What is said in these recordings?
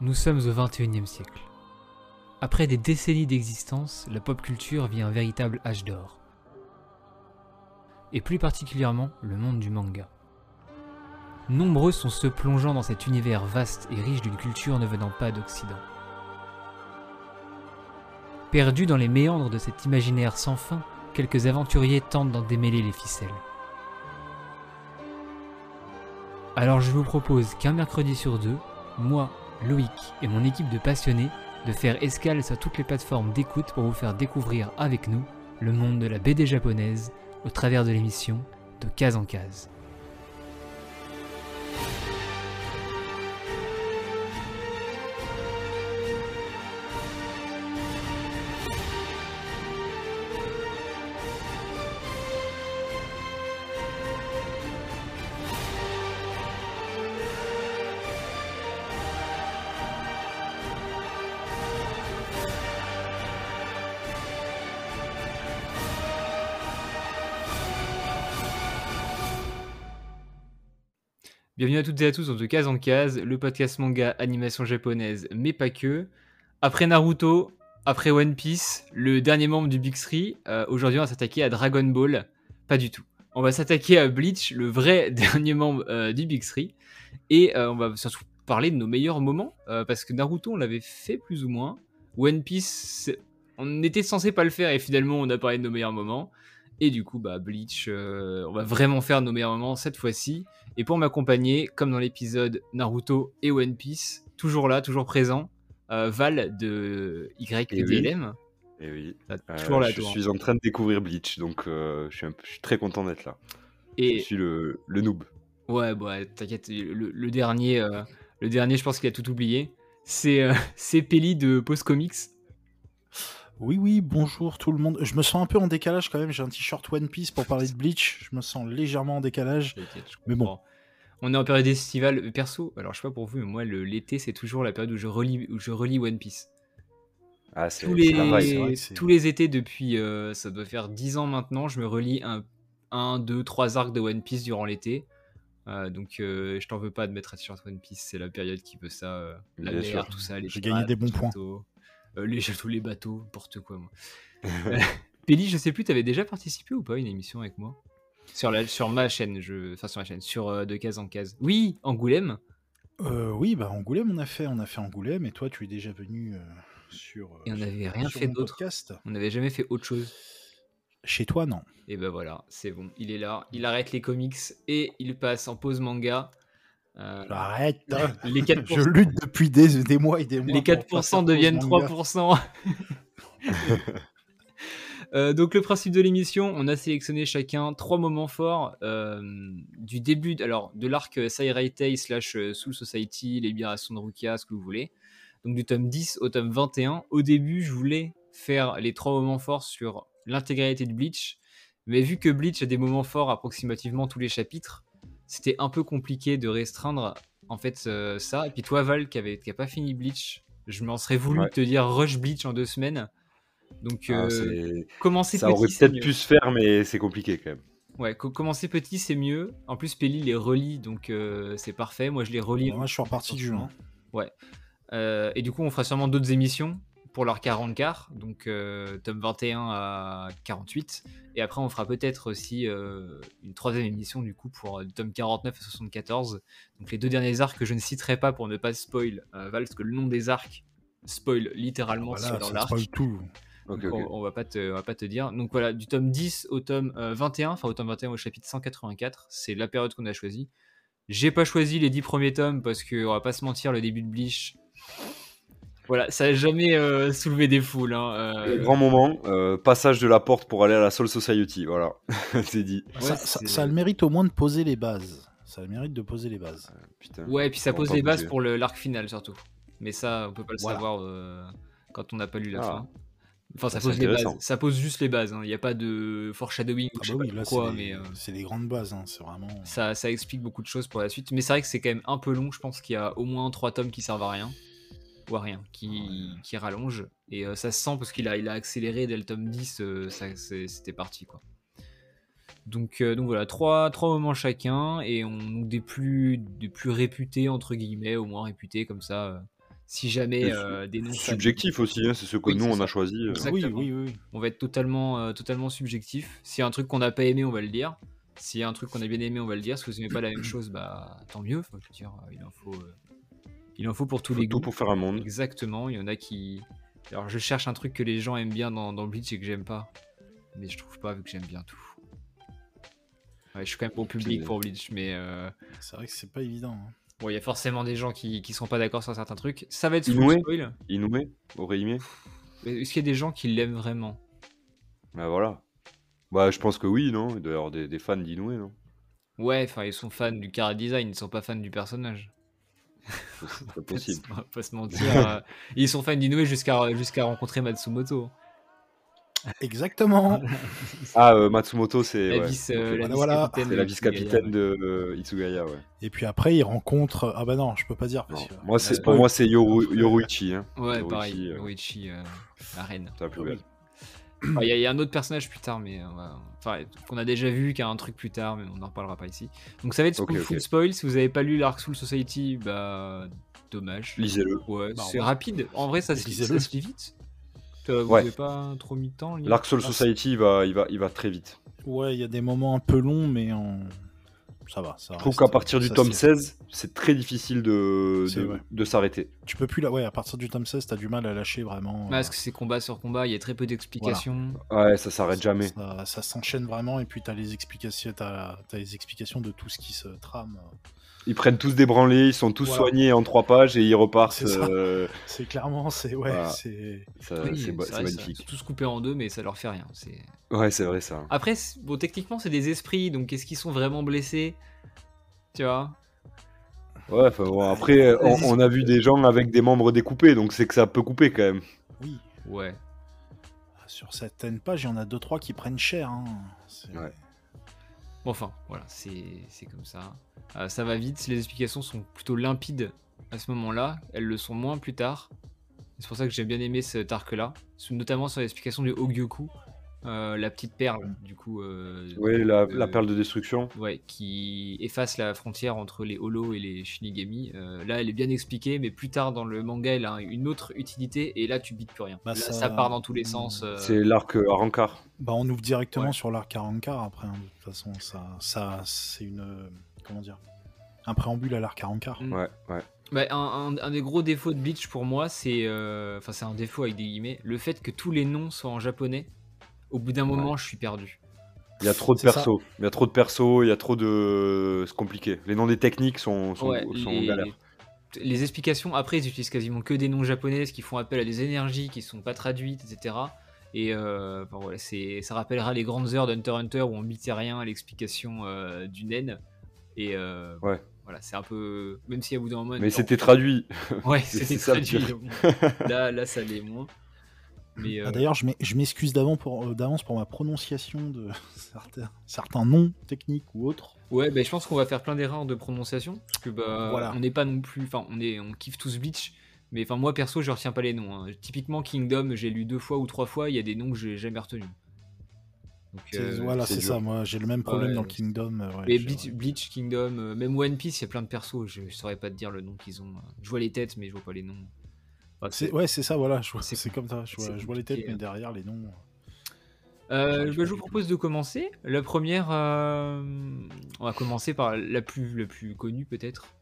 Nous sommes au XXIe siècle. Après des décennies d'existence, la pop culture vit un véritable âge d'or. Et plus particulièrement le monde du manga. Nombreux sont ceux plongeant dans cet univers vaste et riche d'une culture ne venant pas d'Occident. Perdus dans les méandres de cet imaginaire sans fin, quelques aventuriers tentent d'en démêler les ficelles. Alors je vous propose qu'un mercredi sur deux, moi, Loïc et mon équipe de passionnés de faire escale sur toutes les plateformes d'écoute pour vous faire découvrir avec nous le monde de la BD japonaise au travers de l'émission de case en case. Bienvenue à toutes et à tous dans De Case en Case, le podcast manga animation japonaise, mais pas que. Après Naruto, après One Piece, le dernier membre du Big Three, euh, aujourd'hui on va s'attaquer à Dragon Ball. Pas du tout. On va s'attaquer à Bleach, le vrai dernier membre euh, du Big Three. Et euh, on va surtout parler de nos meilleurs moments, parce que Naruto on l'avait fait plus ou moins. One Piece, on était censé pas le faire et finalement on a parlé de nos meilleurs moments. Et du coup, bah, Bleach, on va vraiment faire nos meilleurs moments cette fois-ci. Et pour m'accompagner, comme dans l'épisode Naruto et One Piece, toujours là, toujours présent, euh, Val de YPDLM. Et eh oui. toujours là, je suis en train de découvrir Bleach, donc euh, je, suis très content d'être là. Et... Je suis le, noob. Ouais, bah, t'inquiète, le, dernier, euh, le dernier, je pense qu'il a tout oublié. C'est c'est Peli de Post Comics. Oui, oui, bonjour tout le monde. Je me sens un peu en décalage quand même. J'ai un t-shirt One Piece pour parler de Bleach. Je me sens légèrement en décalage. Mais bon. On est en période estivale. Perso, alors je sais pas pour vous, mais moi, l'été, c'est toujours la période où je relis, où je relis One Piece. Ah, tous, les, tous les étés depuis, euh, ça doit faire 10 ans maintenant, je me relis un, 1, 2, 3 arcs de One Piece durant l'été. Euh, donc euh, je t'en veux pas de mettre un t-shirt One Piece, c'est la période qui veut ça. la mer, tout ça. J'ai gagné des bons points. Euh, les châteaux, les bateaux, n'importe quoi, moi. Euh, Péli, je sais plus, t'avais déjà participé ou pas à une émission avec moi? Sur, la, sur ma chaîne, je... enfin sur ma chaîne, sur euh, de case en case. Oui, Angoulême. oui, bah Angoulême, on a fait, on a fait Angoulême, et toi, tu es déjà venu sur. Et on n'avait rien fait d'autre. On n'avait jamais fait autre chose. Chez toi, non. Et ben voilà, c'est bon, il est là. Il arrête les comics et il passe en pause manga. Euh, Arrête hein. les 4%... Je lutte depuis des, des, mois et des mois. Les 4% deviennent 3%. euh, donc le principe de l'émission, on a sélectionné chacun trois moments forts euh, du début, alors de l'arc Sairaitei slash Soul Society, les libérations de Rukia, ce que vous voulez. Donc du tome 10 au tome 21. Au début, je voulais faire les trois moments forts sur l'intégralité de Bleach, mais vu que Bleach a des moments forts approximativement tous les chapitres, c'était un peu compliqué de restreindre en fait euh, ça. Et puis toi, Val, qui, avait, qui a pas fini Bleach, je m'en serais voulu te dire rush Bleach en deux semaines. Donc, ah, euh, commencer ça aurait peut-être pu se faire, mais c'est compliqué quand même. Ouais, commencer petit, c'est mieux. En plus, Peli les relit, donc euh, c'est parfait. Moi, je les relis. Moi, je suis reparti du jeu. Hein. Ouais. et du coup, on fera sûrement d'autres émissions pour leur 40 quarts, donc euh, tome 21 à 48. Et après, on fera peut-être aussi euh, une troisième émission du coup pour euh, tome 49 à 74. Donc les deux derniers arcs que je ne citerai pas pour ne pas spoil Val, parce que le nom des arcs spoil littéralement sur l'arc. tout. Donc, On, va pas te, va pas te dire. Donc voilà, du tome 10 au tome 21, enfin au tome 21 au chapitre 184, c'est la période qu'on a choisie. J'ai pas choisi les 10 premiers tomes parce que on va pas se mentir, le début de Bleach, voilà, ça n'a jamais euh, soulevé des foules. Hein, euh. Grand moment, euh, passage de la porte pour aller à la Soul Society. Voilà, c'est dit. ça, a le mérite au moins de poser les bases. Ça a le mérite de poser les bases. Putain, ouais, et puis ça pose les bases pour l'arc final surtout. Mais ça, on peut pas le savoir quand on n'a pas lu la ah. fin. Enfin, ça pose les bases. Ça pose juste les bases. Hein. Il n'y a pas de foreshadowing ou ah bah je sais quoi, mais c'est les grandes bases. Hein. C'est vraiment. Ça, ça explique beaucoup de choses pour la suite. Mais c'est vrai que c'est quand même un peu long. Je pense qu'il y a au moins trois tomes qui servent à rien ou rien, qui, qui rallonge. Et euh, ça se sent parce qu'il a, il a accéléré dès le tome 10, euh, c'était parti quoi. Donc, euh, donc voilà, trois, trois moments chacun, et on des plus, des plus réputés, entre guillemets, au moins réputés, comme ça, si jamais des noms subjectif aussi, hein, c'est ce que nous on a choisi. Oui, oui, oui, On va être totalement, totalement subjectif. S'il y a un truc qu'on n'a pas aimé, on va le dire. S'il y a un truc qu'on a bien aimé, on va le dire. Si vous n'aimez pas la même chose, bah tant mieux. je dire, il en faut, il en faut pour tous les goûts. Tout pour faire un monde. Exactement. Il y en a qui. Alors je cherche un truc que les gens aiment bien dans, dans Bleach et que j'aime pas, mais je trouve pas vu que j'aime bien tout. Ouais, je suis quand même bon public pour Bleach, mais. Euh, c'est vrai que c'est pas évident. Hein. Bon, il y a forcément des gens qui, qui sont pas d'accord sur certains trucs. Ça va être Inoue, spoil. Inoue, Orihime. Est-ce qu'il y a des gens qui l'aiment vraiment? Bah voilà. Bah je pense que oui, non? Il doit y avoir des, fans d'Inoue, non? Ouais, enfin ils sont fans du car design, ils sont pas fans du personnage. C'est pas possible. On va pas se mentir. Euh, ils sont fans d'Inoue jusqu'à jusqu'à rencontrer Matsumoto. Exactement. ah, euh, Matsumoto, c'est la vice-capitaine la vice capitaine de euh, Itsugaya. Ouais. Et puis après, il rencontre. Ah bah non, je peux pas dire. Moi, c'est pour moi, c'est Yoru... Yoruichi. Hein. Ouais, pareil. Yoruichi, la reine. C'est la plus belle. Il y, a un autre personnage plus tard, mais enfin, qu'on a déjà vu, qui a un truc plus tard, mais on n'en reparlera pas ici. Donc ça va être okay, full spoil. Si vous n'avez pas lu l'Arc Soul Society, bah dommage. Lisez-le. Ouais, bah, c'est rapide. En vrai, ça, se, lit vite. Vous n'avez pas trop mis de temps. L'Arc Soul Society, il va, il, va, il va très vite. Ouais, il y a des moments un peu longs, mais en ça va. Ça je trouve qu'à partir du tome 16, c'est très difficile de, de, s'arrêter. Tu peux plus là, ouais, à partir du tome 16, t'as du mal à lâcher vraiment. Parce que c'est combat sur combat, il y a très peu d'explications. Ouais, ça s'arrête jamais. Ça, s'enchaîne vraiment, et puis t'as les explications, as, les explications de tout ce qui se trame. Ils prennent tous des branlés, ils sont tous soignés en trois pages et ils repartent. C'est euh, clairement, c'est ouais, c'est magnifique. tous coupés en deux, mais ça leur fait rien. Ouais, c'est vrai ça. Après, bon, techniquement, c'est des esprits, donc est-ce qu'ils sont vraiment blessés? Tu vois? Ouais, bon, après, on, a vu des gens avec des membres découpés, donc c'est que ça peut couper quand même. Oui. Ouais. Sur certaines pages, il y en a deux trois qui prennent cher. Hein. Ouais. Bon, enfin, voilà, c'est comme ça. Euh, ça va vite, les explications sont plutôt limpides à ce moment-là, elles le sont moins plus tard. C'est pour ça que j'ai bien aimé cet arc-là, notamment sur l'explication du Hogyoku, euh, la petite perle, du coup. Euh, oui, la, perle de destruction. Ouais, qui efface la frontière entre les Holo et les Shinigami. là, elle est bien expliquée, mais plus tard dans le manga, elle a une autre utilité, et là, tu bites plus rien. Bah, ça... part dans tous les sens. C'est l'arc Arankar. Bah, on ouvre directement sur l'arc Arankar après, hein, de toute façon. Ça, ça c'est une comment dire, un préambule à l'arc 44. Mm. Ouais, ouais. Bah, un, des gros défauts de Bleach pour moi, c'est, euh, enfin c'est un défaut avec des guillemets, le fait que tous les noms soient en japonais. Au bout d'un moment, je suis perdu. Il y a trop de persos. Il y a trop de persos. Il y a trop de. C'est compliqué. Les noms des techniques sont, sont, les... galères. Les explications après, ils utilisent quasiment que des noms japonais, qui font appel à des énergies qui sont pas traduites, etc. Et euh, voilà, ça rappellera les grandes heures d'Hunter Hunter où on mitait rien à l'explication euh, du Nen. Et euh, ouais. voilà, c'est un peu. Même si à bout d'un moment. Mais c'était traduit. Ouais, c'était traduit. là, là, ça l'est moins. Mais ah, euh, D'ailleurs, je m'excuse d'avance pour, euh, d'avance pour ma prononciation de certains, certains noms techniques ou autres. Ouais, bah, je pense qu'on va faire plein d'erreurs de prononciation. Parce que bah, voilà. on n'est pas non plus. Enfin, on, est, on kiffe tous Bleach. Mais enfin, moi perso, je retiens pas les noms. Hein. Typiquement, Kingdom, j'ai lu deux fois ou trois fois. Il y a des noms que j'ai jamais retenus. Euh, voilà, c'est ça. Moi, j'ai le même problème dans Kingdom. Euh, Bleach, Kingdom, euh, même One Piece, il y a plein de persos. Je, saurais pas te dire le nom qu'ils ont. Je vois les têtes, mais je vois pas les noms. Ouais, c'est ça. Voilà, c'est comme ça. Je vois, les têtes, mais derrière les noms. Bah, je vous propose de commencer. La première, on va commencer par la plus, la plus connue peut-être.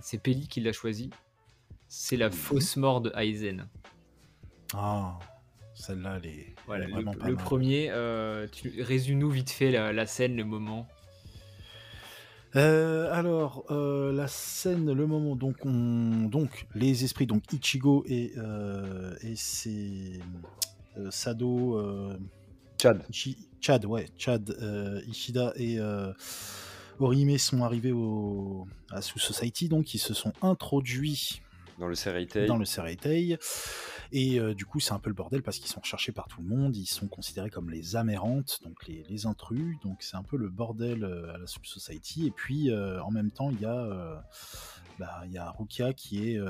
c'est Peli qui l'a choisi. C'est la fausse mort de Aizen. Ah. Celle-là, elle est, voilà, vraiment le, pas le premier, euh, tu résume-nous vite fait la, scène, le moment. Euh, alors, euh, la scène, le moment, donc, on, donc les esprits, donc Ichigo et, et c'est Sado. Chad. Chad, ouais, Chad, Ishida et Orime sont arrivés au, à Sous Society, donc ils se sont introduits dans le Sereitei. Dans le Sereitei. Et euh, du coup, c'est un peu le bordel parce qu'ils sont recherchés par tout le monde, ils sont considérés comme les amérantes, donc les, intrus, donc c'est un peu le bordel euh, à la Sub Society. Et puis, euh, en même temps, il y, a, bah, y a Rukia qui est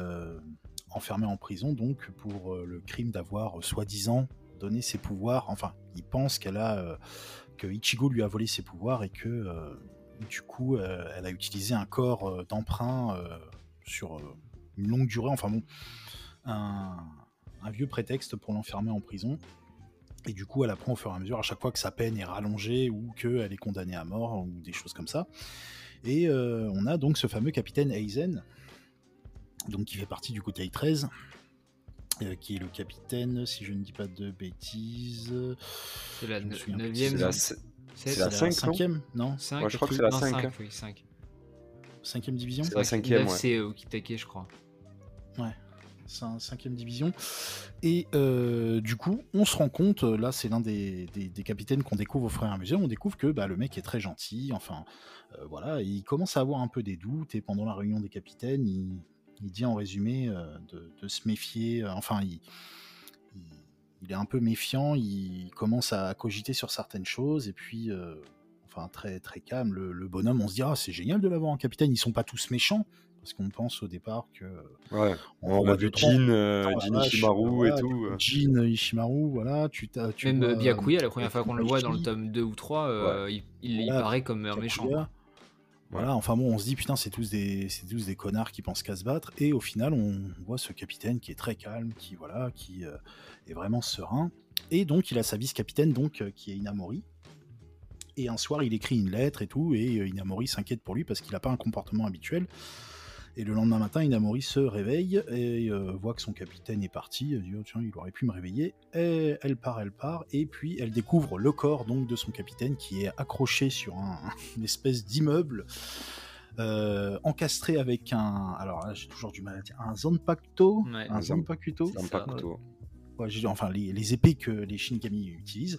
enfermée en prison, donc pour le crime d'avoir soi-disant donné ses pouvoirs. Enfin, il pense qu'elle a. que Ichigo lui a volé ses pouvoirs et que. du coup, elle a utilisé un corps d'emprunt sur une longue durée, enfin bon, un, vieux prétexte pour l'enfermer en prison. Et du coup, elle apprend au fur et à mesure, à chaque fois que sa peine est rallongée ou qu'elle est condamnée à mort ou des choses comme ça. Et euh, on a donc ce fameux capitaine Aizen, donc qui fait partie du Kotai 13, euh, qui est le capitaine, si je ne dis pas de bêtises. C'est la 9 C'est la 5 non 5 Je crois que c'est la 5. 5 5 division C'est la 5 ouais. C'est Okitake, je crois. Ouais un cinquième division. Et euh, du coup, on se rend compte, là c'est l'un des, capitaines qu'on découvre au fur et on découvre que bah, le mec est très gentil, enfin euh, voilà, il commence à avoir un peu des doutes, et pendant la réunion des capitaines, il, dit en résumé euh, de, se méfier, enfin il, il, est un peu méfiant, il commence à cogiter sur certaines choses, et puis enfin très très calme, le, bonhomme, on se dit ah c'est génial de l'avoir en capitaine, ils sont pas tous méchants, parce qu'on pense au départ que. Ouais, on, a vu Jin, euh, Jin Ishimaru et tout. Euh. Jin Ishimaru, voilà. Tu, tu Même vois, Byakuya, la première fois qu'on le voit dans le tome 2 ou 3, euh, il, il, paraît comme un méchant. Voilà, enfin bon, on se dit putain, c'est tous des, c'est tous des connards qui pensent qu'à se battre, et au final, on voit ce capitaine qui est très calme, qui voilà, qui est vraiment serein, et donc il a sa vice-capitaine donc qui est Inamori. Et un soir, il écrit une lettre et tout, et Inamori s'inquiète pour lui parce qu'il n'a pas un comportement habituel. Et le lendemain matin, Inamori se réveille et euh, voit que son capitaine est parti. Elle dit oh, tiens, il aurait pu me réveiller. Et elle part, elle part, et puis elle découvre le corps donc de son capitaine qui est accroché sur un, une espèce d'immeuble. Euh, encastré avec un. Alors là, j'ai toujours du mal à dire. Un Zanpakuto Un Zanpakuto Zanpakuto. Ouais, enfin, les, épées que les Shinigami utilisent.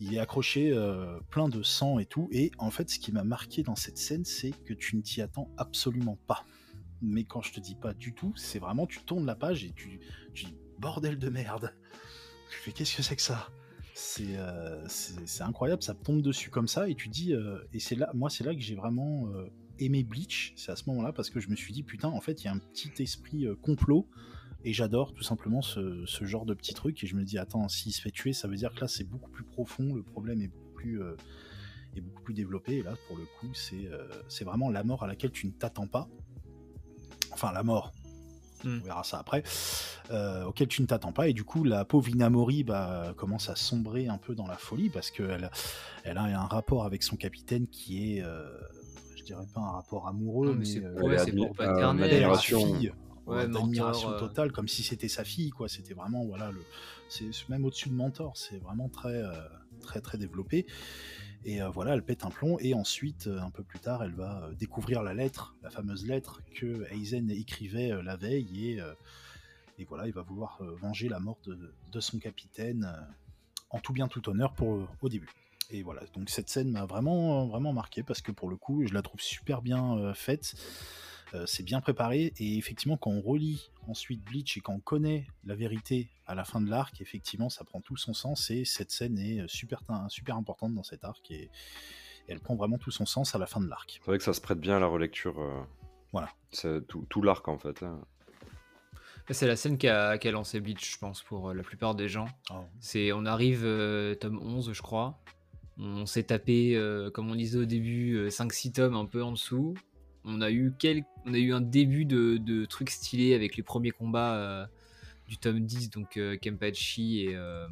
Il est accroché euh, plein de sang et tout. Et en fait, ce qui m'a marqué dans cette scène, c'est que tu ne t'y attends absolument pas mais quand je te dis pas du tout, c'est vraiment tu tournes la page et tu, dis bordel de merde. Tu fais qu'est-ce que c'est que ça? Euh, c'est incroyable, ça tombe dessus comme ça et tu dis euh, et c'est là moi c'est là que j'ai vraiment euh, aimé Bleach, c'est à ce moment-là parce que je me suis dit putain en fait il y a un petit esprit complot et j'adore tout simplement ce, genre de petit truc et je me dis attends s'il se fait tuer ça veut dire que là c'est beaucoup plus profond, le problème est beaucoup plus développé et là pour le coup c'est vraiment la mort à laquelle tu ne t'attends pas enfin la mort, hmm. on verra ça après, euh, auquel tu ne t'attends pas. Et du coup, la pauvre Inamori bah, commence à sombrer un peu dans la folie parce qu'elle elle a un rapport avec son capitaine qui est, euh, je dirais pas un rapport amoureux, mais, c'est euh, paternel, fille. Ouais, d'admiration totale, comme si c'était sa fille, quoi. C'était vraiment, voilà, le, c'est même au-dessus de mentor, c'est vraiment très, très, très développé. Et euh, voilà, elle pète un plomb. Et ensuite, euh, un peu plus tard, elle va euh, découvrir la lettre, la fameuse lettre que Aizen écrivait la veille. Et, voilà, il va vouloir venger la mort de, son capitaine en tout bien, tout honneur pour, au début. Et voilà, donc cette scène m'a vraiment, vraiment marqué parce que pour le coup, je la trouve super bien faite. C'est bien préparé et effectivement quand on relit ensuite Bleach et quand on connaît la vérité à la fin de l'arc, effectivement ça prend tout son sens et cette scène est euh, super, super importante dans cet arc et, elle prend vraiment tout son sens à la fin de l'arc. C'est vrai que ça se prête bien à la relecture. Euh, voilà. C'est tout, l'arc en fait. C'est la scène qui a, lancé Bleach, je pense, pour la plupart des gens. Ah c'est On arrive, tome 11, je crois. On s'est tapé, comme on disait au début, 5-6 tomes un peu en dessous on a eu, on a eu un début de, trucs stylés avec les premiers combats euh, du tome 10, donc euh, Kempachi et euh,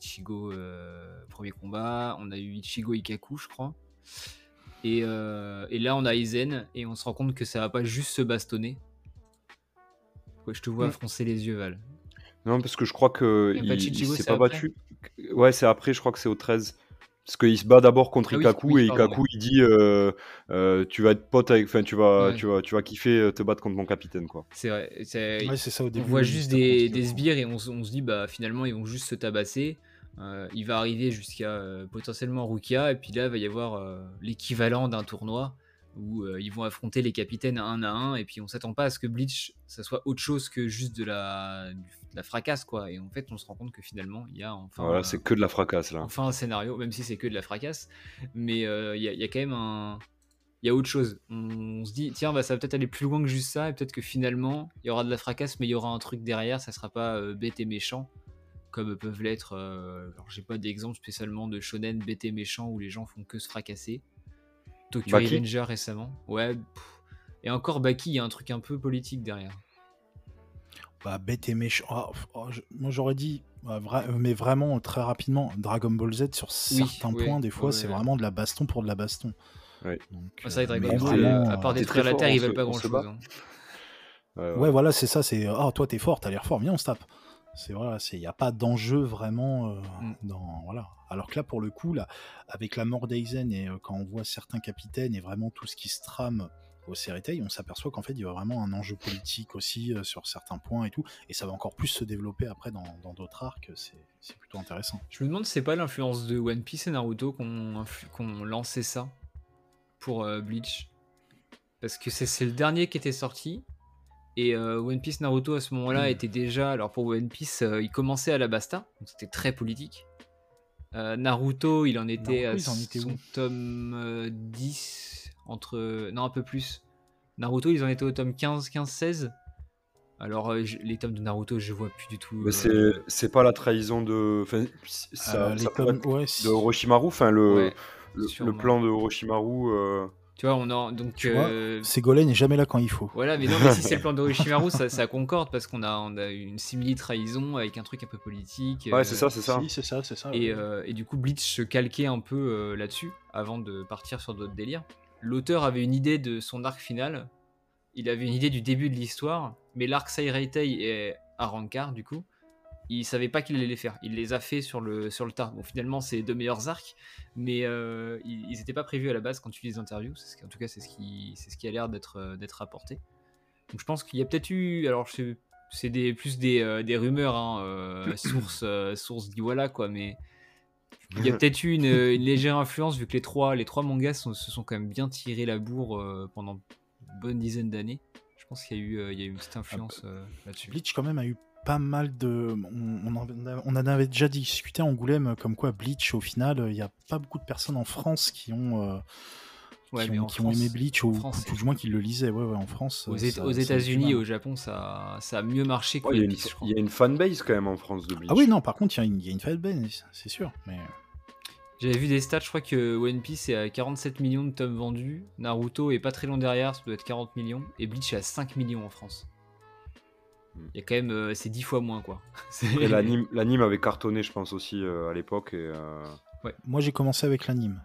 Ichigo, premier combat. On a eu Ichigo Ikaku, je crois. Et, là, on a Aizen, et on se rend compte que ça va pas juste se bastonner. je te vois mm. froncer les yeux, Val. Non, parce que je crois que il, s'est pas battu. Ouais, c'est après, je crois que c'est au 13. Parce qu'il se bat d'abord contre ah Ikaku et Ikaku il dit euh, euh, tu vas être pote avec, enfin tu vas, tu vas, tu vas kiffer euh, te battre contre mon capitaine quoi. C'est vrai. Ouais, c'est ça au début. On voit juste des, des sbires et on, on, se dit bah finalement ils vont juste se tabasser. il va arriver jusqu'à potentiellement Rukia et puis là il va y avoir l'équivalent d'un tournoi où ils vont affronter les capitaines un à un et puis on s'attend pas à ce que Bleach ça soit autre chose que juste de la la fracasse quoi. Et en fait on se rend compte que finalement il y a enfin voilà c'est que de la fracasse là. enfin un scénario même si c'est que de la fracasse. Mais euh, il y, a quand même un il y a autre chose. On, se dit tiens bah, ça va peut-être aller plus loin que juste ça et peut-être que finalement il y aura de la fracasse mais il y aura un truc derrière ça sera pas euh, bête et méchant comme peuvent l'être euh, alors j'ai pas d'exemple spécialement de shonen bête et méchant où les gens font que se fracasser Tokyo Avenger récemment ouais et encore Baki il y a un truc un peu politique derrière bah, bête et méchant. Oh, oh, moi j'aurais dit, bah, mais vraiment très rapidement, Dragon Ball Z sur certains points, des fois, c'est vraiment de la baston pour de la baston. Ouais. Donc, ça, Dragon Ball, à part détruire la Terre, ils veulent pas grand chose. Hein. Ouais, voilà, c'est ça. C'est oh, toi, t'es fort, t'as l'air fort, viens, on se tape. C'est voilà, c'est il n'y a pas d'enjeu vraiment euh, mm. dans voilà. Alors que là, pour le coup, là, avec la mort d'Aizen et euh, quand on voit certains capitaines et vraiment tout ce qui se trame au Serretei, on s'aperçoit qu'en fait, il y a vraiment un enjeu politique aussi euh, sur certains points et tout, et ça va encore plus se développer après dans d'autres arcs. C'est plutôt intéressant. Je me demande, si c'est pas l'influence de One Piece et Naruto qu'on qu lancé ça pour Bleach, parce que c'est le dernier qui était sorti et euh, One Piece Naruto à ce moment-là hmm. était déjà, alors pour One Piece, euh, il commençait à la basta, donc c'était très politique. Euh, Naruto, il en était à son tome 10, entre. Non, un peu plus. Naruto, ils en étaient au tome 15, 15, 16. Alors, les tomes de Naruto, je vois plus du tout. c'est pas la trahison de. Enfin, ça, de Orochimaru, enfin, le, le, plan de Orochimaru. Tu vois, on a donc. Euh... Ségolène n'est jamais là quand il faut. Voilà, mais non, mais si c'est le plan d'Orishimaru, ça, ça concorde parce qu'on a, on a une simili trahison avec un truc un peu politique. Ouais, c'est ça, c'est ça. c'est ça, c'est ça. Et, euh, et, du coup, Bleach se calquait un peu euh, là-dessus avant de partir sur d'autres délires. L'auteur avait une idée de son arc final. Il avait une idée du début de l'histoire, mais l'arc Saireitei est à Rancard, du coup il savait pas qu'il allait les faire. Il les a fait sur le, sur le tard. Bon, finalement, c'est les deux meilleurs arcs, mais euh, ils n'étaient pas prévus à la base quand tu lis les interviews. En tout cas, c'est ce qui, c'est ce qui a l'air d'être, euh, d'être rapporté. Donc, je pense qu'il y a peut-être eu. Alors, c'est des, plus des, euh, des rumeurs, hein, source, source voilà quoi, mais il y a peut-être eu une, une, légère influence vu que les trois, les trois mangas se sont quand même bien tirés la bourre pendant une bonne dizaine d'années. Je pense qu'il y a eu, y a eu une petite influence là-dessus. Bleach quand même a eu pas mal de. On, en, avait déjà discuté à Angoulême, comme quoi Bleach, au final, il n'y a pas beaucoup de personnes en France qui ont. Euh, qui, ont, aimé Bleach, ou, du moins qui le lisaient ouais, ouais, en France. Aux, États-Unis et au Japon, ça, ça a mieux marché que Il y, a une fanbase quand même en France de Bleach. Ah oui, non, par contre, il y, a une fanbase, c'est sûr. Mais... J'avais vu des stats, je crois que One Piece est à 47 millions de tomes vendus, Naruto est pas très long derrière, ça doit être 40 millions, et Bleach est à 5 millions en France. Il y a quand même, euh, c'est dix fois moins quoi. L'anime avait cartonné, je pense aussi euh, à l'époque. Euh, ouais. Moi j'ai commencé avec l'anime.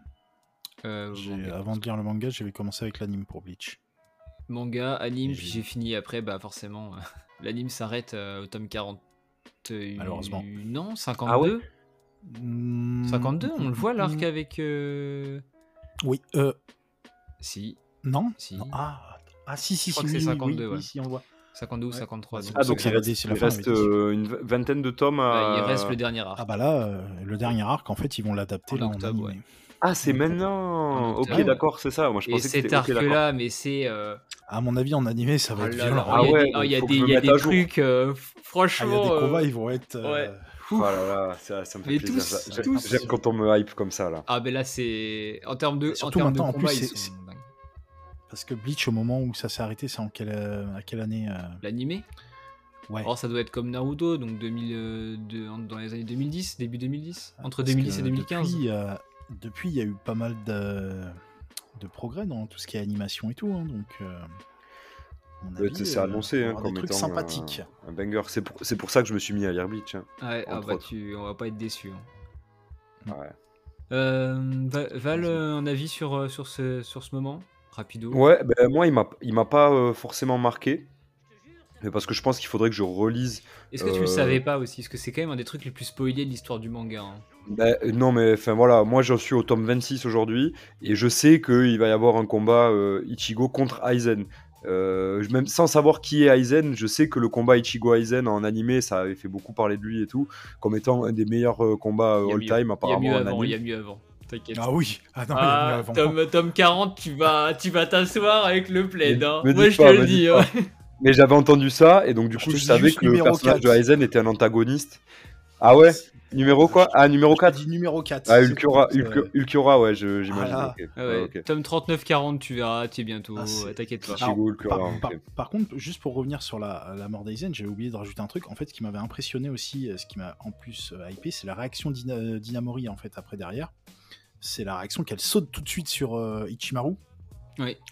avant de lire le manga, j'avais commencé avec l'anime pour Bleach. Manga, anime, puis j'ai fini après, bah forcément, l'anime s'arrête au tome 40. Malheureusement. Non, 52 ah ouais 52, hmm. on le voit l'arc avec. Oui. Si. Non Si. Ah, ah, si, si, si, oui, 52, oui, si, on voit. 52 ou 53. Ah, donc il reste, euh, une vingtaine de tomes à... il reste le dernier arc. Ah, bah là, euh, le dernier arc, en fait, ils vont l'adapter en octobre. Ah, c'est maintenant Ok, d'accord, c'est ça. Moi, je pensais Et cet arc-là, mais c'est. Euh, à mon avis, en animé, ça va oh être violent. Ah, ouais, il y a des, il y a des trucs, franchement. Ah, il y a des combats, ils vont être. Ouais. Oh là là, ça, ça me fait plaisir. J'aime quand on me hype comme ça là. Ah ben là c'est en termes de surtout en termes de combat, ils sont parce que Bleach, au moment où ça s'est arrêté, c'est en quelle, euh, à quelle année euh L'animé Ouais. Alors ça doit être comme Naruto, donc 2000, euh, dans les années 2010, début 2010, ah, entre 2010 et 2015. Depuis, il y a eu pas mal de, de, progrès dans tout ce qui est animation et tout, hein, donc. c'est annoncé hein, comme étant sympathique. Un, banger. C'est pour, pour, ça que je me suis mis à lire Bleach. Hein, ouais, ah bah tu, on va pas être déçu. Ouais. Val, un avis sur, sur, ce, sur ce moment? Rapido Ouais, ben moi, il m'a, pas euh, forcément marqué. Mais parce que je pense qu'il faudrait que je relise. Est-ce que tu le euh, savais pas aussi? Parce que c'est quand même un des trucs les plus spoilés de l'histoire du manga. Hein. Ben, non, mais enfin voilà, moi j'en suis au tome 26 aujourd'hui et je sais qu'il va y avoir un combat euh, Ichigo contre Aizen. même sans savoir qui est Aizen, je sais que le combat Ichigo Aizen en animé, ça avait fait beaucoup parler de lui et tout, comme étant un des meilleurs combats all time apparemment. Il y a mieux avant, avant. Ah oui, ah non, ah, tome, 40, tu vas tu vas t'asseoir avec le plaid. Hein. Moi je te le dis. Mais j'avais entendu ça et donc du coup je, savais que le personnage de Aizen était un antagoniste. Ah ouais? Numéro quoi? Ah, numéro 4 numéro 4. Ah, Ulquiora, ouais, j'imagine. Ah, okay. Tome 39-40, tu verras, tu es bientôt. Ah, T'inquiète pas. par, contre, juste pour revenir sur la, la mort d'Aizen, j'avais oublié de rajouter un truc. En fait, ce qui m'avait impressionné aussi, euh, ce qui m'a en plus euh, hypé, c'est la réaction d'Inamori en fait après derrière c'est la réaction qu'elle saute tout de suite sur euh, Ichimaru.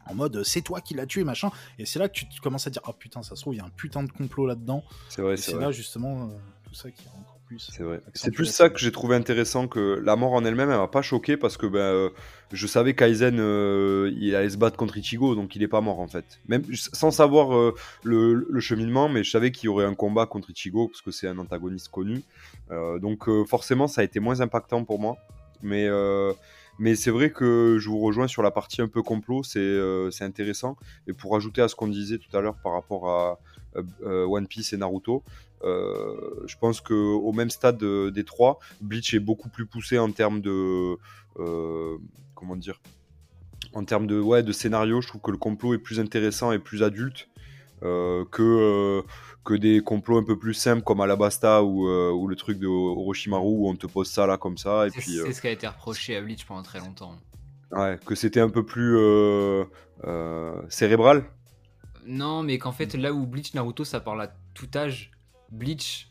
En mode c'est toi qui l'as tué, machin. Et c'est là que tu commences à dire oh putain, ça se trouve, il y a un putain de complot là-dedans. C'est vrai, c'est là justement tout ça qui est encore plus. C'est vrai. C'est plus ça que j'ai trouvé intéressant que la mort en elle-même, elle m'a pas choqué parce que ben, je savais qu'Aizen il allait se battre contre Ichigo, donc il est pas mort en fait. Même sans savoir le, le, cheminement, mais je savais qu'il y aurait un combat contre Ichigo parce que c'est un antagoniste connu. donc forcément, ça a été moins impactant pour moi. Mais mais c'est vrai que je vous rejoins sur la partie un peu complot, c'est euh, intéressant. Et pour ajouter à ce qu'on disait tout à l'heure par rapport à euh, euh, One Piece et Naruto, je pense qu'au même stade des trois, Bleach est beaucoup plus poussé en termes de. comment dire En termes de, ouais, de scénario, je trouve que le complot est plus intéressant et plus adulte. que, que des complots un peu plus simples comme Alabasta ou, euh, ou le truc de Orochimaru où on te pose ça là comme ça. C'est euh, ce qui a été reproché à Bleach pendant très longtemps. Ouais, que c'était un peu plus euh, cérébral. Non, mais qu'en fait, là où Bleach, Naruto, ça parle à tout âge, Bleach,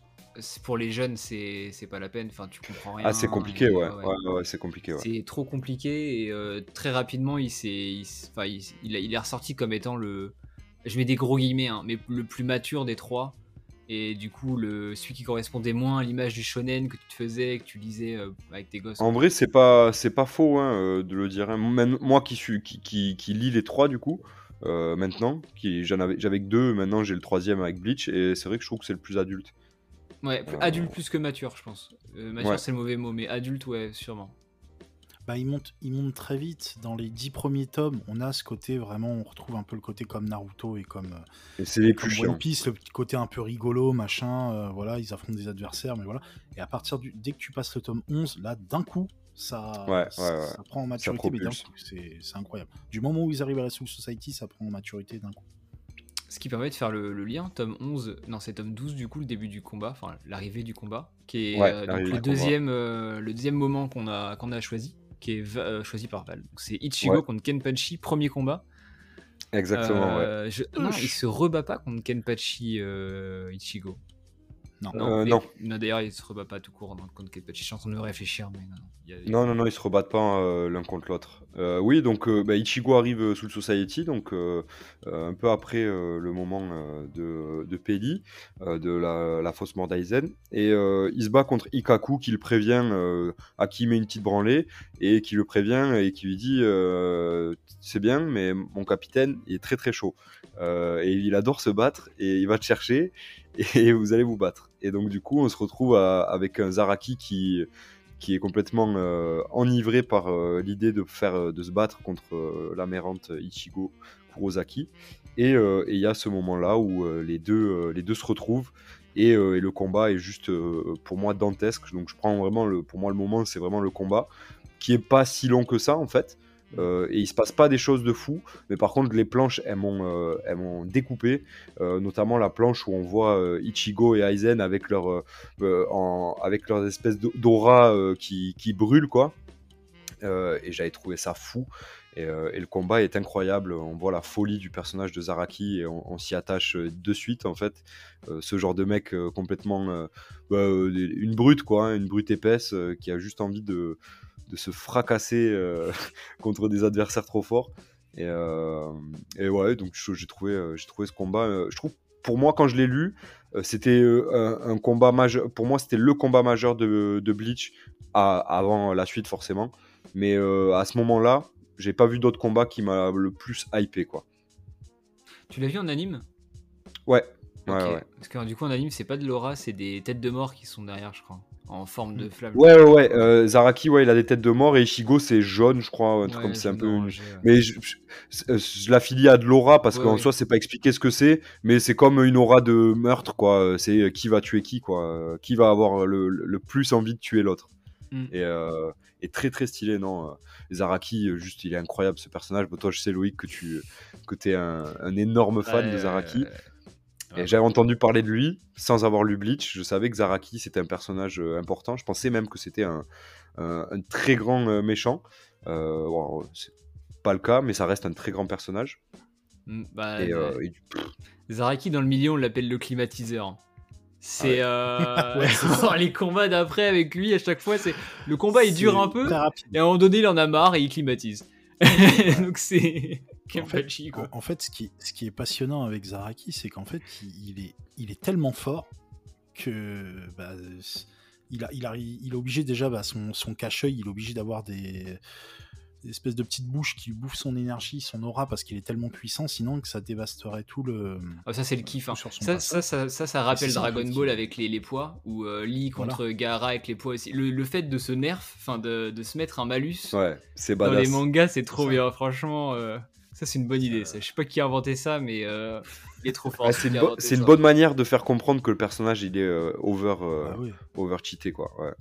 pour les jeunes, c'est pas la peine. Enfin, tu comprends rien. Ah, c'est compliqué, ouais. ouais. c'est compliqué. C'est trop compliqué et très rapidement, il, il, il, il, est ressorti comme étant le, je mets des gros guillemets, hein, mais le plus mature des trois. Et du coup, le, celui qui correspondait moins à l'image du shonen que tu te faisais, que tu lisais euh, avec tes gosses. En vrai, c'est pas, c'est pas faux hein, euh, de le dire. Hein. moi qui, suis, qui, qui, qui, lis les trois, du coup, euh, maintenant, qui, j'en avais, j'avais que deux, maintenant j'ai le troisième avec Bleach, et c'est vrai que je trouve que c'est le plus adulte. Ouais, adulte plus que mature, je pense. mature, c'est le mauvais mot, mais adulte, ouais, sûrement bah, il, monte, il monte très vite. Dans les dix premiers tomes, on a ce côté vraiment, on retrouve un peu le côté comme Naruto et comme, et c'est les plus One Piece, le côté un peu rigolo, machin. Euh, voilà, ils affrontent des adversaires, mais voilà. Et à partir du, dès que tu passes le tome 11, là, d'un coup, ça, ça, prend en maturité, c'est incroyable. Du moment où ils arrivent à la Soul Society, ça prend en maturité d'un coup. Ce qui permet de faire le, lien, tome 11, non c'est tome 12 du coup, le début du combat, enfin l'arrivée du combat, qui est euh, le, deuxième, euh, le deuxième moment qu'on a, qu'on a choisi qui est euh, choisi par Val. C'est Ichigo contre Kenpachi, premier combat. Exactement, ouais. Non, il se rebat pas contre Kenpachi euh, Ichigo. Non, non. non. non D'ailleurs, il se rebat pas tout court contre Kenpachi. Je suis en train de réfléchir, mais non. Non, non, non, ils se rebattent pas euh, l'un contre l'autre. Euh, oui, donc euh, bah, Ichigo arrive sous le Society, donc un peu après le moment de, de Peli, de la, la fausse mort d'Aizen, et il se bat contre Ikaku qui le prévient, à qui il met une petite branlée, et qui le prévient et qui lui dit C'est bien, mais mon capitaine il est très très chaud. et il adore se battre, et il va te chercher, et vous allez vous battre. Et donc, du coup, on se retrouve avec un Zaraki qui qui est complètement euh, enivré par euh, l'idée de faire euh, de se battre contre l'amérante Ichigo Kurosaki. Et il y a ce moment-là où les, deux, les deux se retrouvent et, et le combat est juste pour moi dantesque. Donc je prends vraiment le, pour moi le moment, c'est vraiment le combat qui est pas si long que ça en fait. Euh, et il se passe pas des choses de fou, mais par contre les planches elles m'ont euh, découpé, euh, notamment la planche où on voit Ichigo et Aizen avec avec leurs espèces d'aura qui, qui brûlent quoi. et j'avais trouvé ça fou. Et, le combat est incroyable. On voit la folie du personnage de Zaraki et on, s'y attache de suite en fait. ce genre de mec complètement bah, une brute quoi, hein, une brute épaisse qui a juste envie de de se fracasser euh, contre des adversaires trop forts. Et, euh, et ouais, donc j'ai trouvé, euh, j'ai trouvé ce combat. je trouve, pour moi, quand je l'ai lu, c'était un, combat majeur. Pour moi, c'était le combat majeur de, de Bleach avant la suite, forcément. Mais à ce moment-là, j'ai pas vu d'autres combats qui m'a le plus hypé, quoi. Tu l'as vu en anime? Ouais. Ouais, ouais. Parce que du coup, en anime, c'est pas de l'aura, c'est des têtes de mort qui sont derrière, je crois en forme de flamme. Ouais, ouais, ouais. Euh, Zaraki, ouais, il a des têtes de mort et Ichigo, c'est jaune, je crois, un truc comme c'est un peu. Mais je, je, l'affilie à de l'aura parce qu'en soi, c'est pas expliqué ce que c'est, mais c'est comme une aura de meurtre, quoi. C'est euh, qui va tuer qui, quoi. Qui va avoir le, le plus envie de tuer l'autre. Mm. Et, euh, et, très très stylé, non Zaraki, juste, il est incroyable ce personnage. Bon, toi, je sais, Loïc, que tu que es un, un énorme fan de Zaraki. J'avais entendu parler de lui sans avoir lu Bleach. Je savais que Zaraki c'était un personnage euh, important. Je pensais même que c'était un, un, très grand euh, méchant. Euh, c'est pas le cas, mais ça reste un très grand personnage. Mm, bah, Zaraki dans le milieu on l'appelle le climatiseur. C'est ah les combats d'après avec lui à chaque fois. C'est le combat il dure un peu et à un moment donné il en a marre et il climatise. Donc c'est. En fait, en fait, ce, qui, ce qui est passionnant avec Zaraki, c'est qu'en fait, il, est, il est tellement fort que bah, il, a, il, a, il est obligé déjà, bah, son, son cache-œil, il est obligé d'avoir des, espèce de petite bouche qui bouffe son énergie, son aura, parce qu'il est tellement puissant, sinon que ça dévasterait tout le. Ah, ça, c'est le kiff. Hein. Ça, ça, ça, ça, rappelle Dragon Ball avec les, les, poids, ou euh, Lee contre Gaara avec les poids aussi. Le, fait de se nerf, enfin de, de, se mettre un malus ouais, dans les mangas, c'est trop bien, franchement. Euh, ça, c'est une bonne idée. Je sais pas qui a inventé ça, mais euh, il est trop fort. c'est une, bonne manière de faire comprendre que le personnage il est over, ah over cheaté, quoi. Ouais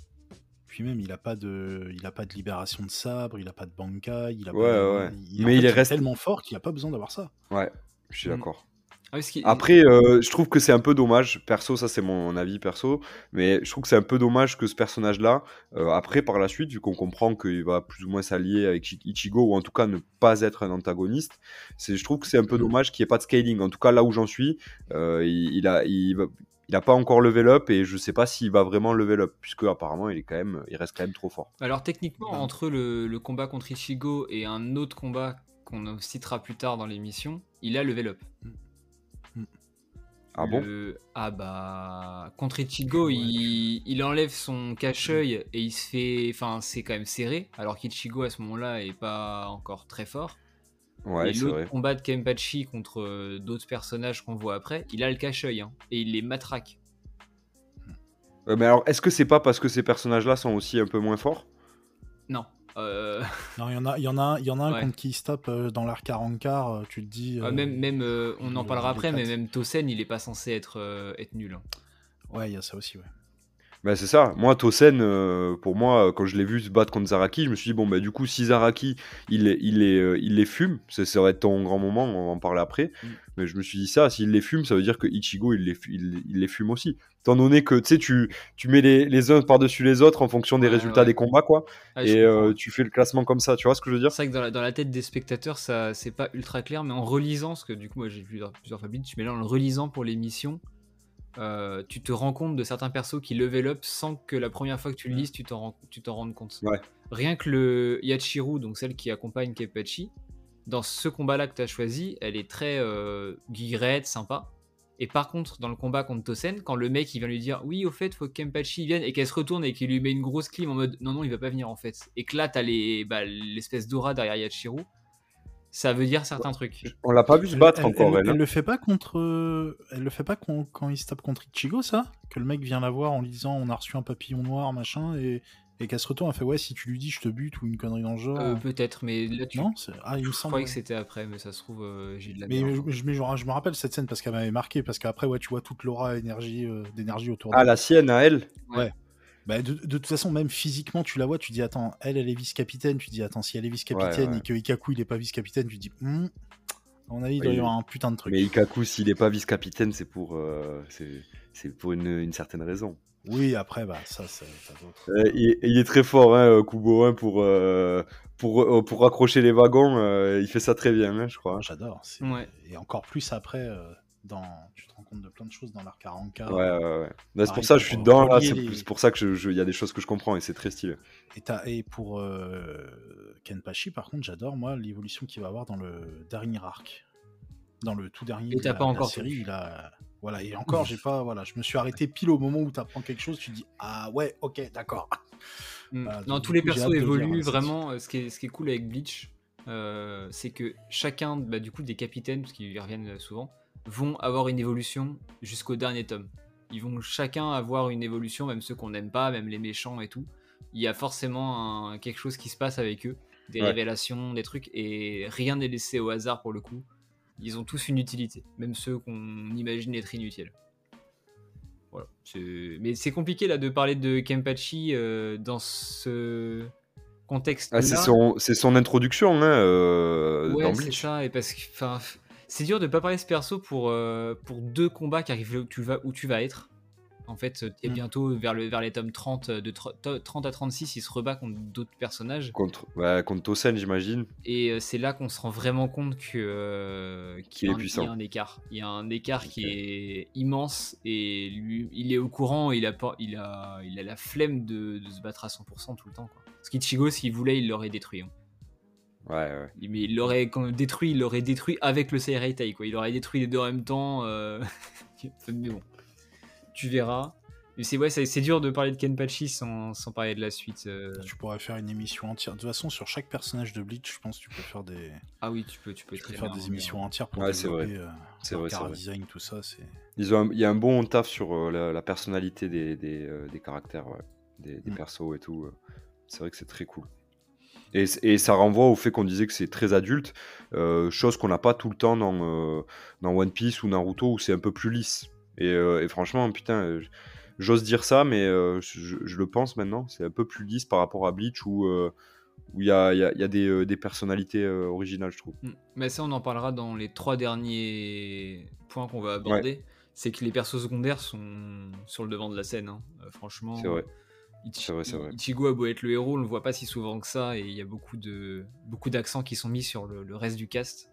même, il a pas de, il a pas de libération de sabre, il a pas de bankai, il a pas mais il est tellement fort qu'il a pas besoin d'avoir ça. Ouais, je suis mm. d'accord. Ah Après, euh, je trouve que c'est un peu dommage. Perso, ça c'est mon avis perso, mais je trouve que c'est un peu dommage que ce personnage-là, euh, après par la suite, vu qu'on comprend qu'il va plus ou moins s'allier avec Ichigo ou en tout cas ne pas être un antagoniste, c'est, je trouve que c'est un peu mm. dommage qu'il n'y ait pas de scaling. En tout cas, là où j'en suis, euh, il, il, a, il, il n'a pas encore level up et je sais pas s'il va vraiment level up puisque apparemment il est quand même il reste quand même trop fort. Alors techniquement entre le, combat contre Ichigo et un autre combat qu'on citera plus tard dans l'émission, il a level up. Ah bon? Ah bah contre Ichigo, il... enlève son cache-œil et il se fait enfin c'est quand même serré alors qu'Ichigo à ce moment-là est pas encore très fort. Ouais, et l'autre combat de Kenpachi contre euh, d'autres personnages qu'on voit après, il a le cache-œil hein, et il les matraque. mais alors, est-ce que c'est pas parce que ces personnages-là sont aussi un peu moins forts? Non. Euh, non, il y en a, il y en a, il y en a un contre qui se tape euh, dans l'arc à Rancard, tu te dis. même, même, on en parlera après, mais même Tosen, il est pas censé être, être nul. Hein. Ouais, il y a ça aussi, ouais. Bah, c'est ça. Moi, Tosen, euh, pour moi, quand je l'ai vu se battre contre Zaraki, je me suis dit, bon, bah, du coup, si Zaraki, il, il, les, euh, il les fume, ça, ça va être ton grand moment, on va en parler après. Mm. Mais je me suis dit ça, s'il les fume, ça veut dire que Ichigo, il les, il, les fume aussi. Étant donné que, tu sais, tu, tu mets les, les uns par-dessus les autres en fonction des résultats des combats, quoi. et euh, tu fais le classement comme ça, tu vois ce que je veux dire? C'est vrai que dans la, dans la, tête des spectateurs, ça c'est pas ultra clair, mais en relisant, parce que du coup, moi, j'ai vu plusieurs fois tu mets là en le relisant pour l'émission euh, tu te rends compte de certains persos qui level up sans que la première fois que tu le lises, tu t'en rendes compte. Rien que le Yachiru, donc celle qui accompagne Kepachi, dans ce combat-là que tu as choisi, elle est très euh, guirette, sympa. Et par contre, dans le combat contre Tosen, quand le mec il vient lui dire oui, au fait, faut que Kempachi vienne et qu'elle se retourne et qu'il lui met une grosse clim en mode non, non, il va pas venir en fait. Et que là, t'as bah, l'espèce d'aura derrière Yachiru ça veut dire certains trucs. On l'a pas vu se battre encore. Elle, elle, le fait pas contre. Elle le fait pas quand, il se tape contre Ichigo, ça? Que le mec vient la voir en lui disant on a reçu un papillon noir, machin, et, et qu'elle se retourne, elle fait ouais, si tu lui dis je te bute ou une connerie dans le genre. Euh, peut-être, mais là tu. Non, ah, il me semble. Je croyais que c'était après, mais ça se trouve, euh, j'ai de la Mais, je, je, me rappelle cette scène parce qu'elle m'avait marqué, parce qu'après, ouais, tu vois toute l'aura énergie, euh, d'énergie autour d'elle. Ah, la sienne à elle? Ouais. Bah, de, toute façon, même physiquement, tu la vois, tu dis attends, elle, elle est vice-capitaine. Tu dis attends, si elle est vice-capitaine et que Ikaku il est pas vice-capitaine, tu dis hmm, on a dit il doit y avoir un putain de truc. Mais Ikaku, s'il est pas vice-capitaine, c'est pour, euh, c'est pour une, certaine raison. Oui, après, bah, ça, c'est euh, il, est très fort, hein, Kubo, hein, pour, euh, pour, pour raccrocher les wagons. il fait ça très bien, hein, je crois. J'adore. Et encore plus après, dans, compte de plein de choses dans l'arc 40K. Ouais, ouais, ouais. c'est pour ça que je suis dedans, là. C'est pour ça que il y a des choses que je comprends et c'est très stylé. Et, et pour euh, Kenpachi, par contre, j'adore, moi, l'évolution qu'il va avoir dans le dernier arc. Dans le tout dernier. Et t'as pas encore série, il a. Voilà, et encore, j'ai pas. Voilà, je me suis arrêté pile au moment où tu apprends quelque chose, tu dis Ah ouais, ok, d'accord. Mm. non, tous les persos évoluent vraiment. Euh, ce qui, est, ce qui est cool avec Bleach, euh, c'est que chacun bah, du coup des capitaines, parce qu'ils reviennent souvent, vont avoir une évolution jusqu'au dernier tome. Ils vont chacun avoir une évolution, même ceux qu'on n'aime pas, même les méchants et tout. Il y a forcément quelque chose qui se passe avec eux, des révélations, des trucs, et rien n'est laissé au hasard pour le coup. Ils ont tous une utilité, même ceux qu'on imagine être inutiles. Voilà. Mais c'est compliqué là de parler de Kempachi euh, dans ce contexte. Ah, c'est son, son, introduction hein, euh, ouais, c'est ça, et parce que c'est dur de pas parler ce perso pour, euh, pour deux combats qui arrivent où tu vas, où tu vas être. En fait, tu es mm. bientôt vers, le, vers les tomes 30, de 30 à 36, il se rebat contre d'autres personnages. Contre, contre Tosen, j'imagine. Et euh, c'est là qu'on se rend vraiment compte que euh, qu'il y, a un écart. Il y a un écart qui est immense et lui, il est au courant, il a, il a, il a la flemme de, se battre à 100% tout le temps. Quoi. Parce qu'Ichigo, s'il voulait, il l'aurait détruit. Hein. Ouais, ouais. Mais il l'aurait détruit, il l'aurait détruit avec le Seireitai, quoi. Il aurait détruit les deux en même temps. mais bon, tu verras. C'est ouais, c'est dur de parler de Kenpachi sans, sans parler de la suite. Euh. Tu pourrais faire une émission entière. De toute façon, sur chaque personnage de Bleach, je pense que tu peux faire des. Ah oui, tu peux, tu peux, faire des émissions entières pour ouais, développer vrai. Euh, c'est vrai, vrai. design, tout ça. Ils ont, il y a un bon taf sur euh, la, personnalité des, des, des caractères, des, des mm. persos et tout. C'est vrai que c'est très cool. Et, et, ça renvoie au fait qu'on disait que c'est très adulte, chose qu'on n'a pas tout le temps dans, dans One Piece ou Naruto où c'est un peu plus lisse. Et, et franchement, putain J'ose dire ça, mais euh, je, le pense maintenant. C'est un peu plus lisse par rapport à Bleach où euh, où il y a, y a des, euh, des, personnalités originales, je trouve. Mm. Mais ça, on en parlera dans les trois derniers points qu'on va aborder. C'est que les persos secondaires sont sur le devant de la scène. Hein. franchement, c'est vrai. Ichigo a beau être le héros, on le voit pas si souvent que ça, et il y a beaucoup de beaucoup d'accents qui sont mis sur le, reste du cast.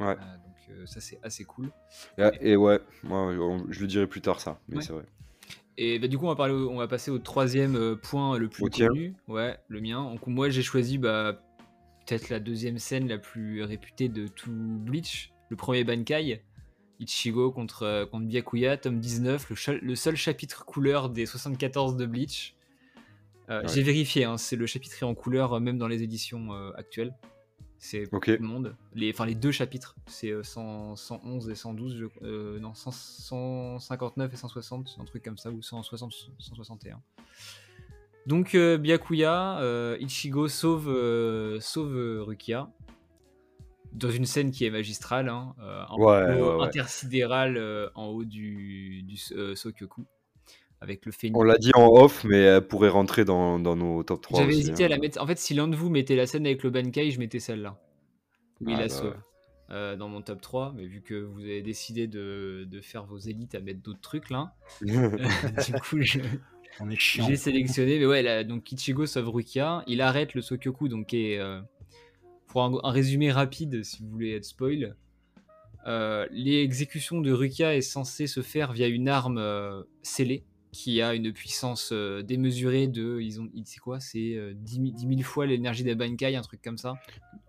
Ouais. donc ça c'est assez cool. Et, ouais, moi je le dirai plus tard ça, mais c'est vrai. Et bah, du coup, on va, parler, on va passer au troisième euh, point le plus connu. Ouais, le mien. Donc, moi, j'ai choisi bah, peut-être la deuxième scène la plus réputée de tout Bleach. Le premier Bankai. Ichigo contre, euh, contre Byakuya, tome 19, le, seul chapitre couleur des 74 de Bleach. Euh, j'ai vérifié, hein, c'est le chapitre en couleur même dans les éditions actuelles. C'est tout le monde. Les, enfin, les deux chapitres, c'est 111 euh, et 112, euh, non, 159 et 160, un truc comme ça, ou 160, 161. Donc, euh, Byakuya, Ichigo sauve, sauve Rukia dans une scène qui est magistrale, hein, intersidérale en haut du, du Sokyoku avec le On l'a dit en off, mais elle pourrait rentrer dans, dans nos top 3. J'avais hésité à la hein. mettre. En fait, si l'un de vous mettait la scène avec le Bankai, je mettais celle-là. Oui, ah, la bah euh, dans mon top 3, mais vu que vous avez décidé de, de faire vos élites à mettre d'autres trucs là, du coup, j'ai sélectionné. Mais ouais, là, donc Kichigo sauve Rukia. Il arrête le Sokyoku, donc est. Euh, pour un, résumé rapide, si vous voulez être spoil, euh, l'exécution de Rukia est censée se faire via une arme scellée qui a une puissance euh, démesurée de. Ils ont, c'est quoi C'est 10, 000 fois l'énergie des Bankai, un truc comme ça.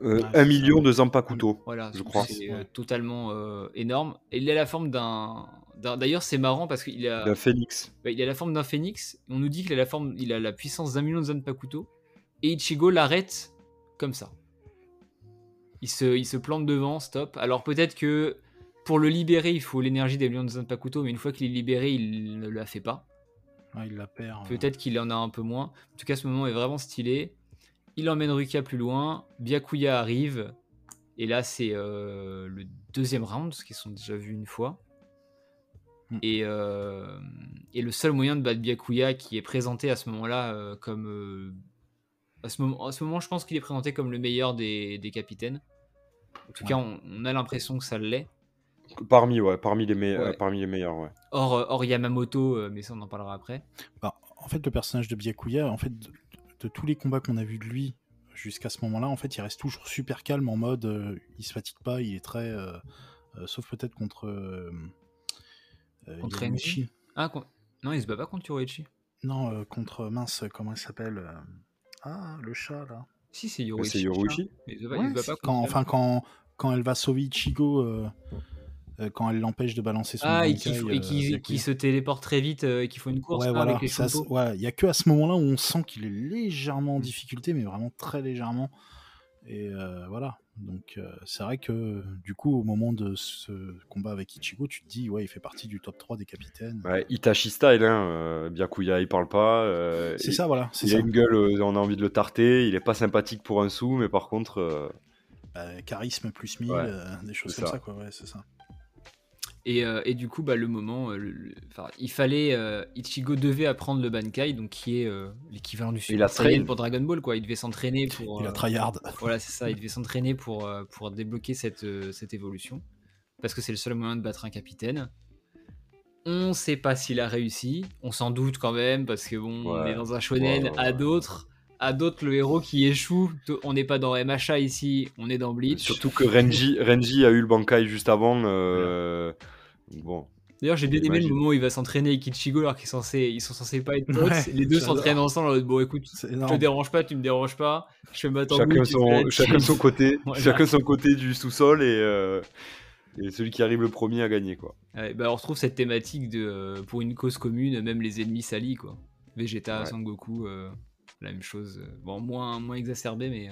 Euh, un million de Zampakuto, voilà, je crois. C'est euh, totalement énorme. Et il a la forme d'un. D'ailleurs, c'est marrant parce qu'il a. D'un phénix. il a la forme d'un phénix. On nous dit qu'il a la forme, il a la puissance d'un million de Zanpakuto. Et Ichigo l'arrête comme ça. Il se, il se plante devant, stop. Alors peut-être que pour le libérer, il faut l'énergie des millions de Zanpakuto, mais une fois qu'il est libéré, il ne la fait pas il la perd. Euh. Peut-être qu'il en a un peu moins. En tout cas, ce moment est vraiment stylé. Il emmène Rukia plus loin. Byakuya arrive. Et là, c'est euh, le deuxième round, ce qu'ils sont déjà vus une fois. Hmm. Euh, et, le seul moyen de battre Byakuya qui est présenté à ce moment-là comme. à, ce moment, à ce moment, je pense qu'il est présenté comme le meilleur des, capitaines. En tout cas, on a l'impression que ça l'est. Parmi, ouais, parmi, les, euh, parmi les meilleurs, ouais. Or, euh, or Yamamoto, euh, mais ça on en parlera après. Bah, en fait, le personnage de Byakuya, en fait, de, tous les combats qu'on a vus de lui jusqu'à ce moment-là, en fait, il reste toujours super calme en mode, il se fatigue pas, il est très, sauf peut-être contre contre Enchi. Ah, non, il se bat pas contre Yoroichi. Non, contre mince, comment il s'appelle Ah, le chat là. Si, c'est Yoroichi. C'est Yoroichi. quand, enfin, quand, quand elle va sauver Ichigo euh, quand elle l'empêche de balancer son Ah, et qui, euh, qui, se téléporte très vite euh, et qui font une course ouais, voilà, avec les Il y a que à ce moment-là où on sent qu'il est légèrement en difficulté, mais vraiment très légèrement. Et voilà. Donc c'est vrai que du coup, au moment de ce combat avec Ichigo, tu te dis, ouais, il fait partie du top 3 des capitaines. Ouais, Itachi style, hein. Byakuya, il parle pas. c'est ça, voilà. Il a une gueule, on a envie de le tarter. Il est pas sympathique pour un sou, mais par contre. Bah, charisme plus 1000, des choses comme ça, quoi. Ouais, c'est ça. Euh, et, du coup, bah, le moment, euh, il fallait, euh, Ichigo devait apprendre le Bankai, donc qui est l'équivalent du Super Saiyan pour Dragon Ball, quoi. Il devait s'entraîner pour. il a tryhard. Voilà, c'est ça. Il devait s'entraîner pour pour débloquer cette cette évolution, parce que c'est le seul moyen de battre un capitaine. On sait pas s'il a réussi. On s'en doute quand même, parce que bon, on est dans un shonen. à d'autres, à d'autres, le héros qui échoue. On n'est pas dans MHA ici, on est dans Bleach. Surtout que Renji, Renji a eu le Bankai juste avant. Bon. D'ailleurs, j'ai bien aimé le moment où il va s'entraîner avec Ichigo alors qu'ils sont censés, ils sont censés pas être potes. les deux s'entraînent ensemble. Bon, écoute, je te dérange pas, tu me déranges pas. Je fais ma chacun, son, chacun son côté, chacun son côté du sous-sol et, euh, et, celui qui arrive le premier à gagner quoi. bah, on retrouve cette thématique de euh, pour une cause commune, même les ennemis salis quoi. Vegeta, Sangoku, euh, la même chose. Bon, moins moins exacerbé, mais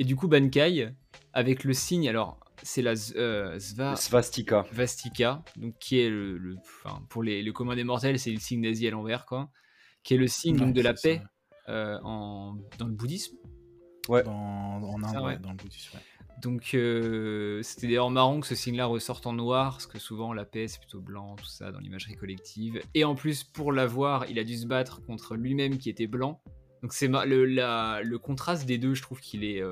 et du coup Bankai avec le signe alors c'est la euh, Svastika. Svastika, donc qui est le, pour les, le commun des mortels, c'est le signe nazi à l'envers, quoi, qui est le signe de la paix euh, en, dans le bouddhisme. Ouais. Dans, en Inde, dans le bouddhisme. Donc euh, c'était d'ailleurs marrant que ce signe-là ressorte en noir, parce que souvent la paix c'est plutôt blanc, tout ça, dans l'imagerie collective. Et en plus, pour l'avoir, il a dû se battre contre lui-même qui était blanc. Donc c'est le, le contraste des deux, je trouve qu'il est,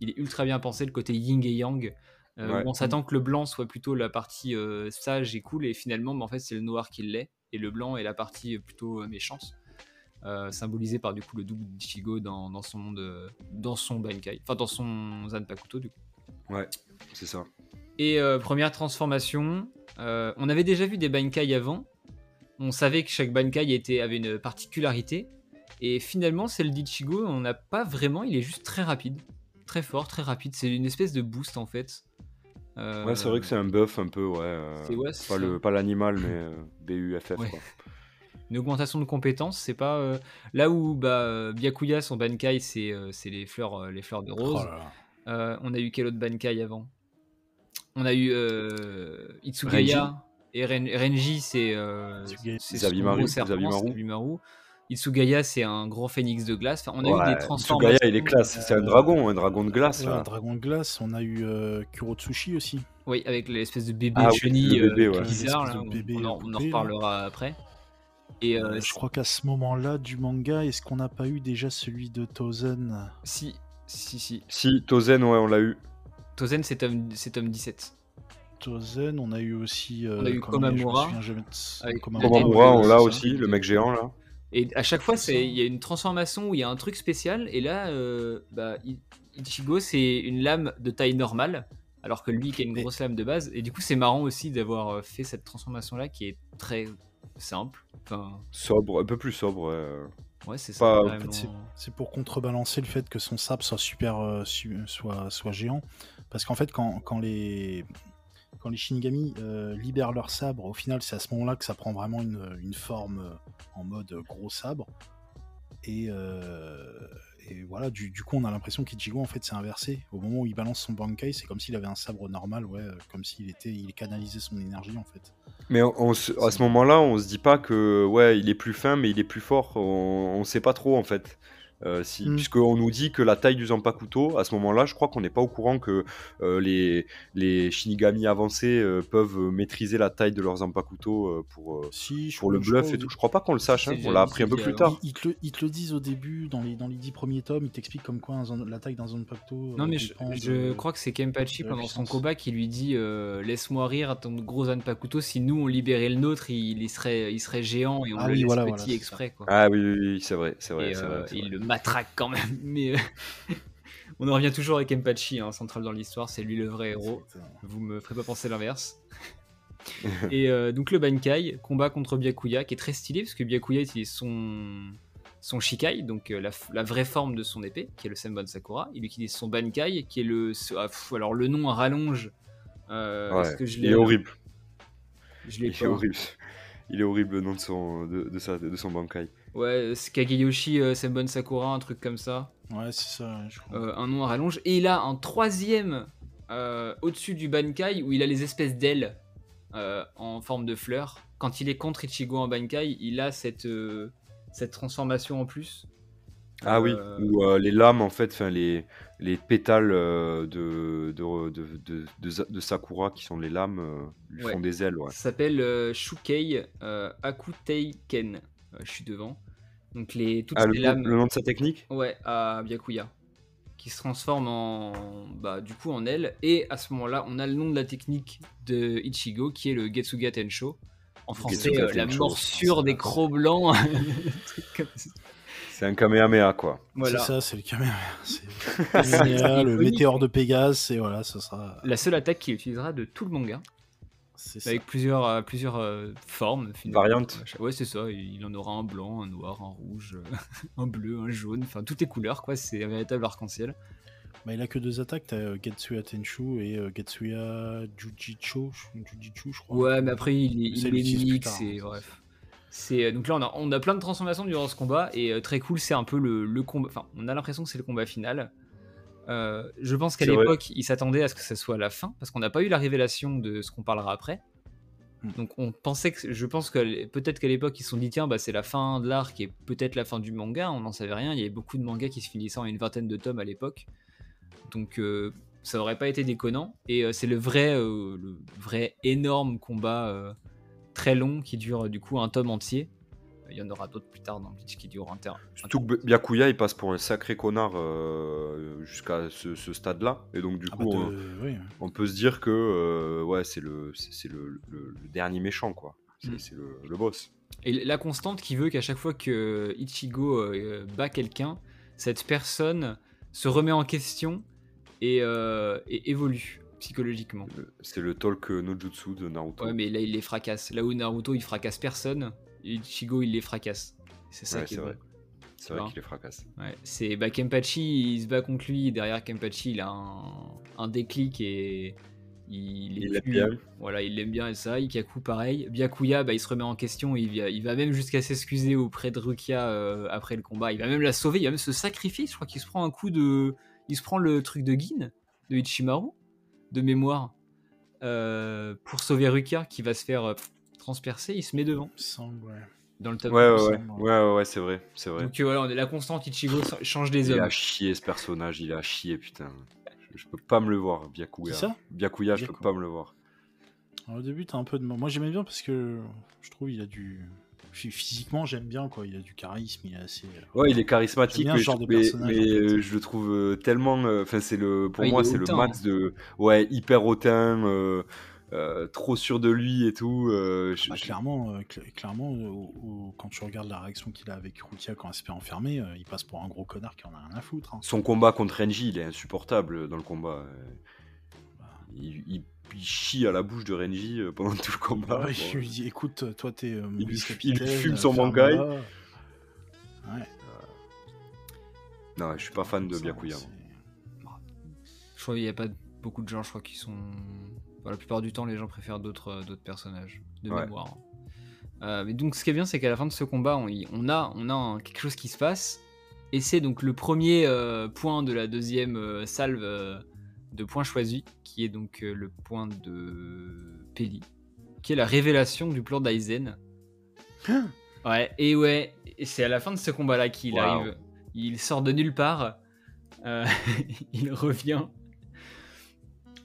il est ultra bien pensé, le côté yin et yang. Euh, on s'attend que le blanc soit plutôt la partie euh, sage et cool, et finalement, bah, en fait, c'est le noir qui l'est, et le blanc est la partie plutôt euh, méchante, symbolisée par du coup le double d'Ichigo dans, dans, son monde, dans son Bankai, enfin dans son Zanpakuto du coup. Ouais, c'est ça. Et première transformation, on avait déjà vu des Bankai avant, on savait que chaque Bankai était, avait une particularité, et finalement, celle d'Ichigo, on n'a pas vraiment, il est juste très rapide très fort, très rapide. C'est une espèce de boost en fait. Euh, ouais, c'est vrai que c'est un buff un peu, ouais. Euh, pas, le, pas l'animal, mais euh, BUFF. Quoi. Une augmentation de compétences, c'est pas. là où bah, Byakuya, son Bankai, c'est, c'est les, fleurs, les fleurs de rose. Oh on a eu quel autre Bankai avant? On a eu Itsugaya. Et Renji, c'est. c'est Zabimaru. Zabimaru. Itsugaya, c'est un gros phénix de glace. on a eu des transformations. Itsugaya, il est classe. C'est un dragon, un dragon de glace. un dragon de glace. On a eu euh, Kurotsushi aussi. Oui, avec l'espèce de bébé ah, chenille euh, bizarre. on, en, reparlera après. Et euh, je crois qu'à ce moment-là du manga, est-ce qu'on n'a pas eu déjà celui de Tozen? Si, si, si. Si, Tozen, ouais, on l'a eu. Tozen, c'est tome, tome 17. Tozen, on a eu aussi. on a eu Komamura. Komamura, on l'a aussi, le mec géant là. Et à chaque fois, il y a une transformation où il y a un truc spécial. Et là, euh, bah, Ichigo, c'est une lame de taille normale. Alors que lui, qui a une grosse lame de base. Et du coup, c'est marrant aussi d'avoir euh, fait cette transformation-là qui est très simple. Enfin... Sobre, un peu plus sobre. Ouais, c'est ça. c'est pour contrebalancer le fait que son sable soit super, euh, soit, soit géant. Parce qu'en fait, quand, quand les, quand les Shinigami euh, libèrent leur sabre, au final, c'est à ce moment-là que ça prend vraiment une, forme euh, en mode gros sabre. Et, euh, voilà, du, coup, on a l'impression qu'Ichigo, en fait, c'est inversé. Au moment où il balance son Bankai, c'est comme s'il avait un sabre normal, ouais, comme s'il était, il canalisait son énergie, en fait. Mais à ce moment-là, on se dit pas que, ouais, il est plus fin, mais il est plus fort. On, on sait pas trop, en fait. Euh, si, mm. Puisqu'on nous dit que la taille du Zanpakuto, à ce moment-là, je crois qu'on n'est pas au courant que euh, les, les Shinigami avancés euh, peuvent maîtriser la taille de leur Zanpakuto pour, pour le bluff et tout. Je crois pas qu'on le sache, hein, on l'a appris un peu plus tard. Ils, te le, ils, te le, disent au début, dans les, dans les dix premiers tomes, ils t'expliquent comme quoi la taille d'un Zanpakuto. Non, mais je, crois que c'est Kenpachi pendant son combat qui lui dit Laisse-moi rire, ton gros Zanpakuto, si nous on libérait le nôtre, il, serait, il serait géant et on ah le laisse petit exprès. Quoi. Ah oui, oui, c'est vrai, c'est vrai. il le matraque quand même. Mais euh, on en revient toujours avec Empachi, hein, central dans l'histoire, c'est lui le vrai héros. Vous me ferez pas penser l'inverse. et euh, donc le Bankai, combat contre Byakuya, qui est très stylé parce que Byakuya utilise son son Shikai, donc euh, la, vraie forme de son épée, qui est le Senbon Sakura. Il utilise son Bankai, qui est le. Ah, alors le nom rallonge. que je il est horrible. Je il, est horrible. il est horrible le nom de son, de, de, de son Bankai. Ouais, Kageyoshi euh, Senbon Sakura, un truc comme ça. Ouais, c'est ça, je crois. Euh, un nom à rallonge. Et il a un troisième euh, au-dessus du Bankai où il a les espèces d'ailes en forme de fleurs. Quand il est contre Ichigo en Bankai, il a cette, cette transformation en plus. Ah oui, ou les lames en fait, enfin les, les pétales de de, de, de, Sakura qui sont les lames lui font des ailes. Ouais. Ça s'appelle Shukei Akuteiken. Euh, je suis devant. Donc les, toutes ah, le, lames. Le nom de sa technique Ouais, à Byakuya. Qui se transforme en. Bah, du coup, en aile. Et à ce moment-là, on a le nom de la technique de Ichigo, qui est le Getsuga Tensho. En français, euh, la morsure des crocs blancs. C'est un Kamehameha, quoi. C'est ça, c'est le Kamehameha. le météore de Pégase, et voilà, ce sera. La seule attaque qu'il utilisera de tout le manga. Avec plusieurs, euh, plusieurs euh, formes. Variantes. Ouais, c'est ça. Il en aura un blanc, un noir, un rouge, un bleu, un jaune. Enfin, toutes les couleurs, quoi. C'est un véritable arc-en-ciel. Bah, il a que deux attaques, t'as euh, Getsuya Tenchu et euh, Getsuya Jujitsu, Jujitsu, je crois. Ouais, mais après il, il, il est mix et bref. C'est donc là on a, on a plein de transformations durant ce combat et très cool, c'est un peu le, le combat. Enfin, on a l'impression que c'est le combat final. Euh, je pense qu'à l'époque, ils s'attendaient à ce que ce soit la fin, parce qu'on n'a pas eu la révélation de ce qu'on parlera après. Hmm. Donc on pensait que, je pense que peut-être qu'à l'époque ils se sont dit tiens bah c'est la fin de l'arc et peut-être la fin du manga, on n'en savait rien. Il y avait beaucoup de mangas qui se finissaient en une vingtaine de tomes à l'époque, donc euh, ça aurait pas été déconnant. Et euh, c'est le vrai, le vrai énorme combat très long qui dure du coup un tome entier il y en aura d'autres plus tard dans Bleach qui durent un. Surtout que Byakuya il passe pour un sacré connard euh, jusqu'à ce, stade-là. Et donc, du ah coup, bah, on, peut se dire que euh, ouais, c'est le, c'est le, dernier méchant, quoi. C'est mm. le, boss. Et la constante qui veut qu'à chaque fois que Ichigo euh, bat quelqu'un, cette personne se remet en question et, et évolue psychologiquement. C'est le talk Nojutsu de Naruto. Ouais, mais là il les fracasse. Là où Naruto il fracasse personne, Ichigo il les fracasse. C'est ça qui est, vrai. C'est vrai qu'il les fracasse. Ouais, c'est bah, Kempachi, il se bat contre lui. Derrière Kempachi, il a un, déclic et il, l'aime bien. Voilà, il l'aime bien et ça. Ikaku, pareil. Byakuya, bah, il se remet en question. Il, il va même jusqu'à s'excuser auprès de Rukia euh, après le combat. Il va même la sauver. Il va même se sacrifier. Je crois qu'il se prend un coup de. Il se prend le truc de Gin, de Ichimaru, de mémoire, euh, pour sauver Rukia qui va se faire. Transpercé, il se met devant. Dans le tableau. Ouais, ouais, ouais, ouais, c'est vrai, c'est vrai. Donc euh, voilà, on est la constante Ichigo change des hommes. Il a chié ce personnage, il a chié, putain. Je, peux pas me le voir, Byakuya. ça Byakuya, je peux pas me le voir. au début, t'as un peu de. Moi, j'aimais bien parce que je trouve il a du. Physiquement, j'aime bien quoi. Il a du charisme, il est assez. Euh, ouais, il est charismatique, mais, je, mais, euh, je le trouve tellement. Enfin, c'est le. Pour moi, c'est le max de. Ouais, hyper hautain. Euh, trop sûr de lui et tout. Euh, bah, clairement, euh, clairement quand tu regardes la réaction qu'il a avec Rukia quand elle se fait enfermer, il passe pour un gros connard qui en a rien à foutre. Hein. Son combat contre Renji, il est insupportable dans le combat. Bah. Il, chie à la bouche de Renji pendant tout le combat. Je lui dis écoute, toi t'es il, il fume son mangai. Ouais. Non, je suis pas fan de Byakuya. Je crois qu'il n'y a pas beaucoup de gens, je crois, qui sont la plupart du temps, les gens préfèrent d'autres euh, d'autres personnages de mémoire. Euh, mais donc, ce qui est bien, c'est qu'à la fin de ce combat, on, on a, on a quelque chose qui se passe. Et c'est donc le premier euh, point de la deuxième salve de points choisis, qui est donc le point de Peli, qui est la révélation du plan d'Aizen. ouais, et ouais, c'est à la fin de ce combat-là qu'il arrive. Il sort de nulle part. il revient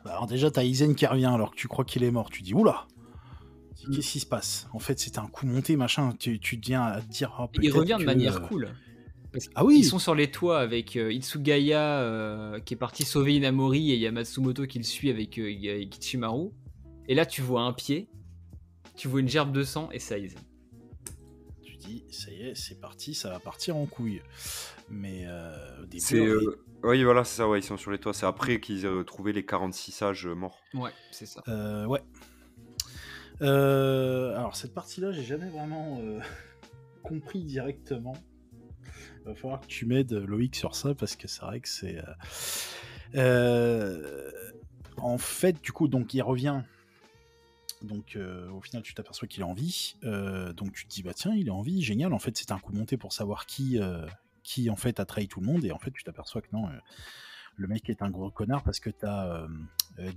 alors déjà, t'as Aizen qui revient alors que tu crois qu'il est mort. Tu dis, oula Qu'est-ce qui se passe? En fait, c'était un coup monté, machin. Tu, tu viens à te dire. Oh, il revient de manière euh, cool. ah oui Ils sont sur les toits avec euh, Itsugaya euh, qui est parti sauver Inamori et Yamatsumoto qui le suit avec, Kichimaru. Et là, tu vois un pied, tu vois une gerbe de sang et ça Aizen. Tu dis, ça y est, c'est parti, ça va partir en couille. Mais au début, oui, voilà, c'est ça, ouais, ils sont sur les toits. C'est après qu'ils ont trouvé les 46 sages morts. Ouais, c'est ça. Euh, ouais. Euh, alors, cette partie-là, j'ai jamais vraiment euh, compris directement. Il va falloir que tu m'aides, Loïc, sur ça, parce que c'est vrai que c'est. en fait, du coup, donc il revient. Donc, au final, tu t'aperçois qu'il est en vie. donc, tu te dis, bah tiens, il est en vie, génial. En fait, c'est un coup monté pour savoir qui qui en fait a trahi tout le monde et en fait tu t'aperçois que non euh, le mec est un gros connard parce que t'as euh, euh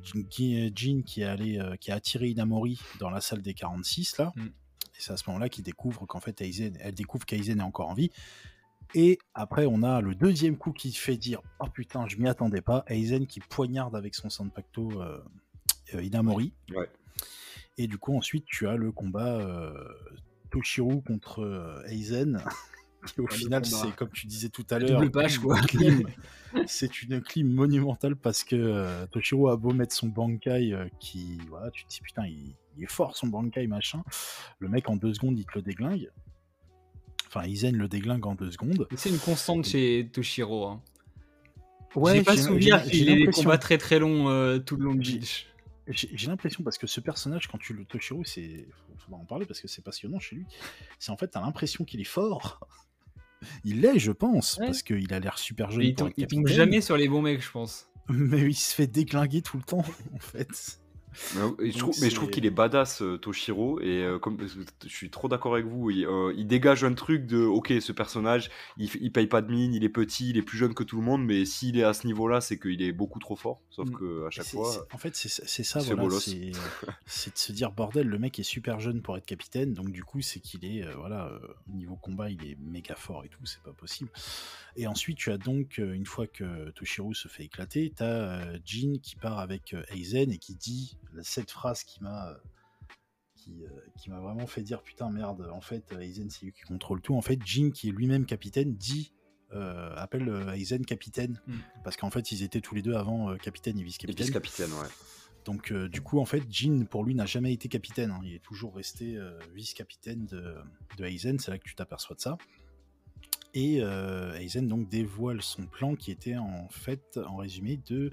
Jin qui est allé qui a attiré Inamori dans la salle des 46 là. Mm. et c'est à ce moment-là qu'il découvre qu'en fait Aizen elle découvre qu'Aizen est encore en vie. Et après on a le deuxième coup qui fait dire oh putain je m'y attendais pas Aizen qui poignarde avec son Sanpacto Inamori. Et du coup ensuite tu as le combat Toshiro contre Aizen au final, c'est comme tu disais tout à l'heure, c'est une clim monumentale parce que euh, Toshiro a beau mettre son Bankai euh, qui, voilà, tu te dis putain, il, est fort son Bankai machin. Le mec en deux secondes, il te le déglingue. Enfin, Izen le déglingue en deux secondes. C'est une constante chez Toshiro. Hein. Ouais, j'ai pas souvenir qu'il ait des combats très très longs euh, tout le long de Bleach. j'ai l'impression, parce que ce personnage, quand tu le Toshiro, c'est. Faut en parler parce que c'est passionnant chez lui. C'est en fait, t'as l'impression qu'il est fort. Il l'est, je pense, parce qu'il a l'air super jeune. il, tombe jamais sur les bons mecs, je pense. Mais il se fait déglinguer tout le temps, en fait. Mais, je trouve, mais je trouve qu'il est badass, euh, Toshiro, et euh, comme je suis trop d'accord avec vous, il, euh, il, dégage un truc de ok, ce personnage, il, il, paye pas de mine, il est petit, il est plus jeune que tout le monde, mais s'il est à ce niveau-là, c'est qu'il est beaucoup trop fort. Sauf mm. que à chaque fois. En fait, c'est ça, voilà, c'est de se dire bordel, le mec est super jeune pour être capitaine, donc du coup, c'est qu'il est, voilà, au niveau combat, il est méga fort et tout, c'est pas possible. Et ensuite, tu as donc, une fois que Toshiro se fait éclater, tu as Jin qui part avec Aizen et qui dit cette phrase qui m'a qui, euh, qui m'a vraiment fait dire putain merde en fait Aizen c'est lui qui contrôle tout. En fait Jin qui est lui-même capitaine dit euh, appelle euh, Aizen capitaine. Hmm. parce qu'en fait ils étaient tous les deux avant capitaine et vice-capitaine. Vice-capitaine ouais. Donc du coup en fait Jin pour lui n'a jamais été capitaine hein. il est toujours resté vice-capitaine de, de Aizen. C'est là que tu t'aperçois de ça. Et Aizen donc dévoile son plan qui était en fait en résumé de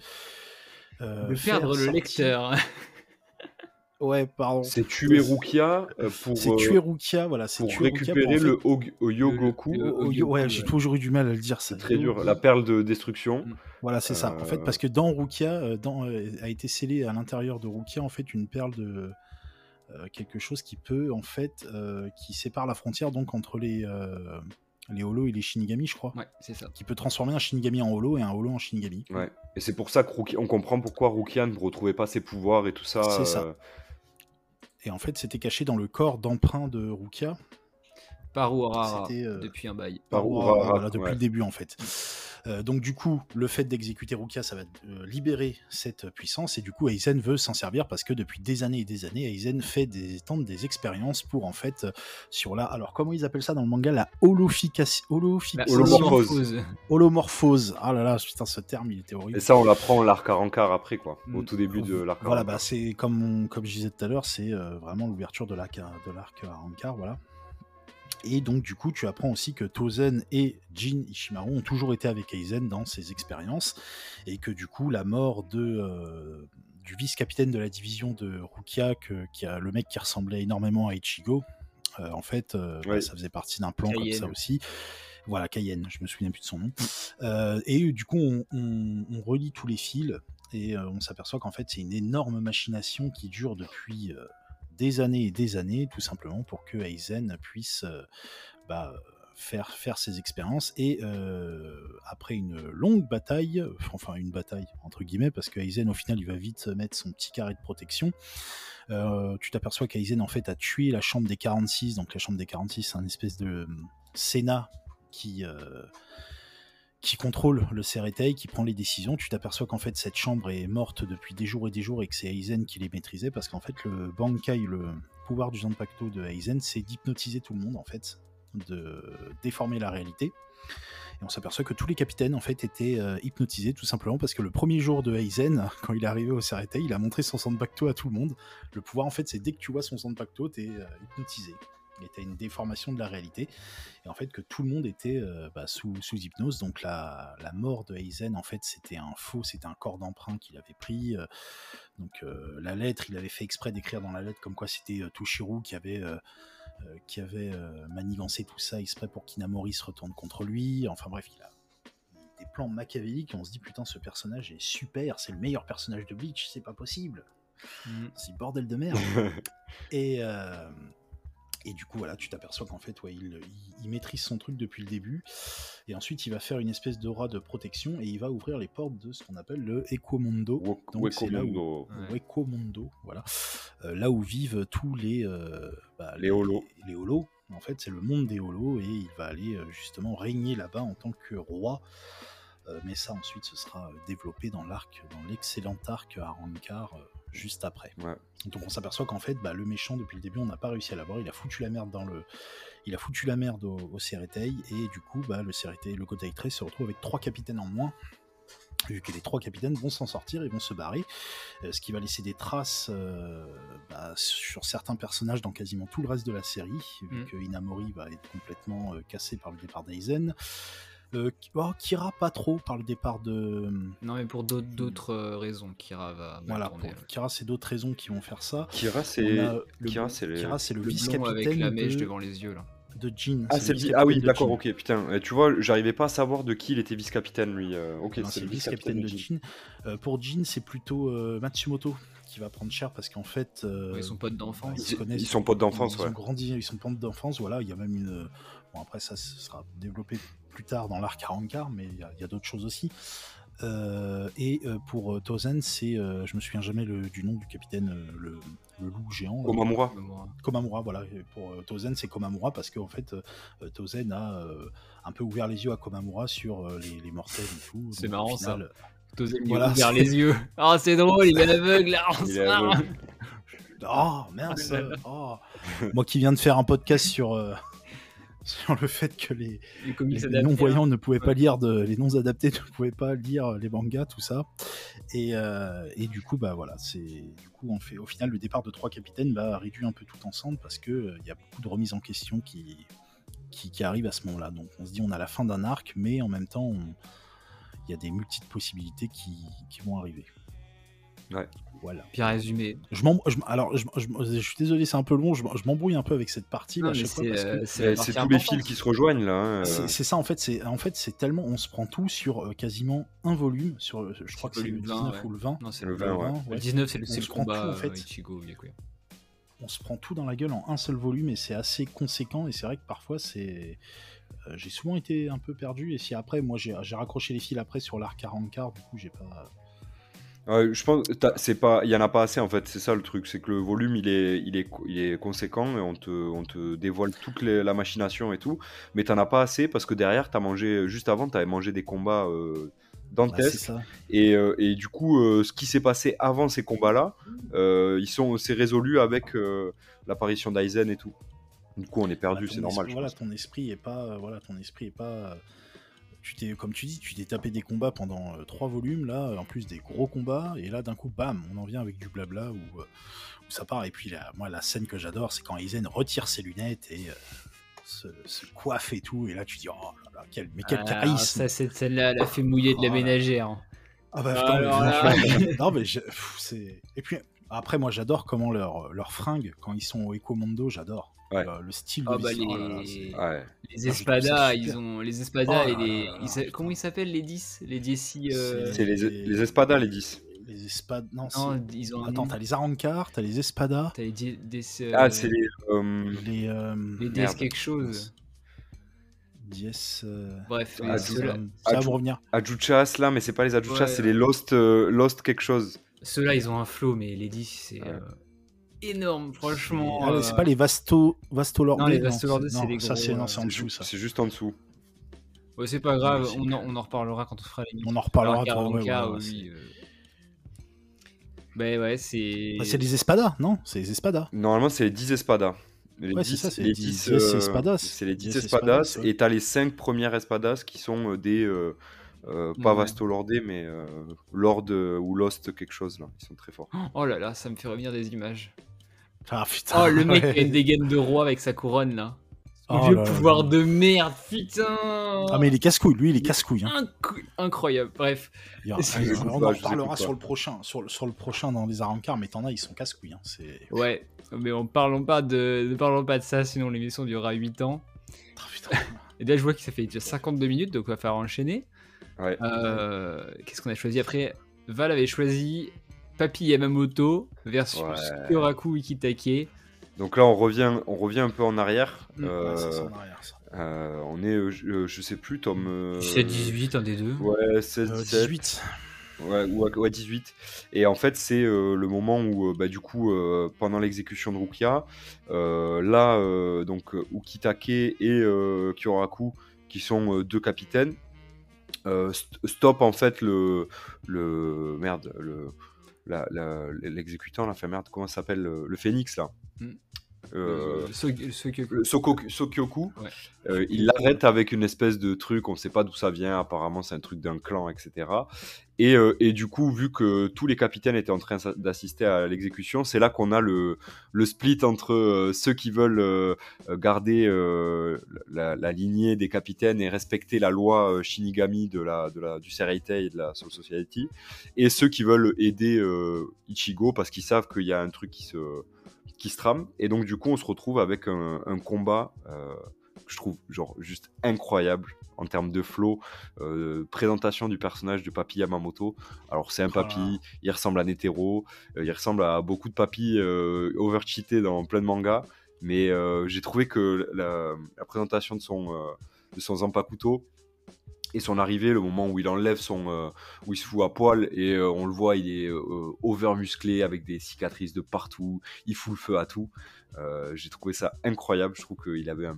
de perdre le lecteur Ouais, pardon. C'est tuer Rukia euh, pour. C'est tuer Rukia, voilà. Pour récupérer le Yogoku. ouais, j'ai toujours eu du mal à le dire. C'est très dur. La perle de destruction. Mm. Voilà, c'est ça. En fait, parce que dans Rukia, euh, dans, euh, a été scellé à l'intérieur de Rukia, en fait, une perle de quelque chose qui peut, en fait, qui sépare la frontière donc entre les les holos et les shinigami, je crois. Ouais, c'est ça. Qui peut transformer un shinigami en holo et un holo en shinigami. Ouais. Et c'est pour ça qu'on comprend pourquoi Rukia ne retrouvait pas ses pouvoirs et tout ça. C'est ça. Et en fait, c'était caché dans le corps d'emprunt de Rukia. Par Urara, euh, depuis un bail. Par Urara, depuis le début en fait. Euh, donc du coup, le fait d'exécuter Rukia, ça va euh, libérer cette puissance et du coup, Aizen veut s'en servir parce que depuis des années et des années, Aizen fait des tente des expériences pour en fait sur la, alors comment ils appellent ça dans le manga, la holofication, holomorphose. holomorphose. Ah là là, putain, ce terme, il était horrible. Et ça, on l'apprend l'arc à Rancard après quoi, au mm. tout début de l'arc. Voilà, bah c'est comme comme je disais tout à l'heure, c'est vraiment l'ouverture de l'arc de l'arc à Rancard, voilà. Et donc, du coup, tu apprends aussi que Tozen et Jin Ishimaru ont toujours été avec Aizen dans ses expériences, et que du coup, la mort de, euh, du vice-capitaine de la division de Rukia, qui a le mec qui ressemblait énormément à Ichigo, euh, en fait, euh, bah, ça faisait partie d'un plan comme ça aussi. Voilà, Cayenne, je me souviens plus de son nom. et du coup, on, on, relie tous les fils et on s'aperçoit qu'en fait, c'est une énorme machination qui dure depuis des années et des années, tout simplement pour que Aizen puisse euh, bah, faire, faire ses expériences. Et euh, après une longue bataille, enfin une bataille entre guillemets, parce que Aizen au final il va vite mettre son petit carré de protection. Euh, tu t'aperçois qu'Aizen en fait a tué la chambre des 46, donc la chambre des 46 c'est un espèce de Sénat qui qui contrôle le Ceretei, qui prend les décisions. Tu t'aperçois qu'en fait cette chambre est morte depuis des jours et des jours et que c'est Aizen qui les maîtrisait parce qu'en fait le Bankai, le pouvoir du Zanpakuto de Aizen, c'est d'hypnotiser tout le monde en fait, de déformer la réalité. Et on s'aperçoit que tous les capitaines en fait étaient euh, hypnotisés tout simplement parce que le premier jour de Aizen, quand il est arrivé au Ceretei, il a montré son Zanpakuto à tout le monde. Le pouvoir en fait c'est dès que tu vois son Zanpakuto, t'es euh, hypnotisé il était une déformation de la réalité. Et en fait que tout le monde était euh, bah, sous, hypnose. Donc la, mort de Aizen en fait c'était un faux c'était un corps d'emprunt qu'il avait pris euh, donc euh, la lettre il avait fait exprès d'écrire dans la lettre comme quoi c'était Toshiru qui avait qui avait manigancé tout ça exprès pour qu'Inamori se retourne contre lui. Enfin bref il a des plans machiavéliques et on se dit putain ce personnage est super c'est le meilleur personnage de Bleach c'est pas possible. Mm. c'est bordel de merde. Et et du coup, voilà, tu t'aperçois qu'en fait, ouais, il, il, maîtrise son truc depuis le début. Et ensuite, il va faire une espèce d'aura de protection et il va ouvrir les portes de ce qu'on appelle le Ecomondo. Donc, c'est là où, Ecomondo, voilà. Euh, là où vivent tous les, euh, bah, les, holos. Les, holos. En fait, c'est le monde des holos et il va aller euh, justement régner là-bas en tant que roi. mais ça, ensuite, ce sera développé dans l'arc, dans l'excellent arc à Rancard juste après. Donc on s'aperçoit qu'en fait, bah, le méchant depuis le début, on n'a pas réussi à l'avoir. Il a foutu la merde dans le, il a foutu la merde au, au et du coup, bah, le Ceretei, le Gotai se retrouve avec trois capitaines en moins. Vu que les trois capitaines vont s'en sortir et vont se barrer, euh, ce qui va laisser des traces euh, bah, sur certains personnages dans quasiment tout le reste de la série, vu mm. que Inamori va être complètement euh, cassé par le départ d'Aizen. Oh, Kira, pas trop par le départ de. Non, mais pour d'autres raisons, Kira va. Voilà, pour Kira, c'est d'autres raisons qui vont faire ça. Kira, c'est le, Kira, le, le vice-capitaine. avec la mèche devant les yeux, là de Jean. Ah, c'est ah oui, d'accord, ok, putain. tu vois, j'arrivais pas à savoir de qui il était vice-capitaine, lui. Euh, ok, c'est le vice-capitaine de Jean. Euh, pour Jean, c'est plutôt euh, Matsumoto qui va prendre cher parce qu'en fait. ils sont potes d'enfance. Ils, connaissent, ils sont potes d'enfance, ouais. Ils, grandi, ils sont potes d'enfance, voilà. Il y a même une. Bon, après, ça, sera développé plus tard dans l'arc 40 mais il y a, d'autres choses aussi. et pour Tozen, c'est, je me souviens jamais du nom du capitaine, le, le loup géant. Komamura. Komamura, voilà. pour euh, Tozen, c'est Komamura parce qu'en fait, euh, Tozen a euh, un peu ouvert les yeux à Komamura sur les, mortels et tout. C'est marrant ça. Tozen a ouvert les yeux. Ah, c'est drôle, il est aveugle. Oh, mince. Oh. Moi qui viens de faire un podcast sur sur le fait que les, les, non-voyants ne pouvaient pas lire de, les non-adaptés ne pouvaient pas lire les mangas, tout ça. Et, euh, et du coup, bah voilà, c'est du coup on fait au final le départ de trois capitaines bah, réduit un peu tout ensemble parce que euh, il y a beaucoup de remises en question qui, qui, qui arrivent à ce moment-là. Donc on se dit on a la fin d'un arc, mais en même temps il y a des multiples possibilités qui, qui vont arriver. Ouais. Voilà. Bien résumé. Je alors, je, suis désolé, c'est un peu long. Je, m'embrouille un peu avec cette partie. C'est tous les fils qui se rejoignent là. Hein, euh. C'est ça en fait. C'est en fait c'est tellement on se prend tout sur euh, quasiment un volume. Sur, je crois que c'est le 19 ou le 20. Non, c'est le 20. Le 19, c'est le, combat. en fait. on se prend tout dans la gueule en un seul volume et c'est assez conséquent. Et c'est vrai que parfois c'est euh, j'ai souvent été un peu perdu et si après moi j'ai raccroché les fils après sur l'arc 40 quart du coup j'ai pas je pense c'est pas il y en a pas assez en fait c'est ça le truc c'est que le volume il est il est il est conséquent et on te on te dévoile toute la machination et tout mais t'en as pas assez parce que derrière t'as mangé juste avant t'avais mangé des combats euh, dantesques et, euh, et, du coup euh, ce qui s'est passé avant ces combats là euh, ils sont c'est résolu avec l'apparition d'Aizen et tout. Du coup on est perdu c'est normal voilà ton esprit est pas voilà ton esprit est pas tu comme tu dis, tu t'es tapé des combats pendant euh, trois volumes, là, en plus des gros combats, et là, d'un coup, bam, on en vient avec du blabla où, euh, ça part. Et puis, moi, la scène que j'adore, c'est quand Aizen retire ses lunettes et euh, se, coiffe et tout, et là, tu dis, oh là là, quel, mais quel ah, charisme Ça, cette scène-là, elle a fait mouiller de la oh ménagère. Ah bah, mais, non, mais c'est. Et puis, après, moi, j'adore comment leur, leur fringue, quand ils sont au Ecomondo, j'adore. Le, style ah bah, les... Oh les espadas, ils ont les espadas oh et les comment ils s'appellent les 10 les 10 euh... C'est les, les espadas les 10. Les espadas non, non ils ont Attends, t'as les Arankar, t'as les espadas. T'as les des, euh... Ah, c'est les euh... les euh... les 10 quelque chose. 10 euh, Bref, ah, ça va vous revenir. Ajuchas là, mais c'est pas les Ajuchas, c'est les Lost euh, Lost quelque chose. Ceux-là, ils ont un flow, mais les 10, c'est énorme, franchement. Ah, c'est pas les Vasto, Vastolordés Non, les Vastolordés, c'est les gros. Ça, c'est en dessous, ça. C'est juste en dessous. Ouais, c'est pas grave, on en, on en, reparlera quand on fera les On en reparlera quand on fera oui, euh... Bah ouais, c'est. Bah, c'est les espadas, non C'est les espadas. Normalement, c'est les 10 espadas. Les ouais, c'est ça, c'est les 10, 10 euh, espadas. C'est les 10 espadas, et t'as les 5 premières espadas qui sont euh, des. Euh, euh, pas ouais. Vasto Lordé, mais euh, Lord ou Lost quelque chose là. Ils sont très forts. Oh là là, ça me fait revenir des images. Ah putain. Oh, le mec qui a une dégaine de roi avec sa couronne là. Oh vieux pouvoir de merde, putain Ah mais il est casse-couille, lui il est casse-couille. Hein. Incroyable, bref. on en reparlera sur le prochain, sur, sur le prochain dans les Arancars, mais t'en as, ils sont casse-couilles. Hein. Ouais, mais on parlons pas de, ne parlons pas de ça, sinon l'émission durera 8 ans. Oh, putain. Et là je vois que ça fait déjà 52 minutes, donc on va faire enchaîner. Ouais. Euh, Qu'est-ce qu'on a choisi après? Val avait choisi Papi Yamamoto versus ouais. Kyoraku Ikitake. Donc là, on revient, on revient un peu en arrière. Mmh. Euh, ouais, ça, en arrière ça. Euh, on est, euh, je, je, sais plus, tome. 17-18, un des deux. Ouais, 16, 18. Ouais, ouais, 18. Et en fait, c'est euh, le moment où, bah, du coup, euh, pendant l'exécution de Rukia, euh, là, donc, Ukitake et Kyoraku, qui sont deux capitaines, stop en fait le, le merde, le l'exécutant, la, la, fait merde, comment s'appelle le, le, phénix là mm. Euh, Sokyoku, euh, il l'arrête avec une espèce de truc, on ne sait pas d'où ça vient, apparemment c'est un truc d'un clan, etc. Et, euh, et, du coup, vu que tous les capitaines étaient en train d'assister à l'exécution, c'est là qu'on a le, le, split entre ceux qui veulent garder la, lignée des capitaines et respecter la loi Shinigami de la, de la, du Sereitei et de la Soul Society, et ceux qui veulent aider Ichigo parce qu'ils savent qu'il y a un truc qui se qui se trame. Et donc, du coup, on se retrouve avec un, combat euh, que je trouve genre juste incroyable en termes de flow, euh, présentation du personnage de Papi Yamamoto. Alors, c'est un papy, il ressemble à Netero, euh, il ressemble à beaucoup de papis overcheatés dans plein de mangas. Mais j'ai trouvé que la, présentation de son, de son Zanpakuto et son arrivée, le moment où il enlève son, euh, où il se fout à poil et euh, on le voit, il est euh, over musclé avec des cicatrices de partout, il fout le feu à tout. J'ai trouvé ça incroyable. Je trouve qu'il avait un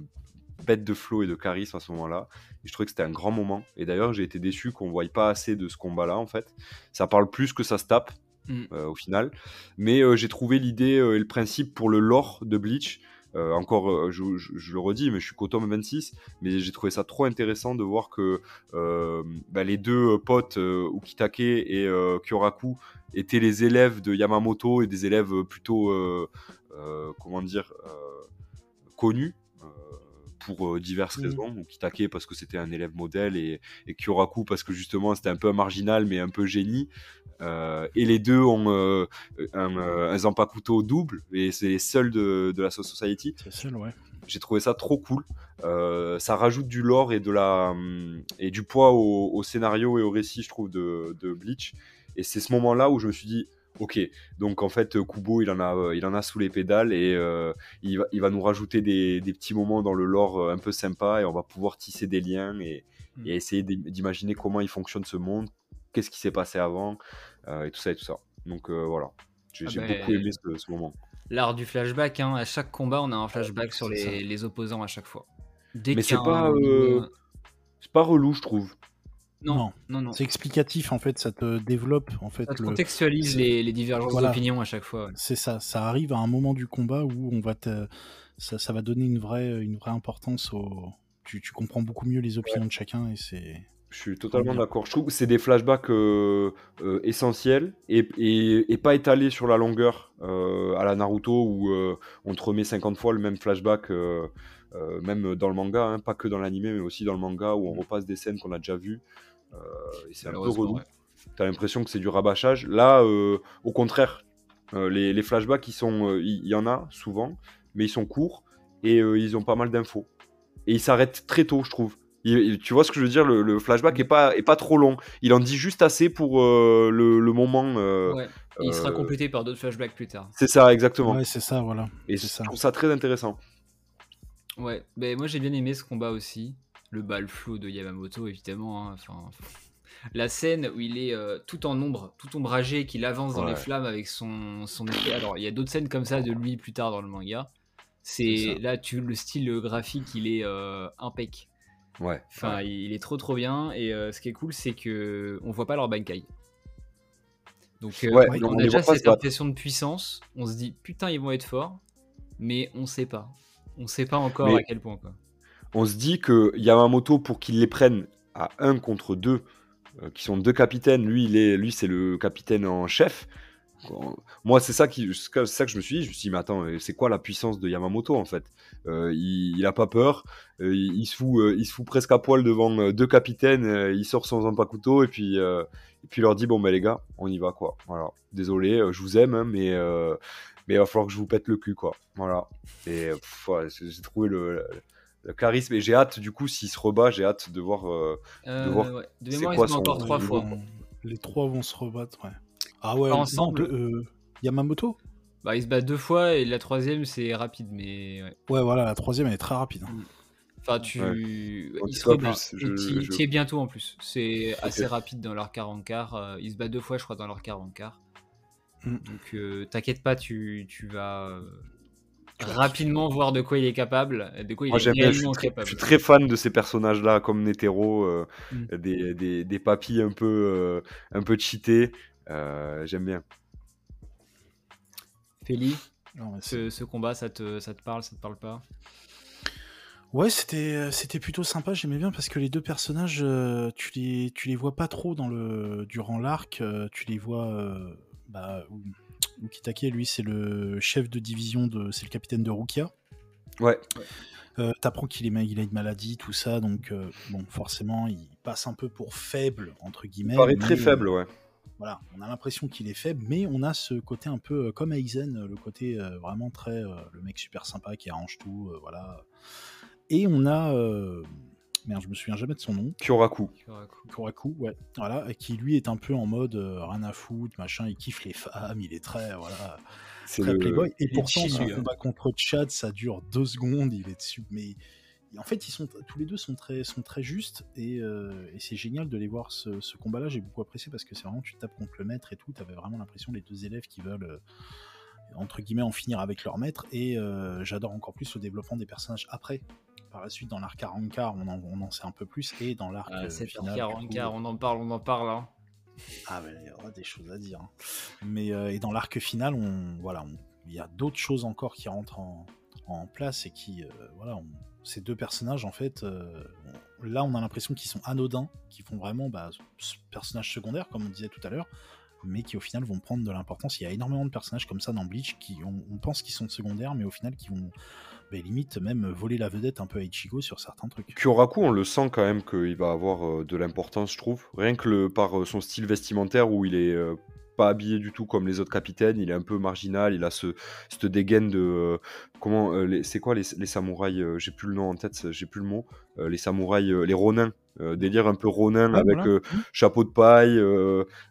bête de flow et de charisme à ce moment-là. Et je trouvais que c'était un grand moment. Et d'ailleurs, j'ai été déçu qu'on ne voie pas assez de ce combat-là en fait. Ça parle plus que ça se tape. Mm. au final, mais j'ai trouvé l'idée et le principe pour le lore de Bleach euh, encore, euh, je, le redis, mais je suis qu'au tome 26, mais j'ai trouvé ça trop intéressant de voir que euh, bah, les deux potes, Ukitake et Kyoraku, étaient les élèves de Yamamoto et des élèves plutôt, comment dire, connus pour diverses mmh. raisons. Ukitake parce que c'était un élève modèle et, et, Kyoraku parce que justement c'était un peu un marginal mais un peu génie. Euh, et les deux ont euh, un, euh, un Zampakuto double, et c'est les seuls de, de la Society. C'est ouais. J'ai trouvé ça trop cool. ça rajoute du lore et, de la, hum, et du poids au, scénario et au récit, je trouve, de, de Bleach. Et c'est ce moment-là où je me suis dit, ok, donc en fait, Kubo, il en a, il en a sous les pédales et il, va, il va nous rajouter des, des, petits moments dans le lore un peu sympa et on va pouvoir tisser des liens et, et essayer d'imaginer comment il fonctionne ce monde, qu'est-ce qui s'est passé avant, euh, et tout ça et tout ça. Donc euh, voilà, j'ai ah ben, beaucoup aimé ce, moment. L'art du flashback, hein. à chaque combat, on a un flashback sur les, les, opposants à chaque fois. Mais c'est pas, euh, c'est pas relou, je trouve. Non, non, non. C'est explicatif en fait, ça te développe en fait. Ça te contextualise les, les, divergences d'opinion à chaque fois. C'est ça, ça arrive à un moment du combat où on va te... ça, ça va donner une vraie, une vraie importance au. Tu, tu comprends beaucoup mieux les opinions de chacun et c'est je suis totalement d'accord. Je trouve que c'est des flashbacks euh, euh, essentiels et, et, pas étalés sur la longueur euh, à la Naruto où on te remet 50 fois le même flashback, même dans le manga, hein, pas que dans l'anime, mais aussi dans le manga où on mm. repasse des scènes qu'on a déjà vues. et c'est un peu relou. Tu as l'impression que c'est du rabâchage. Là, au contraire, les, les, flashbacks, il y, en a souvent, mais ils sont courts et ils ont pas mal d'infos. Et ils s'arrêtent très tôt, je trouve tu vois ce que je veux dire le, flashback est pas, est pas trop long. Il en dit juste assez pour euh, le, moment. Euh, ouais. il sera euh, complété par d'autres flashbacks plus tard. C'est ça, exactement. Ouais, c'est ça, voilà. Et je trouve ça très intéressant. Ouais, mais moi j'ai bien aimé ce combat aussi. Le bal flou de Yamamoto, évidemment. Hein. Enfin, la scène où il est tout en ombre, tout ombragé, qu'il avance dans les flammes avec son, son Alors, il y a d'autres scènes comme ça de lui plus tard dans le manga. C'est là, tu le style graphique, il est impec. Ouais. Enfin, il est trop trop bien. Et euh, ce qui est cool, c'est que on voit pas leur Bankai. Donc, euh, on, a déjà cette impression de puissance. On se dit, putain, ils vont être forts. Mais on sait pas. On sait pas encore à quel point. Quoi. On se dit que Yamamoto, pour qu'il les prenne à 1 contre 2, euh, qui sont deux capitaines, lui, il est, lui c'est le capitaine en chef. Moi, c'est ça, qui, ça que je me suis dit. Je me suis dit, mais attends, c'est quoi la puissance de Yamamoto en fait? Euh, il, a pas peur, euh, il, se fout, euh, il se fout presque à poil devant deux capitaines, il sort son couteau et puis, et puis il leur dit, bon, ben les gars, on y va quoi. Voilà, désolé, je vous aime, hein, mais, mais il va falloir que je vous pète le cul quoi. Voilà. Et j'ai trouvé le, charisme et j'ai hâte du coup s'il se rebat j'ai hâte de voir de voir c'est quoi son... encore trois fois les trois vont se rebattre ouais ah ouais, ensemble. Euh, Yamamoto Bah, il se bat deux fois et la troisième c'est rapide, mais. Ouais. voilà, la troisième elle est très rapide. Hein. Mm. Enfin, tu. Il se rebat. Tu es bientôt en plus. C'est assez rapide dans leur quart en quart. Euh, il se bat deux fois, je crois, dans leur quart en quart. Mm. Donc, euh, t'inquiète pas, tu, tu vas rapidement voir de quoi il est capable, de quoi il est réellement je suis très, capable. Je suis très fan de ces personnages-là, comme Netero, mm. des, des, des, papis un peu, un peu cheatés. Euh, j'aime bien. Feli ce, combat, ça te, ça te parle, ça te parle pas? Ouais, c'était c'était plutôt sympa, j'aimais bien parce que les deux personnages, euh, tu les tu les vois pas trop dans le durant l'arc, euh, tu les vois euh, bah, Ukitake, lui, c'est le chef de division de c'est le capitaine de Rukia. Ouais. T'apprends qu'il est il a une maladie, tout ça, donc bon, forcément, il passe un peu pour faible entre guillemets. Il paraît très faible, ouais. Voilà, on a l'impression qu'il est faible, mais on a ce côté un peu comme Aizen, le côté vraiment très le mec super sympa qui arrange tout, voilà. Et on a. Euh, merde, je me souviens jamais de son nom. Kyoraku. Kyoraku, ouais. Voilà, qui lui est un peu en mode euh, rien à foutre, machin, il kiffe les femmes, il est très. Voilà. Très playboy. Et pourtant, son hein. combat contre Chad, ça dure deux secondes, il est dessus. Mais en fait, ils sont tous les deux sont très sont très justes et, euh, et c'est génial de les voir ce, ce combat-là. J'ai beaucoup apprécié parce que c'est vraiment tu tapes contre le maître et tout. T'avais vraiment l'impression les deux élèves qui veulent entre guillemets en finir avec leur maître. Et j'adore encore plus le développement des personnages après par la suite dans l'arc 40 on en, on en sait un peu plus et dans l'arc ah, final, 40 on en parle on en parle hein. ah ben il y aura des choses à dire hein. mais euh, et dans l'arc final on voilà il y a d'autres choses encore qui rentrent en, en place et qui euh, voilà ces deux personnages en fait euh, là on a l'impression qu'ils sont anodins qui font vraiment bah, personnage secondaire comme on disait tout à l'heure mais qui au final vont prendre de l'importance. Il y a énormément de personnages comme ça dans Bleach qui on pense qu'ils sont secondaires, mais au final qui vont mais limite même voler la vedette un peu à Ichigo sur certains trucs. Kyoraku, on le sent quand même qu'il va avoir euh, de l'importance, je trouve. Rien que par euh, son style vestimentaire où il est pas habillé du tout comme les autres capitaines, il est un peu marginal, il a ce, cette dégaine de... comment C'est quoi les, samouraïs J'ai plus le nom en tête, j'ai plus le mot. les samouraïs, les ronins. délire un peu ronin avec mmh. chapeau de paille,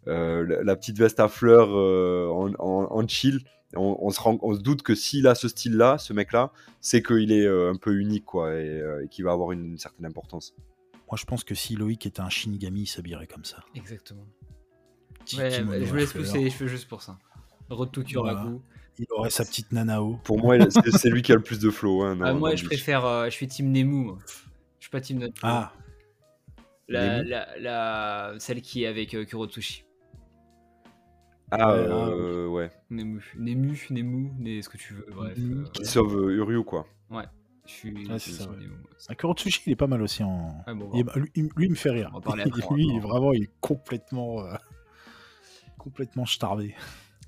la, petite veste à fleurs en, en, chill on, se rend, on, se doute que s'il a ce style-là, ce mec-là, c'est qu'il est euh, un peu unique, quoi, et, euh, qu'il va avoir une, certaine importance. Moi, je pense que si Loïc était un Shinigami, il s'habillerait comme ça. Exactement. Je vous laisse pousser les cheveux juste pour ça. Road to Il aurait sa petite nanao. Pour moi, c'est lui qui a le plus de flow. Hein, ah, moi, je préfère. Euh, je suis team Nemu. Je suis pas team Nemu. Ah. La, la, celle qui est avec Kurotsushi. Ah euh, ouais. Nemu, Nemu, Nemu, Nemu, ce que tu veux, bref. Euh, qui sauve euh, Uryu, quoi. Ouais. Je suis. Ouais, c'est ça. Kurotsushi, il est pas mal aussi en. lui, il, me fait rire. On va lui, il, vraiment, il est complètement. Complètement starvé.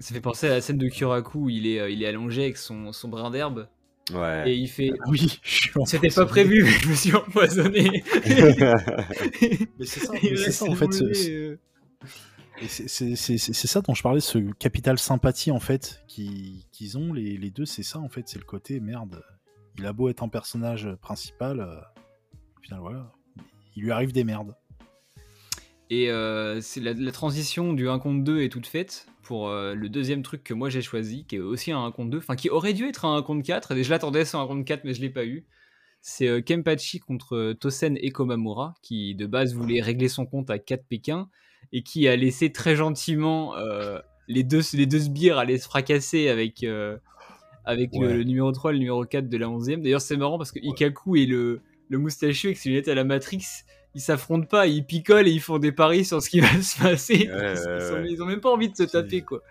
Ça fait penser à la scène de Kyoraku où il est, il est allongé avec son, son brin d'herbe. Ouais. Et il fait. Oui, C'était pas prévu, mais je me suis empoisonné. mais c'est ça, ça en fait. Ce, c'est ça dont je parlais, ce capital sympathie en fait qu'ils ont les, les deux, c'est ça en fait, c'est le côté merde. Il a beau être un personnage principal, euh, au final voilà, il lui arrive des merdes. Et euh, c'est la, transition du 1 contre 2 est toute faite pour euh, le deuxième truc que moi j'ai choisi, qui est aussi un 1 contre 2, enfin qui aurait dû être un 1 contre 4, et je l'attendais sur un 1 contre 4 mais je l'ai pas eu. C'est Kempachi contre Tosen et Komamura, qui de base voulait régler son compte à 4 Pékin, et qui a laissé très gentiment euh, les, deux, les deux sbires aller se fracasser avec, euh, avec le, numéro 3 et le numéro 4 de la 11e. D'ailleurs, c'est marrant parce que Ikaku et le, le moustachu avec ses lunettes à la Matrix, ils s'affrontent pas, ils picolent et ils font des paris sur ce qui va se passer. ils, ont, même pas envie de se taper, quoi.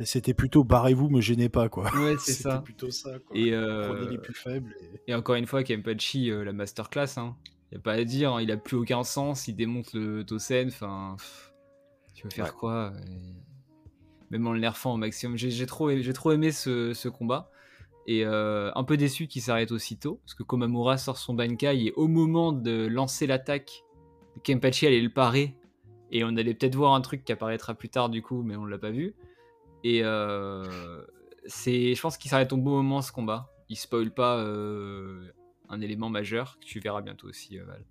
C'était plutôt barrez-vous, me gênez pas, quoi. Ouais, c'est ça. plutôt ça, quoi. Et, euh, Prenez les plus faibles. Et, encore une fois, Kempachi, la masterclass, hein. Y a pas à dire, hein, il a plus aucun sens, il démonte le Tosen, enfin. Tu veux faire quoi Même en le nerfant au maximum. J'ai trop, trop aimé ce, combat. Et euh, un peu déçu qu'il s'arrête aussitôt, parce que Komamura sort son Bankai et au moment de lancer l'attaque, Kempachi allait le parer. Et on allait peut-être voir un truc qui apparaîtra plus tard du coup, mais on l'a pas vu. Et euh, je pense qu'il s'arrête au bon moment ce combat. Il spoil pas euh, un élément majeur que tu verras bientôt aussi, Val.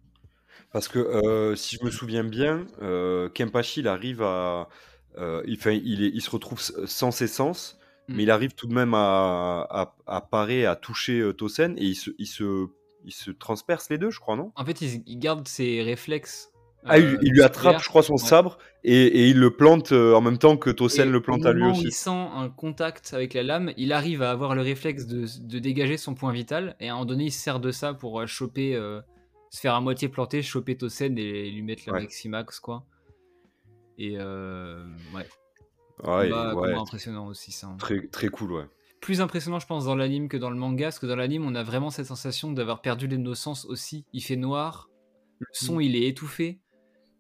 Parce que si je me souviens bien, Kempachi, il arrive à. il, il, se retrouve sans ses sens, mais il mm. arrive tout de même à, à, parer, à toucher Tosen, et il se, il, se, il se transperce les deux, je crois, non? En fait, il, il garde ses réflexes ah, il, lui attrape, je crois, son sabre et, et, il le plante en même temps que Tosen le plante à lui aussi. il sent un contact avec la lame, il arrive à avoir le réflexe de, de dégager son point vital et à un moment donné, il se sert de ça pour choper, se faire à moitié planter, choper Tosen et lui mettre la maximax, quoi. Et ouais. Ouais, combat, impressionnant aussi, ça. Hein. Très, très cool, ouais. plus impressionnant, je pense, dans l'anime que dans le manga, parce que dans l'anime, on a vraiment cette sensation d'avoir perdu l'innocence aussi. Il fait noir, le son, mm. il est étouffé.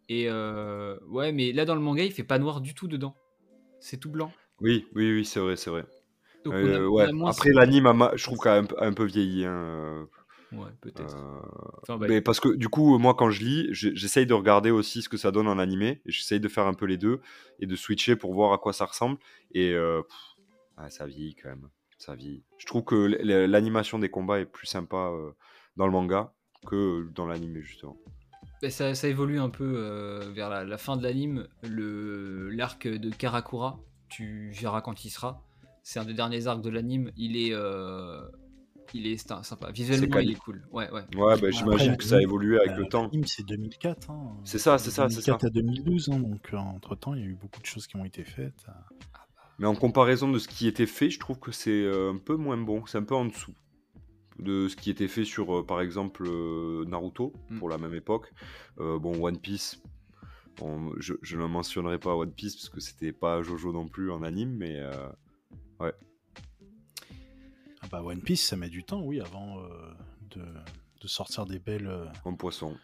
Et euh, ouais, mais là, dans le manga, il fait pas noir du tout dedans. C'est tout blanc. Oui, oui, oui, c'est vrai, c'est vrai. Euh, ouais. Après, l'anime, je trouve quand même un peu vieilli. Hein. Ouais, peut-être. Euh, bah, mais parce que du coup, moi, quand je lis, j'essaye de regarder aussi ce que ça donne en animé. Et j'essaye de faire un peu les deux et de switcher pour voir à quoi ça ressemble. Et euh, ça vieillit quand même. Ça vieillit. Je trouve que l'animation des combats est plus sympa euh, dans le manga que dans l'animé, justement. Bah, ça, ça, évolue un peu vers la, fin de l'anime. L'arc de Karakura, tu verras quand il sera. C'est un des derniers arcs de l'anime. Il est il est sympa. Visuellement, il est cool. Ouais, ouais. Ouais, bah, j'imagine que ça a évolué avec le temps. C'est 2004. Hein. C'est ça, c'est ça. 2004 à 2012, hein, donc euh, entre temps, il y a eu beaucoup de choses qui ont été faites. Mais en comparaison de ce qui était fait, je trouve que c'est euh, un peu moins bon. C'est un peu en dessous de ce qui était fait sur, euh, par exemple, Naruto mm. pour la même époque. bon, One Piece. je, je, ne mentionnerai pas One Piece parce que c'était pas Jojo non plus en anime, mais ouais. Ah bah One Piece, ça met du temps, oui, avant euh, de, sortir des belles. En euh, poisson.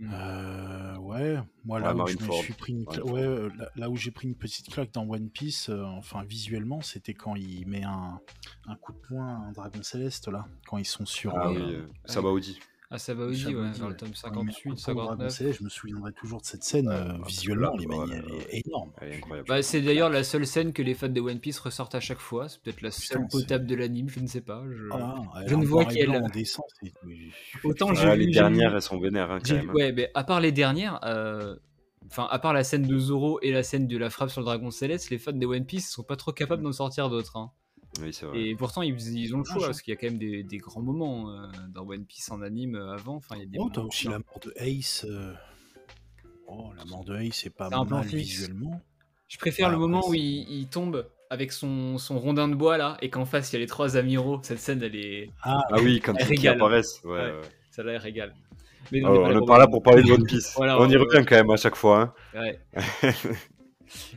Euh, ouais, moi là, où je me suis pris une ouais, là, où j'ai pris une petite claque dans One Piece, enfin visuellement, c'était quand il met un, un, coup de poing à un dragon céleste là, quand ils sont sur. Ah oui, Sabaody. Ah, ça va aussi, ouais, dans le tome 58, 59. je me souviendrai toujours de cette scène. Euh, visuellement, elle est énorme. Bah, c'est d'ailleurs la seule scène que les fans de One Piece ressortent à chaque fois. C'est peut-être la seule potable de l'anime, je ne sais pas. Je, ah, je ne vois qu'elle. Autant j'ai Les dernières, elles sont vénères, hein, quand même. Ouais, mais à part les dernières. Euh, enfin, à part la scène de Zoro et la scène de la frappe sur le dragon céleste, les fans de One Piece sont pas trop capables d'en sortir d'autres. Hein. Et pourtant, ils, ont le choix, parce qu'il y a quand même des, grands moments euh, dans One Piece en anime euh, avant. Enfin, il y a des oh, t'as aussi la mort de Ace. Euh. Oh, la mort de Ace, c'est pas mal visuellement. Je préfère le moment où il, tombe avec son, son, rondin de bois là, et qu'en face, il y a les trois amiraux. Cette scène, elle est. Ah, ah oui, quand ils apparaissent. Ouais, Ça là, elle régale. Mais on, oh, est pas là pour parler de One Piece. on y revient quand même à chaque fois. Hein. Ouais.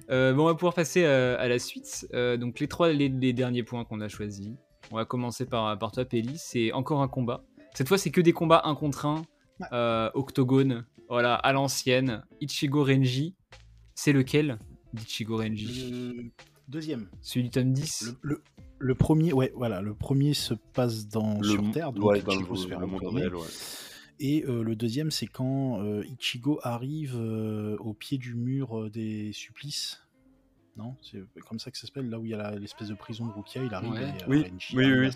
Euh, bon, on va pouvoir passer euh, à, la suite. Euh, donc les trois les, derniers points qu'on a choisis. On va commencer par, par toi, Peli. C'est encore un combat. Cette fois, c'est que des combats un contre un, octogone, voilà, à l'ancienne. Ichigo Renji. C'est lequel d'Ichigo Renji? Le deuxième. Celui du tome 10 le, premier, ouais, voilà, le premier se passe dans sur Terre, donc dans le, monde réel, ouais. Et le deuxième, c'est quand Ichigo arrive au pied du mur des supplices. Non, c'est comme ça que ça s'appelle, là où il y a l'espèce de prison de Rukia, il arrive oui, oui, oui,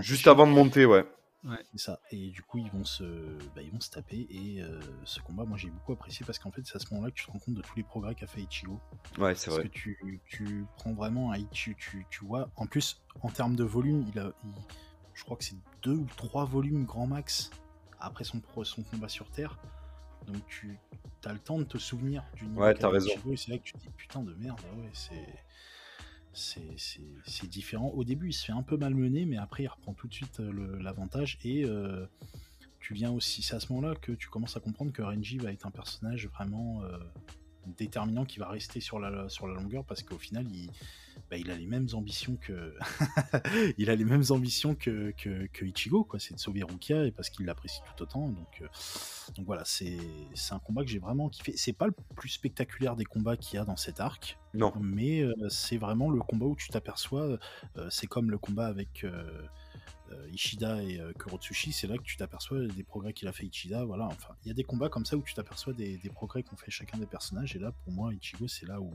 Juste avant de monter, ouais. Ouais. C'est ça. Et du coup, ils vont se, bah, ils vont se taper. Et ce combat, moi, j'ai beaucoup apprécié parce qu'en fait, c'est à ce moment-là que tu te rends compte de tous les progrès qu'a fait Ichigo. Ouais, c'est vrai. Parce que tu, tu, prends vraiment un Ichigo, tu, tu, vois. En plus, en termes de volume, il a, je crois que c'est deux ou trois volumes grand max après son, son combat sur Terre. Donc tu as le temps de te souvenir du niveau. Ouais, t'as raison. c'est là que tu te dis putain de merde, ouais, c'est. C'est différent. Au début, il se fait un peu malmener, mais après, il reprend tout de suite euh, l'avantage. Et euh, tu viens aussi. C'est à ce moment-là que tu commences à comprendre que Renji va être un personnage vraiment euh, déterminant qui va rester sur la, sur la longueur parce qu'au final, il, bah, il a les mêmes ambitions que il a les mêmes ambitions que, que, Ichigo quoi. C'est de sauver Rukia et parce qu'il l'apprécie tout autant. Donc euh, donc voilà c'est un combat que j'ai vraiment kiffé. C'est pas le plus spectaculaire des combats qu'il y a dans cet arc. Non. Mais euh, c'est vraiment le combat où tu t'aperçois euh, c'est comme le combat avec Ishida et Kurotsushi, c'est là que tu t'aperçois des progrès qu'il a fait Ichida. Voilà, enfin, il y a des combats comme ça où tu t'aperçois des, des progrès qu'ont fait chacun des personnages. Et là, pour moi, Ichigo, c'est là où,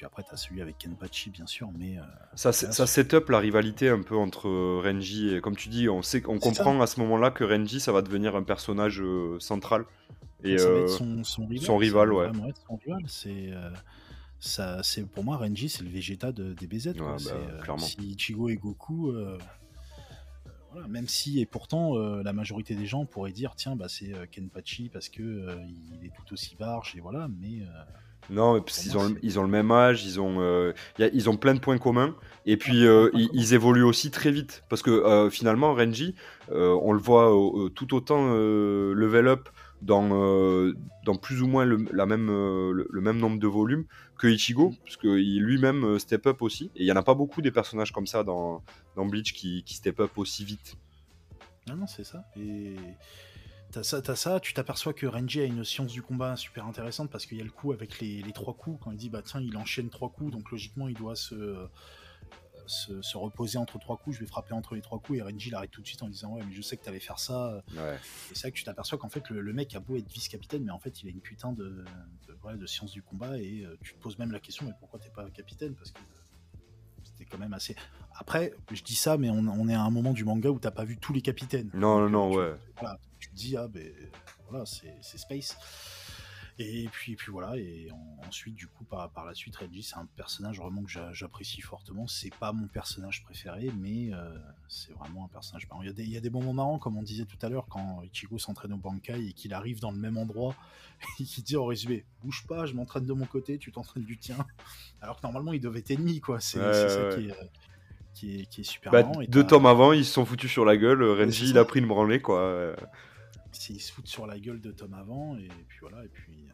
puis après, tu as celui avec Kenpachi, bien sûr. mais euh, Ça, ça set up la rivalité un peu entre euh, Renji et, comme tu dis, on, sait, on comprend à ce moment-là que Renji, ça va devenir un personnage euh, central. Et, son, son, rival. Son rival, ouais. Son rival, c'est. ça, c'est pour moi Renji c'est le Vegeta de, des BZ quoi. Bah, si Ichigo et Goku voilà, même si et pourtant la majorité des gens pourraient dire tiens bah c'est Kenpachi parce que il est tout aussi barge et voilà mais non, parce qu'ils ont, ils ont le même âge, ils ont, euh, ils ont plein de points communs. Et puis, euh, ils, évoluent aussi très vite. Parce que euh, finalement, Renji, on le voit tout autant level up dans, dans plus ou moins le, la même, le, même nombre de volumes que Ichigo, parce qu'il lui-même step up aussi. Et il y en a pas beaucoup des personnages comme ça dans, dans Bleach qui, qui step up aussi vite. Non, non, c'est ça. Et t'as ça, as ça, tu t'aperçois que Renji a une science du combat super intéressante parce qu'il y a le coup avec les, les, trois coups. Quand il dit, bah tiens, il enchaîne trois coups, donc logiquement, il doit se se, reposer entre trois coups, je vais frapper entre les trois coups, et Renji l'arrête tout de suite en disant ouais mais je sais que t'allais faire ça. Et c'est là que tu t'aperçois qu'en fait le, mec a beau être vice-capitaine, mais en fait il a une putain de, de, science du combat, et euh, tu te poses même la question mais pourquoi t'es pas capitaine? Parce que c'était quand même assez... Après, je dis ça, mais on, est à un moment du manga où t'as pas vu tous les capitaines. Non, non, non, ouais. tu te dis, ah ben voilà, c'est Space. Et puis, puis voilà, et ensuite, du coup, par, par la suite, Reggie, c'est un personnage vraiment que j'apprécie fortement. C'est pas mon personnage préféré, mais euh, c'est vraiment un personnage marrant. Il y, a des, il y, a des, moments marrants, comme on disait tout à l'heure, quand Ichigo s'entraîne au Bankai et qu'il arrive dans le même endroit et qu'il dit en résumé Bouge pas, je m'entraîne de mon côté, tu t'entraînes du tien. Alors que normalement, il devait être ennemi, quoi. C'est ça qui est. qui est, qui est, super bah, marrant. deux tomes avant, ils se sont foutus sur la gueule. Renji, il a pris une branlée, quoi. Ils se foutent sur la gueule deux tomes avant, et puis voilà, et puis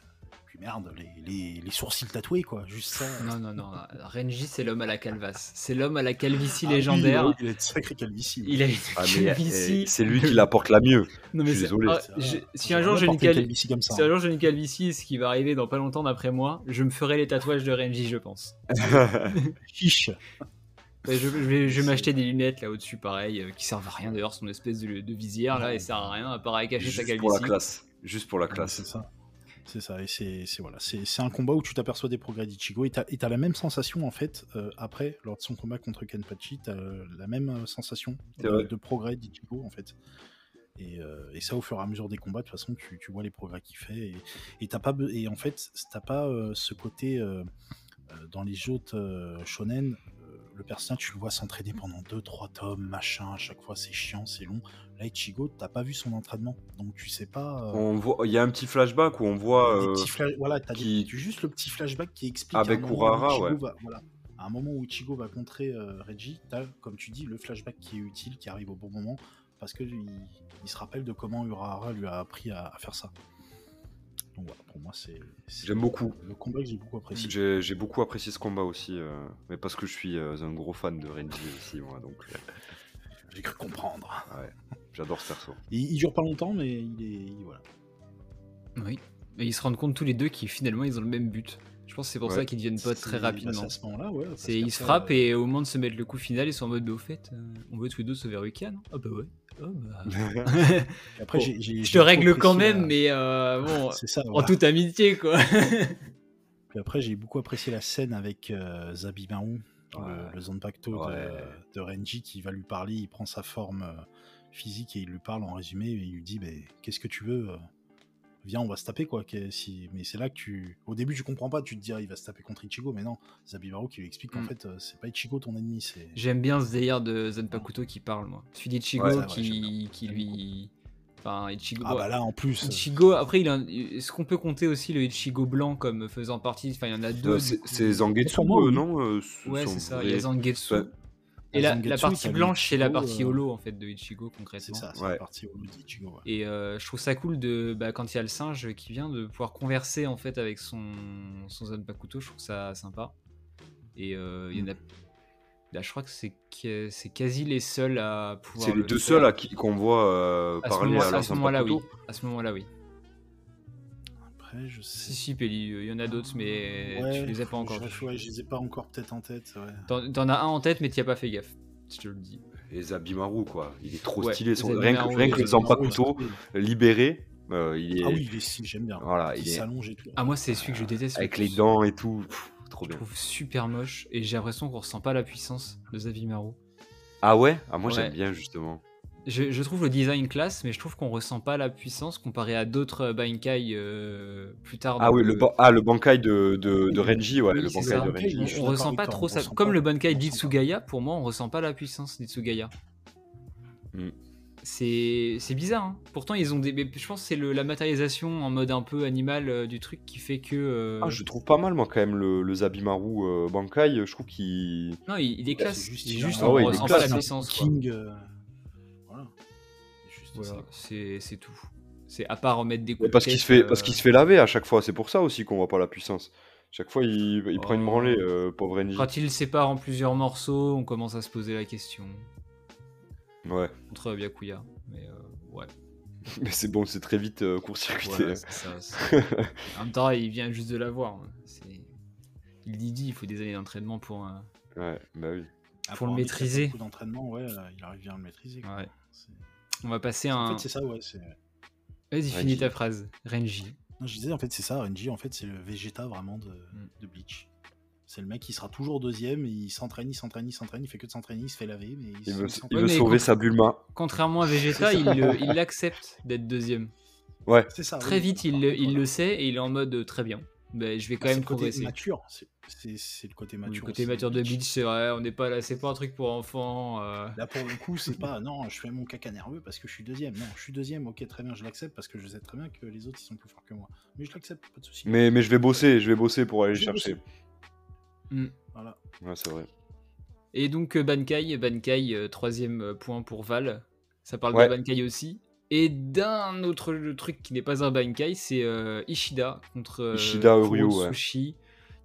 merde, les, sourcils tatoués, quoi, juste ça. Non, non, non, Renji, c'est l'homme à la calvasse. C'est l'homme à la calvitie ah légendaire. il a une sacrée calvitie. Il a une ah, calvitie. Eh, c'est lui qui la porte la mieux. Non, mais je suis désolé. Ah, si un jour j'ai une, calvitie comme ça. Si un jour j'ai une calvitie, ce qui va arriver dans pas longtemps d'après moi, je me ferai les tatouages de Renji, je pense. Chiche. je, vais, m'acheter des lunettes là au-dessus, pareil, euh, qui servent à rien d'ailleurs, son espèce de, visière là, et sert à rien à part à cacher sa calvitie. Juste pour la classe. Juste pour la classe. c'est ça. C'est ça, et c'est voilà, c'est un combat où tu t'aperçois des progrès d'Ichigo et t'as as la même sensation en fait euh, après lors de son combat contre Kenpachi, t'as la même euh, sensation de, progrès d'Ichigo en fait. Et, euh, et, ça au fur et à mesure des combats, de toute façon tu, tu vois les progrès qu'il fait et, et t'as pas et en fait t'as pas ce côté dans les autres shonen le personnage, tu le vois s'entraîner pendant 2-3 tomes, machin, à chaque fois c'est chiant, c'est long. Là, Ichigo, t'as pas vu son entraînement, donc tu sais pas. Euh, on voit, il y a un petit flashback où on voit. Euh, voilà, t'as qui... juste le petit flashback qui explique. Avec Urara, ouais. voilà. À un moment où Ichigo va contrer euh, Reggie, t'as, comme tu dis, le flashback qui est utile, qui arrive au bon moment, parce que il, se rappelle de comment Urara lui a appris à faire ça. Donc voilà, pour moi, c'est. J'aime beaucoup. Le combat que j'ai beaucoup apprécié. J'ai beaucoup apprécié ce combat aussi, euh, mais parce que je suis euh, un gros fan de Renji aussi, moi. Donc. J'ai cru comprendre. Ouais, j'adore ce perso. Il, il, dure pas longtemps, mais il est. voilà. Oui. Et ils se rendent compte tous les deux qu'ils finalement ils ont le même but. Je pense que c'est pour ça qu'ils deviennent potes très rapidement. à ce moment-là, ouais. ils se frappent et au moment de se mettre le coup final, ils sont en mode, bah, au fait, on veut tous les deux sauver Rukia, non Ah bah ouais. Oh, bah. après, je te règle quand même, mais euh, bon, en toute amitié, quoi. Puis après, j'ai beaucoup apprécié la scène avec euh, Zabimaru, le, Zanpakuto de, Renji, qui va lui parler. Il prend sa forme euh, physique et il lui parle en résumé. Et il lui dit Qu'est-ce que tu veux viens, on va se taper, quoi. Si... Mais c'est là que tu. Au début, tu comprends pas, tu te dis, ah, il va se taper contre Ichigo, mais non, Zabimaru qui lui explique qu'en mm. fait, euh, c'est pas Ichigo ton ennemi. c'est... J'aime bien ce délire de Zanpakuto qui parle, moi. Celui d'Ichigo qui, qui lui. Enfin, Ichigo. Ah, bah là, en plus. Ichigo, après, il a... est-ce qu'on peut compter aussi le Ichigo blanc comme faisant partie. Enfin, il y en a deux. Euh, c'est Zangetsu, euh, non? Ouais, c'est ça, il y a Zangetsu. Et la, partie blanche, c'est la partie euh, holo en fait de Ichigo concrètement. C'est ça, c'est la partie holo d'Ichigo. Et euh, je trouve ça cool de bah, quand il y a le singe qui vient de pouvoir converser en fait avec son son Zanpakuto, je trouve ça sympa. Et euh, il y en a mm. Là, je crois que c'est c'est quasi les seuls à pouvoir. C'est les deux seuls qu'on voit parler à, à, à ce moment-là, oui. À ce moment-là, oui je sais. Si, si, Peli, il y en a d'autres, mais tu les as pas encore. Je, ouais, je les ai pas encore peut-être en tête. Ouais. T'en as un en tête, mais tu as pas fait gaffe. Je te le dis. Et Zabimaru, quoi. Il est trop stylé. Son... Rien, que, rien que le Zanpakuto libéré. Euh, il est... Ah oui, il est stylé, j'aime bien. Voilà, il, s'allonge et tout. Ah, moi, c'est celui que je déteste. Avec les dents et tout. trop je trouve super moche et j'ai l'impression qu'on ressent pas la puissance de Zabimaru. Ah ouais? Ah, moi, j'aime bien, justement je, trouve le design classe, mais je trouve qu'on ressent pas la puissance comparé à d'autres Bankai euh, plus tard. Ah oui, le, ah, le Bankai de, de, Renji, ouais, le Bankai de Renji. On, ressent pas trop ça. Comme le Bankai d'Itsugaya, pour moi, on ressent pas la puissance d'Itsugaya. Hmm. C'est bizarre. Hein. Pourtant, ils ont des. Je pense que c'est la matérialisation en mode un peu animal euh, du truc qui fait que. Euh, ah, je trouve pas mal, moi, quand même, le, le Zabimaru Bankai. Je trouve qu'il. Non, il, est classe. Juste, juste ah on ressent pas la puissance. King, c'est tout. C'est à part remettre des coups parce qu'il se fait parce qu'il se fait laver à chaque fois. C'est pour ça aussi qu'on voit pas la puissance. Chaque fois, il, prend une branlée, euh, pauvre Renji. Quand il le sépare en plusieurs morceaux, on commence à se poser la question. Ouais. Contre Byakuya. Mais euh, ouais. Mais c'est bon, c'est très vite euh, court-circuité. en même temps, il vient juste de l'avoir. Hein. Il dit, dit, il faut des années d'entraînement pour. Ouais, bah oui. Ah, pour, le maîtriser. d'entraînement, ouais, il arrive bien à le maîtriser. Ouais. On va passer à un. En fait, c'est ça, ouais. Vas-y, finis ta phrase. Renji. Non, je disais, en fait, c'est ça. Renji, en fait, c'est le Vegeta vraiment de, mm. de Bleach. C'est le mec qui sera toujours deuxième, il s'entraîne, il s'entraîne, il s'entraîne, il fait que de s'entraîner, il se fait laver. Mais il, veut, sauver sa Bulma. Contrairement à Vegeta, il, il l'accepte d'être deuxième. Ouais. C'est ça. Très vite, il, il le sait et il est en mode euh, très bien. Ben, je vais quand même progresser. mature. C'est le côté mature. le côté mature de Bleach, c'est vrai. On n'est pas là, c'est pas un truc pour enfants. Euh. Là pour le coup, c'est pas non, je fais mon caca nerveux parce que je suis deuxième. Non, je suis deuxième. Ok, très bien, je l'accepte parce que je sais très bien que les autres ils sont plus forts que moi. Mais je l'accepte, pas de souci. Mais, mais je vais bosser, je vais bosser pour aller chercher. Hmm. Voilà. Ouais, c'est vrai. Et donc euh, Bankai, Bankai, euh, troisième point pour Val. Ça parle de Bankai aussi. Et d'un autre truc qui n'est pas un Bankai, c'est euh, Ishida contre euh, Ishida Sushi.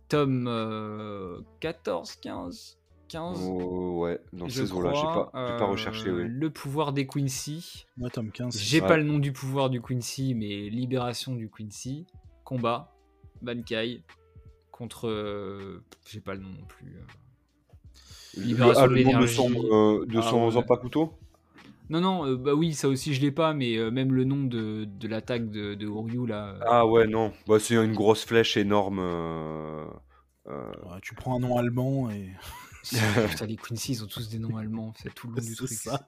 Tome 14, 15 15 Ouais, dans ces eaux-là, j'ai pas, pas recherché. Euh, le pouvoir des Quincy. Moi, tome 15. J'ai pas le nom du pouvoir du Quincy, mais libération du Quincy. Combat. Bankai. Contre. j'ai pas le nom non plus. Libération de l'énergie. De son, de son ah, couteau non, non, euh, bah oui, ça aussi je l'ai pas, mais euh, même le nom de, de l'attaque de, de là. Euh. Ah ouais, non, bah, c'est une grosse flèche énorme. tu prends un nom allemand et. Putain, les Quincy, ils ont tous des noms allemands, c'est tout le long du truc. Ça.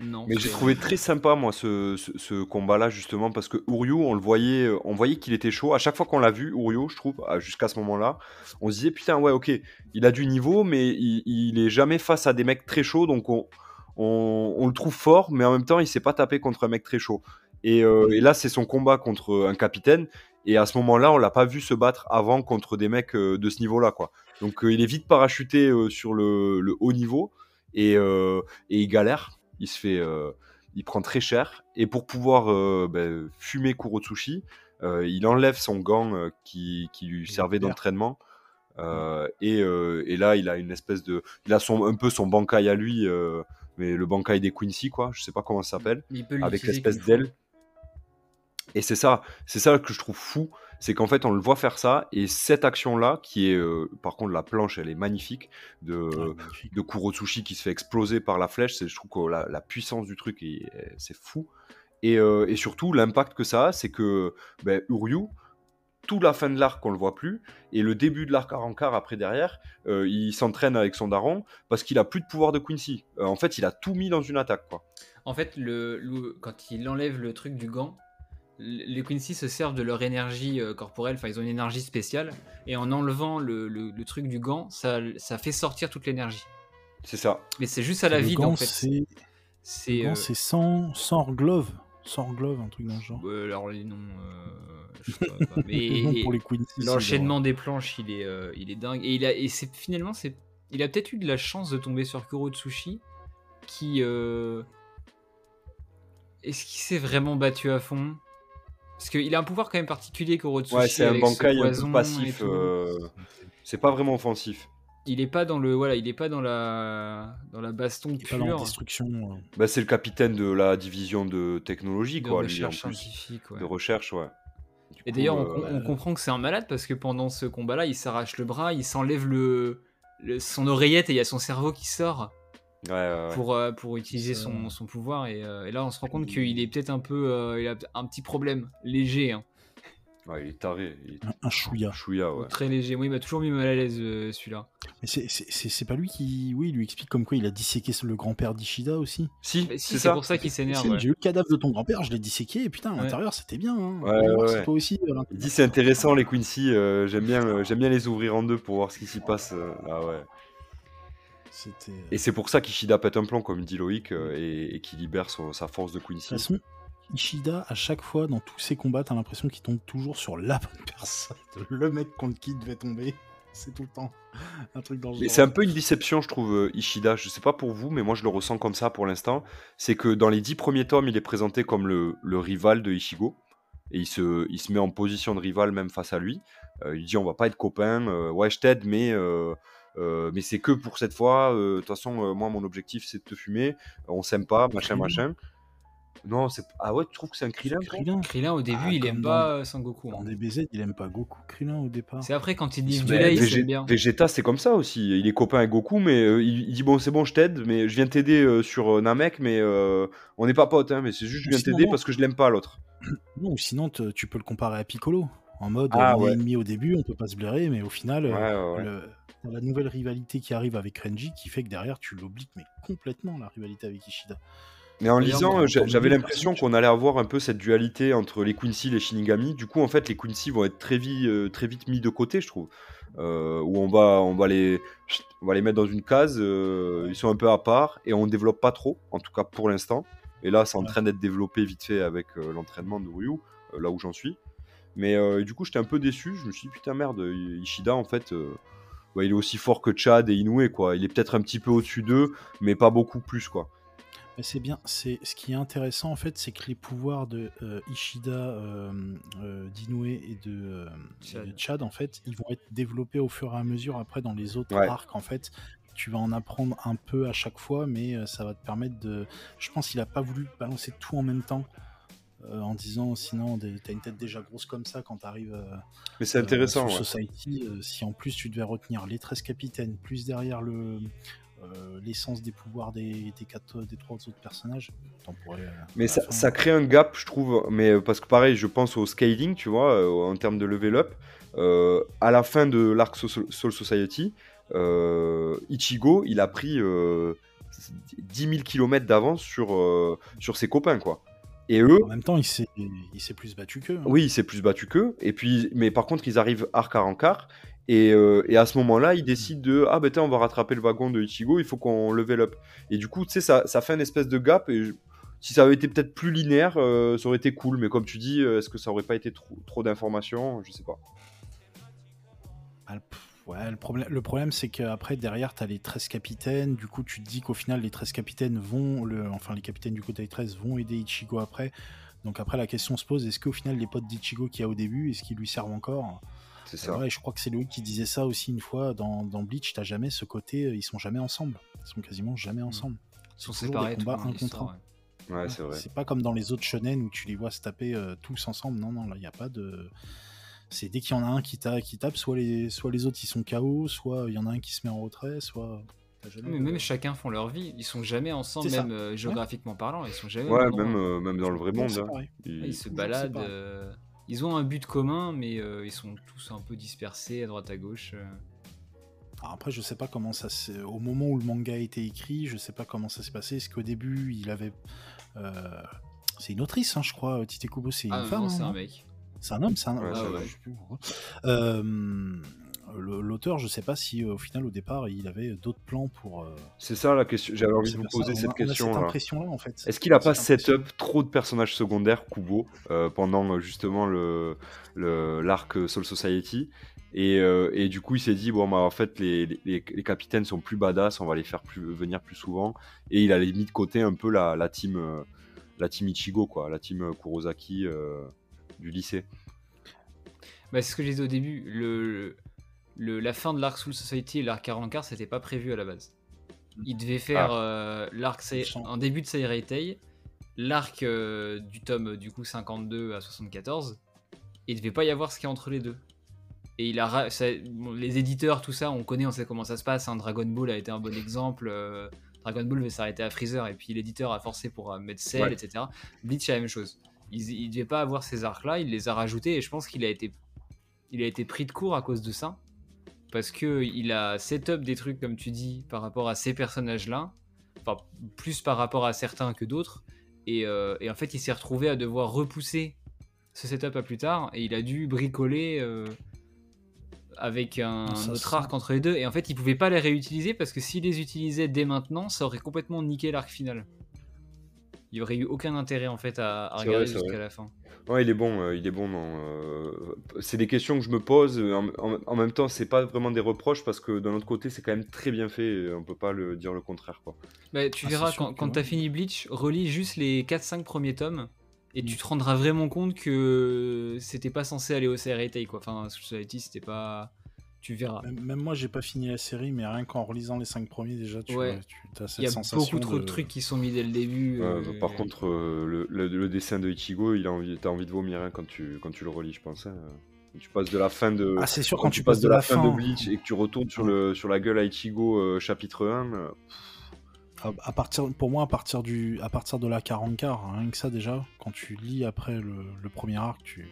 non, mais j'ai trouvé très sympa moi ce, ce, combat-là justement parce que Uryu, on le voyait, on voyait qu'il était chaud. À chaque fois qu'on l'a vu, Uryu, je trouve, jusqu'à ce moment-là, on se disait putain ouais ok, il a du niveau, mais il, il est jamais face à des mecs très chauds, donc on, on, le trouve fort, mais en même temps, il s'est pas tapé contre un mec très chaud. Euh, et, là, c'est son combat contre un capitaine. Et à ce moment-là, on l'a pas vu se battre avant contre des mecs euh, de ce niveau-là, quoi. Donc, euh, il est vite parachuté sur le, haut niveau et, il galère. Il se fait, il prend très cher. Et pour pouvoir ben, fumer Kurotsushi, il enlève son gant qui, lui servait d'entraînement. Et, là, il a une espèce de, il a son, un peu son bankai à lui mais le Bankai des Quincy, quoi, je sais pas comment ça s'appelle, avec l'espèce d'aile. Et c'est ça, c'est ça que je trouve fou, c'est qu'en fait on le voit faire ça, et cette action-là, qui est, euh, par contre la planche, elle est magnifique, de, de Kurotsushi qui se fait exploser par la flèche, je trouve que la, puissance du truc, c'est fou. Et, euh, et surtout, l'impact que ça a, c'est que ben, Uryu, tout la fin de l'arc, on le voit plus, et le début de l'arc à rencard après derrière, euh, il s'entraîne avec son daron parce qu'il a plus de pouvoir de Quincy. Euh, en fait, il a tout mis dans une attaque, quoi. En fait, le, quand il enlève le truc du gant, les Quincy se servent de leur énergie euh, corporelle, enfin ils ont une énergie spéciale, et en enlevant le, truc du gant, ça, ça fait sortir toute l'énergie. C'est ça. Mais c'est juste à la vide en fait. C'est sans, sans glove. Sans glove, un truc dans le genre. alors les noms. Mais l'enchaînement des planches, il est, euh, il est dingue. Et il a, et c'est finalement, c'est, il a peut-être eu de la chance de tomber sur Kuro Tsushi, qui euh, est-ce qu'il s'est vraiment battu à fond? Parce qu'il a un pouvoir quand même particulier, Kuro Tsushi. Ouais, c'est un peu passif. Euh, c'est pas vraiment offensif. Il est pas dans le voilà, il est pas dans la dans la baston pure. Pas dans la destruction. Bah, c'est le capitaine de la division de technologie de quoi, recherche scientifique, de recherche ouais. Et d'ailleurs, on, comprend que c'est un malade parce que pendant ce combat-là, il s'arrache le bras, il s'enlève le, son oreillette et il y a son cerveau qui sort. Pour, euh, pour utiliser son, son pouvoir. Euh, et, là, on se rend compte qu'il est peut-être un peu. Euh, il a un petit problème léger. Hein. Ouais, il est taré. Un, chouïa. ouais. Très léger. Oui, il m'a toujours mis mal à l'aise euh, celui-là. Mais c'est pas lui qui. Oui, il lui explique comme quoi il a disséqué le grand-père d'Ishida aussi. Si, c'est pour ça qu'il s'énerve. J'ai eu le cadavre de ton grand-père, je l'ai disséqué et putain, à l'intérieur c'était bien. Hein. Ouais, aussi, euh, il dit c'est intéressant les Quincy, euh, j'aime bien, les ouvrir en deux pour voir ce qui s'y passe. ah ouais. Et c'est pour ça qu'Ishida pète un plomb, comme dit Loïc, et, et qui libère sa force de Quincy. Ishida, à chaque fois, dans tous ses combats, t'as l'impression qu'il tombe toujours sur la bonne personne. Le mec contre qui devait tomber. C'est tout le temps un truc dans C'est un peu une déception, je trouve, euh, Ishida. Je sais pas pour vous, mais moi je le ressens comme ça pour l'instant. C'est que dans les dix premiers tomes, il est présenté comme le, rival de Ichigo. et il se, il se met en position de rival même face à lui. il dit on va pas être copains, ouais je t'aide mais mais c'est que pour cette fois. De toute façon, moi, mon objectif, c'est de te fumer. On s'aime pas, machin, machin. Non, c'est ah ouais, tu trouves que c'est un Krillin Krillin, Krillin au début, ah, il aime pas dans... Sangoku. Hein. Dans DBZ, il aime pas Goku. Krillin au départ. C'est après quand il dit du lait, il aime bien. Vegeta, c'est comme ça aussi. Il est copain avec Goku, mais euh, il, dit bon, c'est bon, je t'aide, mais je viens t'aider euh, sur euh, Namek, mais on n'est pas potes, hein, mais c'est juste je viens t'aider parce que je l'aime pas l'autre. Non, ou sinon tu peux le comparer à Piccolo. En mode, ah, on est ennemi au début, on peut pas se blairer, mais au final, la nouvelle rivalité qui arrive avec Renji qui fait que derrière tu l'obliques mais complètement la rivalité avec Ishida. Mais en lisant, j'avais l'impression qu'on allait avoir un peu cette dualité entre les Quincy et les Shinigami. Du coup, en fait, les Quincy vont être très vite, euh, très vite mis de côté, je trouve. Euh, où on va, on, va les, on va les mettre dans une case, euh, ils sont un peu à part et on développe pas trop, en tout cas pour l'instant. Et là, c'est en train d'être développé vite fait avec l'entraînement de Ryu, là où j'en suis. Mais du coup, j'étais un peu déçu. Je me suis dit, putain, merde, Ishida, en fait, il est aussi fort que Chad et Inoue, quoi. Il est peut-être un petit peu au-dessus d'eux, mais pas beaucoup plus, quoi c'est bien. C'est ce qui est intéressant en fait, c'est que les pouvoirs de euh, Ishida, euh, euh et de, Chad. en fait, ils vont être développés au fur et à mesure après dans les autres arcs en fait. Tu vas en apprendre un peu à chaque fois, mais ça va te permettre de. Je pense qu'il a pas voulu balancer tout en même temps. en disant sinon t'as une tête déjà grosse comme ça quand t'arrives mais c'est intéressant Society si en plus tu devais retenir les 13 capitaines plus derrière le l'essence des pouvoirs des, des, quatre, des trois autres personnages. Euh, mais ça, ça, crée un gap, je trouve, mais euh, parce que pareil, je pense au scaling, tu vois, en termes de level up. à la fin de l'arc Soul Society, Ichigo, il a pris 10 000 km d'avance sur, sur ses copains, quoi. Et eux. En même temps, il s'est, plus battu qu'eux. Hein. Oui, il s'est plus battu qu'eux. Et puis, mais par contre, ils arrivent arc à rencard. Euh, et, à ce moment-là, il décide de Ah, ben on va rattraper le wagon de Ichigo, il faut qu'on level up. Et du coup, tu sais, ça, ça, fait une espèce de gap. Et si ça avait été peut-être plus linéaire, euh, ça aurait été cool. Mais comme tu dis, euh, est-ce que ça aurait pas été trop, trop d'informations? Je sais pas. Ah, ouais, le problème, le problème c'est qu'après, derrière, tu as les 13 capitaines. Du coup, tu te dis qu'au final, les 13 capitaines vont, le, enfin, les capitaines du côté 13 vont aider Ichigo après. Donc après, la question se pose est-ce qu'au final, les potes d'Ichigo qu'il y a au début, est-ce qu'ils lui servent encore? C'est ça. Ouais, je crois que c'est lui qui disait ça aussi une fois dans, dans Bleach. T'as jamais ce côté, euh, ils sont jamais ensemble. Ils sont quasiment jamais mm. ensemble. Ils sont séparés. Des combats un contre Ouais, c'est vrai. C'est pas comme dans les autres shonen où tu les vois se taper euh, tous ensemble. Non, non, là, il n'y a pas de. C'est dès qu'il y en a un qui, qui tape, soit les, soit les autres ils sont KO, soit il y en a un qui se met en retrait, soit. Mais même chacun font leur vie, ils sont jamais ensemble, même euh, géographiquement parlant, ils sont jamais. Ouais, même, même dans le vrai monde. Hein. Ils, se baladent. Ils ont un but commun, mais euh, ils sont tous un peu dispersés à droite à gauche. Euh. après, je sais pas comment ça s'est. Au moment où le manga a été écrit, je sais pas comment ça s'est passé. Est-ce qu'au début, il avait. Euh, c'est une autrice, hein, je crois. Tite Kubo, c'est une ah, femme. c'est un mec. C'est un homme, c'est un homme. Ah, l'auteur, je sais pas si euh, au final, au départ, il avait d'autres plans pour. Euh, c'est ça la question. J'avais envie de vous poser cette question. là. en fait. Est-ce qu'il a pas setup trop de personnages secondaires, Kubo, euh, pendant justement le l'arc Soul Society et, du coup, il s'est dit bon, bah, en fait, les, les, capitaines sont plus badass, on va les faire plus, venir plus souvent. Et il a mis de côté un peu la, la team, la team Ichigo, quoi, la team Kurosaki du lycée. Bah, c'est ce que j'ai dit au début. Le, la fin de l'arc Soul Society et l'arc 44, c'était pas prévu à la base. Il devait faire ah. euh, l'arc en début de Seireitei, l'arc euh, du tome du coup 52 à 74, et il devait pas y avoir ce qui est entre les deux. Et il a les éditeurs, tout ça, on connaît, on sait comment ça se passe. Hein. Dragon Ball a été un bon exemple. Euh, Dragon Ball devait s'arrêter à Freezer et puis l'éditeur a forcé pour mettre Cell, etc. Bleach, la même chose. Il, il devait pas avoir ces arcs-là, il les a rajoutés et je pense qu'il a été, il a été pris de court à cause de ça parce que il a setup des trucs comme tu dis par rapport à ces personnages-là, enfin plus par rapport à certains que d'autres, et, euh, en fait il s'est retrouvé à devoir repousser ce setup à plus tard, et il a dû bricoler euh, avec un, autre arc entre les deux, et en fait il pouvait pas les réutiliser parce que s'il les utilisait dès maintenant, ça aurait complètement niqué l'arc final il y aurait eu aucun intérêt en fait à, regarder jusqu'à la fin. Ouais, il est bon, euh, il est bon. Euh, c'est des questions que je me pose. En, même temps, c'est pas vraiment des reproches parce que d'un autre côté, c'est quand même très bien fait. on peut pas le dire le contraire, quoi. Bah, tu ah, verras quand, quand tu as fini Bleach, relis juste les 4-5 premiers tomes et tu te rendras vraiment compte que c'était pas censé aller au CRT quoi. Enfin, Society c'était pas. Tu verras. Même, moi, j'ai pas fini la série, mais rien qu'en relisant les 5 premiers, déjà, tu, ouais. as cette Il y a beaucoup trop de... trucs qui sont mis dès le début. Euh, par contre, euh, le, dessin de Ichigo, il a envie, t'as envie de vomir hein, quand, tu, quand tu le relis, je pense. Hein. tu passes de la fin de. Ah, c'est sûr, quand, tu, passes de, la, fin, de Bleach et que tu retournes sur, le, sur la gueule à Ichigo, euh, chapitre 1 à partir, pour moi, à partir, du, à partir de la 40 quarts, rien que ça déjà, quand tu lis après le, premier arc, tu,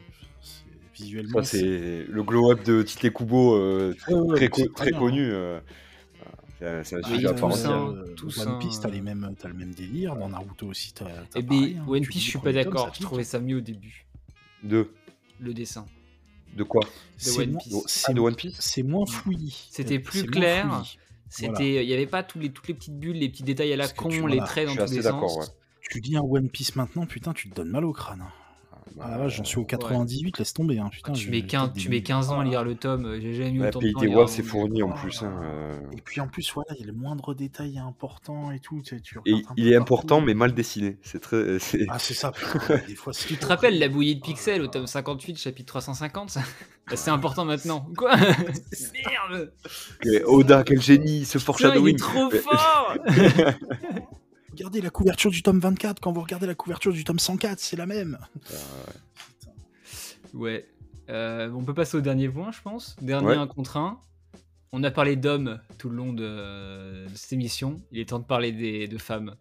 visuellement. Ça, c'est le glow-up de Tite Kubo, euh, très, très connu. Euh, c'est un sujet à part One Piece, t'as, les mêmes, as le même délire. Dans Naruto aussi, t'as. as eh ben, hein. One Piece, je suis pas d'accord. Je trouvais ça mieux au début. De Le dessin. De quoi? De One Piece. Ah, de One Piece? C'est moins fouillis. C'était plus clair. C'était, il y avait pas tous les, toutes les petites bulles, les petits détails à la con, les traits dans tous les sens. Tu dis un One Piece maintenant, putain, tu te donnes mal au crâne. Ah la j'en suis au 98, laisse tomber. Hein, putain, tu, mets 15, tu mets 15 ans à lire le tome, euh, j'ai jamais eu autant de temps. c'est fourni en plus. Hein, euh. Et puis en plus, voilà, il y a les moindres détails importants et tout. Tu, et il est important, mais mal dessiné. C'est très. Euh, ah, c'est ça. des fois, tu te rappelles la bouillie de pixels au tome 58, chapitre 350 bah, C'est important maintenant. Quoi? Merde Oda, quel génie, ce foreshadowing. Il est trop fort Regardez la couverture du tome 24 quand vous regardez la couverture du tome 104, c'est la même. ouais. Euh, on peut passer au dernier point, je pense. Dernier 1 contre 1. On a parlé d'hommes tout le long de, cette émission. Il est temps de parler des, de femmes.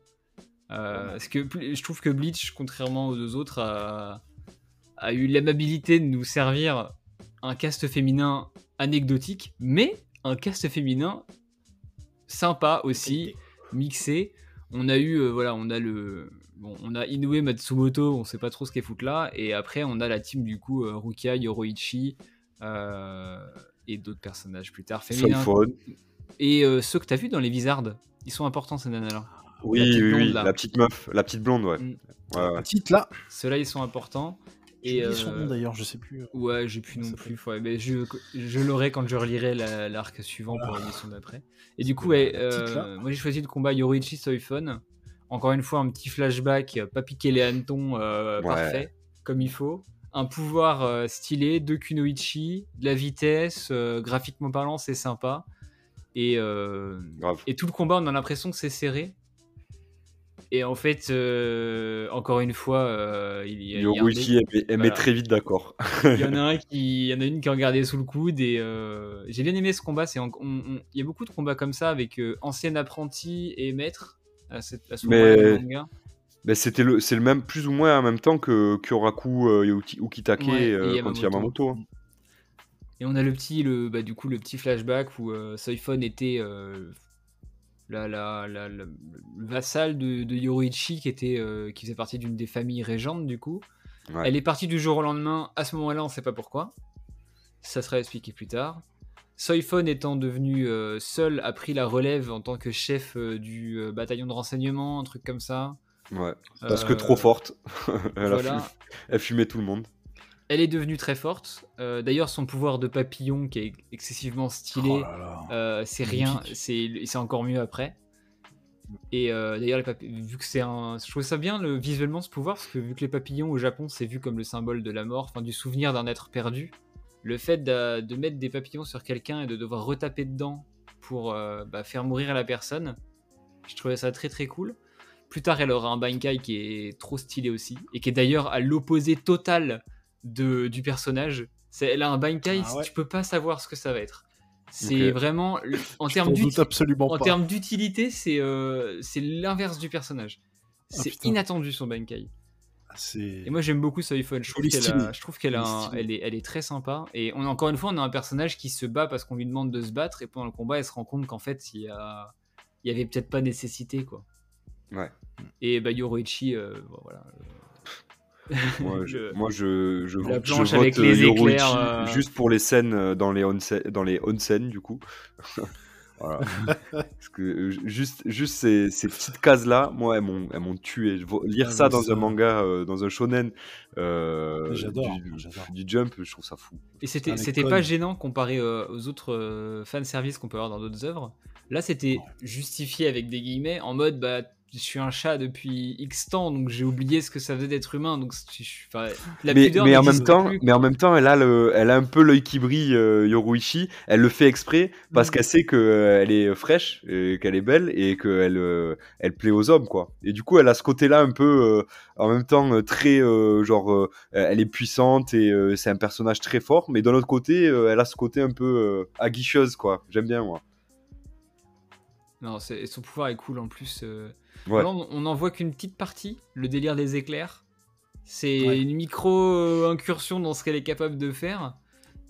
Euh, parce que je trouve que Bleach, contrairement aux deux autres, a, a eu l'amabilité de nous servir un cast féminin anecdotique, mais un cast féminin sympa aussi, mixé on a eu, euh, voilà, on a le. Bon, on a Inoue Matsumoto, on sait pas trop ce qu'elle fout là, et après on a la team du coup euh, Rukia, Yoroichi euh, et d'autres personnages plus tard féminins. Et ceux que tu as vus dans les Wizards, ils sont importants ces nanas-là. Oui, la oui, la petite meuf, la petite blonde, ouais. Mm. La petite là. Ceux-là, ils sont importants. Et euh, son nom d'ailleurs, je sais plus. Ouais, j'ai plus non plus. mais je je l'aurai quand je relirai l'arc suivant pour l'émission d'après. Et du coup, ouais, euh, moi j'ai choisi le combat Yorichi Soifon. Encore une fois, un petit flashback, euh, pas piquer les hannetons, parfait, comme il faut. Un pouvoir stylé, deux kunoichi, de la vitesse, graphiquement parlant, c'est sympa. Et, et tout le combat, on a l'impression que c'est serré. Et en fait, euh, encore une fois, euh, il y a. elle, met très vite d'accord. il y en a un qui, il y en a une qui a regardé sous le coude et euh, j'ai bien aimé ce combat. C'est, il y a beaucoup de combats comme ça avec ancien apprenti et maître à, ce mais... manga. Mais c'était le, c'est le même, plus ou moins en même temps que Kyoraku Ukitake ouais, quand Yamamoto. Hein. Et on a le petit, le, bah, du coup, le petit flashback où Soifon était la, le vassal de, de Yorichi qui, était, euh, qui faisait partie d'une des familles régentes du coup. Elle est partie du jour au lendemain. À ce moment-là, on ne sait pas pourquoi. Ça sera expliqué plus tard. Soifon étant devenu euh, seul a pris la relève en tant que chef euh, du bataillon de renseignement, un truc comme ça. Ouais, parce que trop forte. elle fumait tout le monde. Elle est devenue très forte. Euh, d'ailleurs, son pouvoir de papillon, qui est excessivement stylé, oh euh, c'est rien. C'est encore mieux après. Et euh, d'ailleurs, vu que c'est un, je trouve ça bien le, visuellement ce pouvoir parce que vu que les papillons au Japon c'est vu comme le symbole de la mort, enfin du souvenir d'un être perdu. Le fait de, mettre des papillons sur quelqu'un et de devoir retaper dedans pour bah, faire mourir la personne, je trouvais ça très très cool. Plus tard, elle aura un Bankai qui est trop stylé aussi et qui est d'ailleurs à l'opposé total de, du personnage. C'est, elle a un Bankai, ah tu peux pas savoir ce que ça va être. C'est vraiment, en termes, d'utilité, c'est, euh, c'est l'inverse du personnage. Ah, c'est inattendu son Bankai. Ah, et moi j'aime beaucoup ce iPhone. Je trouve qu'elle, elle, elle est très sympa. Et on, encore une fois, on a un personnage qui se bat parce qu'on lui demande de se battre. Et pendant le combat, elle se rend compte qu'en fait, il y, a... il y avait peut-être pas nécessité. quoi. Ouais. Et bah, Yoroichi, euh, voilà. Moi, je, moi, je, je, vote avec les éclairs, euh. juste pour les scènes euh, dans les onsen, dans les onsen du coup. voilà. Parce que euh, juste, juste ces, ces petites cases là, moi, elles m'ont, elles m'ont tué. Lire ah, ça dans un manga, dans un shonen, j'adore, du, jump, je trouve ça fou. Et c'était, c'était pas gênant comparé aux autres fan services qu'on peut avoir dans d'autres œuvres. Là, c'était justifié avec des guillemets en mode, bah je suis un chat depuis X temps, donc j'ai oublié ce que ça faisait d'être humain. Donc, la mais, mais en même temps, mais en même temps, elle a le, elle a un peu l'œil qui brille, euh, Yoruichi. Elle le fait exprès parce mm. qu'elle sait qu'elle euh, est fraîche, qu'elle est belle et qu'elle, euh, elle plaît aux hommes, quoi. Et du coup, elle a ce côté-là un peu, en même temps, très, genre, elle est puissante et c'est un personnage très fort. Mais d'un autre côté, elle a ce côté un peu aguicheuse, quoi. J'aime bien, moi. Non, son pouvoir est cool en plus on n'en voit qu'une petite partie, le délire des éclairs. C'est une micro-incursion dans ce qu'elle est capable de faire.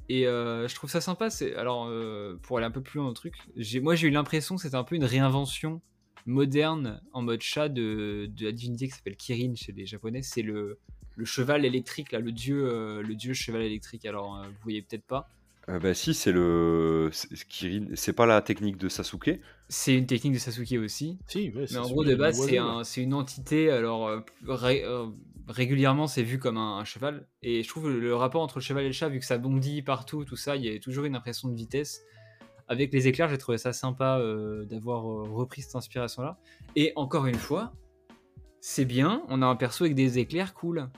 Et euh, je trouve ça sympa. Alors, euh, pour aller un peu plus loin dans le truc, moi j'ai eu l'impression que c'était un peu une réinvention moderne en mode chat de, la divinité qui s'appelle Kirin chez les Japonais. C'est le, cheval électrique, là, le dieu, euh, le dieu cheval électrique. Alors, vous voyez peut-être pas. Euh, bah si, c'est le Kirin. C'est pas la technique de Sasuke. C'est une technique de Sasuke aussi. Si, mais en gros, de base, c'est une entité. Alors, euh, euh, régulièrement, c'est vu comme un, cheval. Et je trouve le, rapport entre le cheval et le chat, vu que ça bondit partout, tout ça, il y a toujours une impression de vitesse. Avec les éclairs, j'ai trouvé ça sympa d'avoir repris cette inspiration-là. Et encore une fois, c'est bien. On a un perso avec des éclairs cool.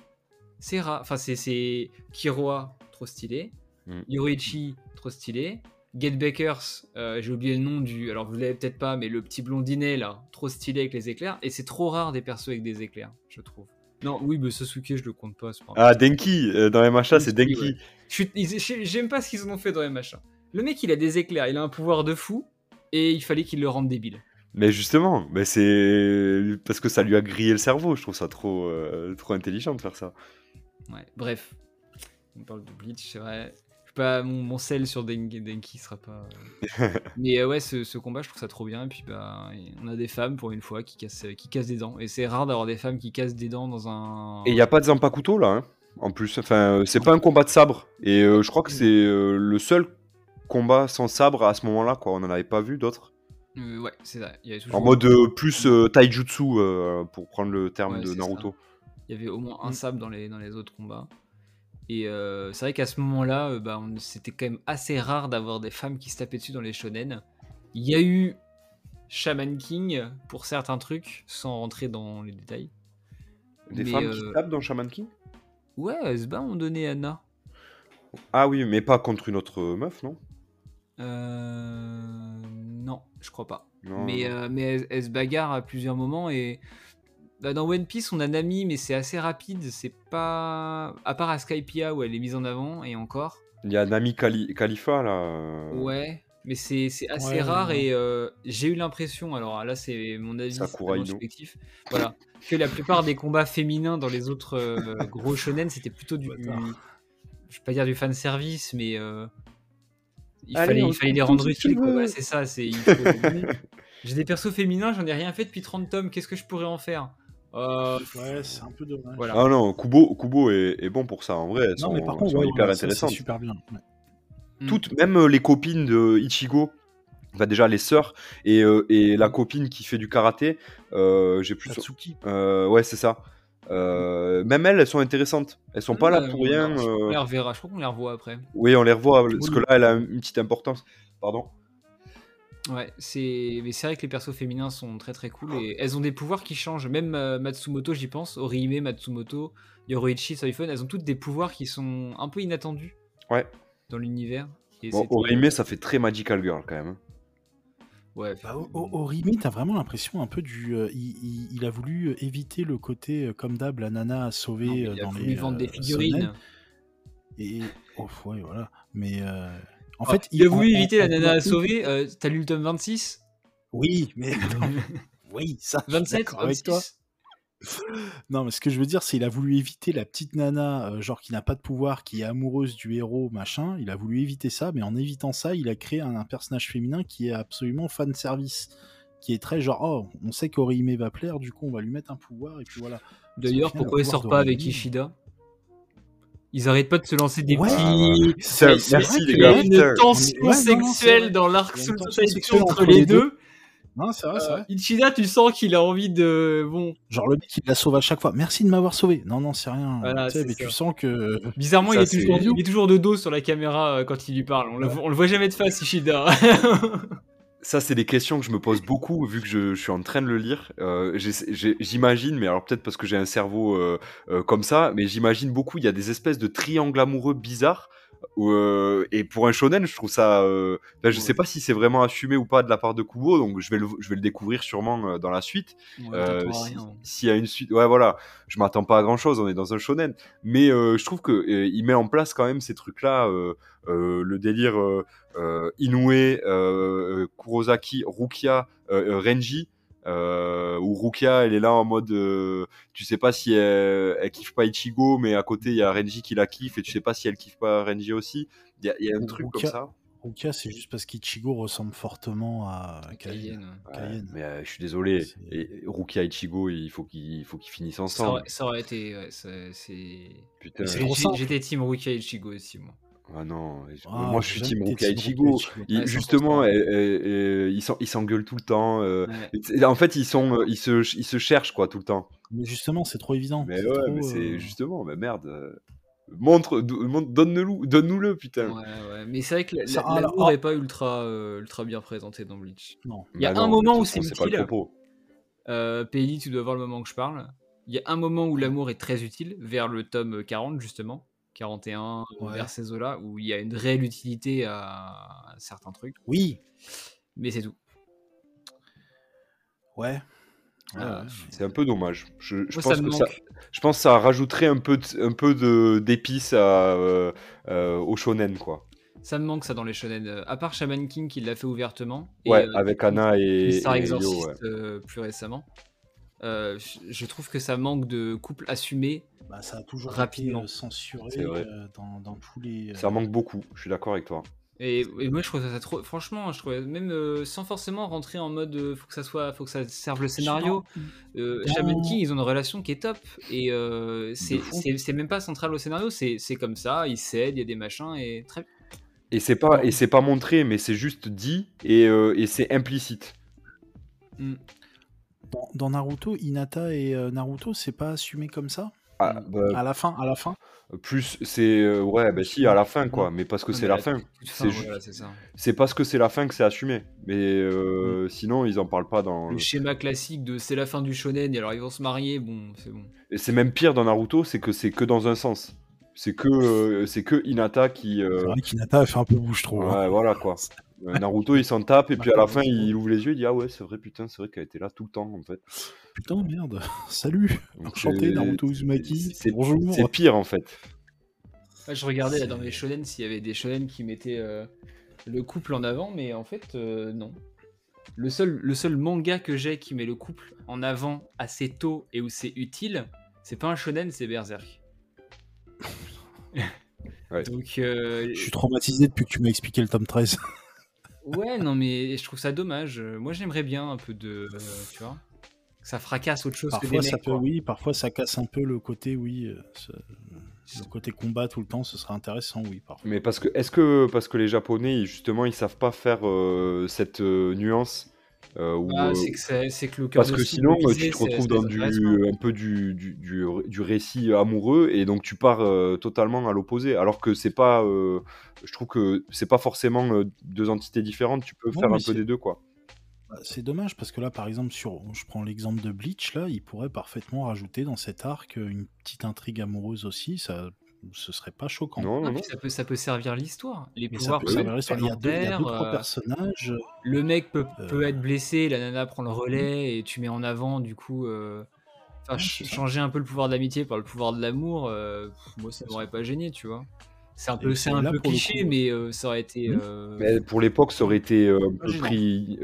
C'est rare. Enfin, c'est Kiroa, trop stylé. Mm. Yorichi, trop stylé. Get Bakers, euh, j'ai oublié le nom du. Alors vous l'avez peut-être pas, mais le petit blondinet là, trop stylé avec les éclairs. Et c'est trop rare des persos avec des éclairs, je trouve. Non, oui, mais Sasuke, je le compte pas. ah, Denki, euh, dans MHA, c'est Denki. J'aime pas ce qu'ils ont fait dans MHA. Le mec, il a des éclairs, il a un pouvoir de fou, et il fallait qu'il le rende débile. Mais justement, mais c'est parce que ça lui a grillé le cerveau. Je trouve ça trop, euh, trop intelligent de faire ça. Ouais, bref. On parle de Bleach, c'est vrai pas mon, sel sur Denki, Denki sera pas. Euh. Mais euh, ouais, ce, combat, je trouve ça trop bien. Et puis bah, on a des femmes pour une fois qui cassent, qui cassent des dents. Et c'est rare d'avoir des femmes qui cassent des dents dans un. Et il y a pas de Zampakuto là, hein, en plus. Enfin, euh, c'est pas un combat de sabre. Et je crois que c'est le seul combat sans sabre à ce moment-là. Quoi, on en avait pas vu d'autres. ouais, c'est ça. En mode plus taijutsu pour prendre le terme de Naruto. Il y avait au moins un mm. sabre dans les, dans les autres combats. Et euh, c'est vrai qu'à ce moment-là, euh, bah, c'était quand même assez rare d'avoir des femmes qui se tapaient dessus dans les shonen. Il y a eu Shaman King pour certains trucs, sans rentrer dans les détails. Des femmes qui euh, tapent dans Shaman King? Ouais, elles se battent, on donnait Anna. Ah oui, mais pas contre une autre meuf, non? Euh... Non, je crois pas. mais, mais elles, se bagarrent à plusieurs moments et bah, dans One Piece, on a Nami, mais c'est assez rapide. C'est pas. À part à Skypia où elle est mise en avant, et encore. Il y a Nami Khalifa là. Ouais, mais c'est assez rare et euh, j'ai eu l'impression, alors là c'est mon avis subjectif, voilà, que la plupart des combats féminins dans les autres euh, gros shonen c'était plutôt du. je vais pas dire du fan service, mais. Euh, il, fallait, il fallait les rendre utiles, c'est ça. c'est J'ai des persos féminins, j'en ai rien fait depuis 30 tomes, qu'est-ce que je pourrais en faire? Euh, ouais, c'est un peu dommage. Voilà. Ah non, Kubo, Kubo est, est, bon pour ça en vrai. Elles non, sont, mais par contre, ouais, hyper intéressantes. super bien. Mm. Toutes, même euh, les copines de Ichigo, enfin déjà les sœurs et, euh, et la copine qui fait du karaté, euh, j'ai plus. Tatsuki. Euh, ouais, c'est ça. Euh, même elles, elles sont intéressantes. Elles sont pas là pour rien. On les reverra. Je crois qu'on les revoit après. Oui, on les revoit parce que là, elle a une petite importance. Pardon. Ouais, c'est mais c'est vrai que les persos féminins sont très très cool et elles ont des pouvoirs qui changent. Même euh, Matsumoto, j'y pense, Orihime, Matsumoto, Yoroichi, Soifun, elles ont toutes des pouvoirs qui sont un peu inattendus. Ouais. Dans l'univers. Bon, Orihime, ça fait très Magical Girl quand même. Hein. Ouais. Bah, Orihime, t'as vraiment l'impression un peu du. Euh, il, a voulu euh, éviter le côté, comme d'hab, la nana à sauver dans les. Il vendre des figurines. Et. Oh, ouais, voilà. Mais. En fait, il a voulu éviter la nana à sauver. Euh, T'as lu le tome 26 Oui, mais. oui, ça. 27 avec toi. Non, mais ce que je veux dire, c'est qu'il a voulu éviter la petite nana, euh, genre qui n'a pas de pouvoir, qui est amoureuse du héros, machin. Il a voulu éviter ça, mais en évitant ça, il a créé un, personnage féminin qui est absolument fan service, qui est très genre, oh, on sait qu'Orihime va plaire, du coup, on va lui mettre un pouvoir, et puis voilà. D'ailleurs, pourquoi il sort pas avec Ishida? Ils arrêtent pas de se lancer des petits. merci les gars. Il y a une tension sexuelle dans l'arc sous entre les deux. Non, c'est vrai, c'est vrai. Euh, Ichida, tu sens qu'il a envie de. Bon. Genre le mec, il la sauve à chaque fois. Merci de m'avoir sauvé. Non, non, c'est rien. Voilà, tu sais, mais tu sens que. Bizarrement, il, est toujours, il, est toujours, de dos sur la caméra euh, quand il lui parle. On, le, on le voit jamais de face, Ishida. ça, c'est des questions que je me pose beaucoup vu que je, suis en train de le lire. Euh, j'imagine, mais alors peut-être parce que j'ai un cerveau euh, euh, comme ça, mais j'imagine beaucoup, il y a des espèces de triangles amoureux bizarres euh, et pour un shonen, je trouve ça. Euh, je sais pas si c'est vraiment assumé ou pas de la part de Kubo, donc je vais le, je vais le découvrir sûrement euh, dans la suite. S'il y a une suite, ouais, voilà, je m'attends pas à grand chose, on est dans un shonen, mais je trouve que il met en place quand même ces trucs-là, le délire Inoue, Kurosaki, Rukia, Renji. Euh, où Rukia elle est là en mode euh, tu sais pas si elle, elle, kiffe pas Ichigo mais à côté il y a Renji qui la kiffe et tu sais pas si elle kiffe pas Renji aussi. Il y a, y a un truc comme ça. Rukia c'est juste parce qu'Ichigo ressemble fortement à Kaien, mais euh, je suis désolé et Rukia et Ichigo il faut qu'ils finissent ensemble. ça aurait, été ouais, c'est putain. J'étais team Rukia et Ichigo aussi moi ah non, ah, moi je suis Team Ruka Ichigo. justement, ils s'engueulent tout le temps. Euh, en fait, ils, sont, euh, ils, se, ils se cherchent quoi tout le temps. Mais justement, c'est trop évident. Mais ouais, mais c'est euh, justement, mais merde. Montre, donne-nous, donne-nous-le, putain. Ouais, ouais. Mais c'est vrai que l'amour n'est pas ultra, ultra bien présenté dans Bleach. Non. Il y a bah un moment où c'est utile. Pas le propos. Euh, tu dois voir le moment que je parle. Il y a un moment où l'amour est très utile, vers le tome 40, justement. 41 vers ces eaux-là, où il y a une réelle utilité à, certains trucs. Oui. Mais c'est tout. Ouais. c'est un peu dommage. Je, pense que ça, je pense ça rajouterait un peu, un peu d'épices euh, euh, au shonen, quoi. Ça me manque ça dans les shonen. Euh, à part Shaman King qui l'a fait ouvertement. Ouais, avec Anna et, Star Exorcist plus récemment. je trouve que ça manque de couple assumé bah, ça a toujours rapidement été censuré euh, dans, tous les. Ça manque beaucoup, je suis d'accord avec toi. Et, moi je trouve ça trop. Franchement, je trouve même euh, sans forcément rentrer en mode euh, faut que ça soit, faut que ça serve le scénario. Shaman King, ils ont une relation qui est top et c'est même pas central au scénario, c'est comme ça, ils s'aident, il y a des machins et très. Et c'est pas et c'est pas montré, mais c'est juste dit et, et c'est implicite. Mm. Dans, Naruto, Hinata et Naruto, c'est pas assumé comme ça? Ah, bah, à la fin, à la fin? Plus c'est euh, ouais, bah si à la fin quoi, mais parce que c'est la fin. C'est parce que c'est la fin que c'est assumé. Mais euh, mm. sinon ils en parlent pas dans le schéma classique de c'est la fin du shonen et alors ils vont se marier, bon c'est bon. Et c'est même pire dans Naruto, c'est que c'est que dans un sens. C'est que euh, c'est que Hinata qui. C'est vrai qu'Hinata fait un peu bouche trop. Hein. Ouais, voilà quoi. Naruto il s'en tape et puis à la fin il ouvre les yeux, il dit ah ouais c'est vrai putain c'est vrai qu'elle était là tout le temps en fait. Putain, merde. Salut. Enchanté, Naruto Uzumaki. C'est C'est pire, en fait. je regardais là dans les shonen s'il y avait des shonen qui mettaient euh, le couple en avant, mais en fait, euh, non. Le seul, le seul manga que j'ai qui met le couple en avant assez tôt et où c'est utile, c'est pas un shonen, c'est Berserk. Donc, euh, Je suis traumatisé depuis que tu m'as expliqué le tome 13. ouais, non, mais je trouve ça dommage. Moi, j'aimerais bien un peu de. tu vois ça fracasse autre chose parfois, que des ça peut, Oui, parfois ça casse un peu le côté, oui, euh, le côté combat tout le temps, ce serait intéressant, oui. Parfois. Mais parce que, est-ce que parce que les Japonais, justement, ils savent pas faire euh, cette euh, ah, c'est que, le Parce que sinon, tu te retrouves dans du, un peu du, du, du, récit amoureux et donc tu pars totalement à l'opposé. Alors que c'est pas. je trouve que c'est pas forcément deux entités différentes, tu peux faire un peu des deux, quoi. Bah, c'est dommage parce que là, par exemple, sur, je prends l'exemple de Bleach, là, il pourrait parfaitement rajouter dans cet arc une petite intrigue amoureuse aussi. Ça, ce serait pas choquant. Non, non, Ça, peut, ça peut servir l'histoire. Les pouvoirs Il y a deux, trois euh, personnages. Le mec peut, peut, être blessé, la nana prend le relais et tu mets en avant du coup. Euh, changer un peu le pouvoir de l'amitié par le pouvoir de l'amour, euh, moi ça m'aurait pas gêné, tu vois. C'est un peu, c'est un peu cliché, mais euh, ça aurait été. Euh, mais pour l'époque, ça aurait été euh, un peu pris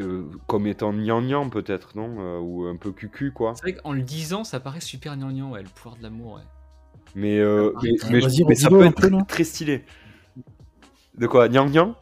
comme étant gnangnan, peut-être, non Ou un peu cucu, quoi. C'est vrai qu'en le disant, ça paraît super gnangnan, ouais, le pouvoir de l'amour, ouais. Mais, mais, ça peut être très stylé. De quoi Gnangnan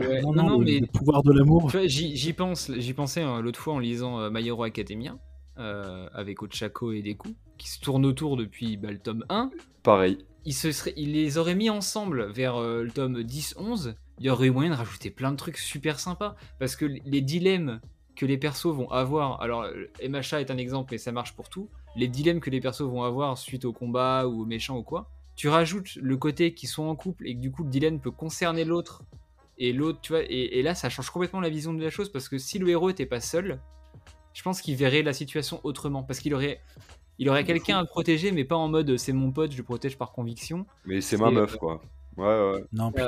ouais, non, non, mais. Le pouvoir de l'amour. J'y pense, j'y pensais hein, l'autre fois en lisant My Hero Academia. avec Ochako et Deku, qui se tournent autour depuis bah, le tome 1. Pareil il, se serait, il les aurait mis ensemble vers euh, le tome 10-11, il y aurait eu moyen de rajouter plein de trucs super sympas. Parce que les dilemmes que les persos vont avoir, alors euh, MHA est un exemple et ça marche pour tout, les dilemmes que les persos vont avoir suite au combat ou au méchant ou quoi, tu rajoutes le côté qu'ils sont en couple et que du coup le dilemme peut concerner l'autre Et l'autre, tu vois, et, là, ça change complètement la vision de la chose parce que si le héros était pas seul, je pense qu'il verrait la situation autrement. Parce qu'il aurait, il aurait quelqu'un à protéger, mais pas en mode c'est mon pote, je le protège par conviction. Mais c'est ma meuf, quoi. Ouais, ouais. Non, puis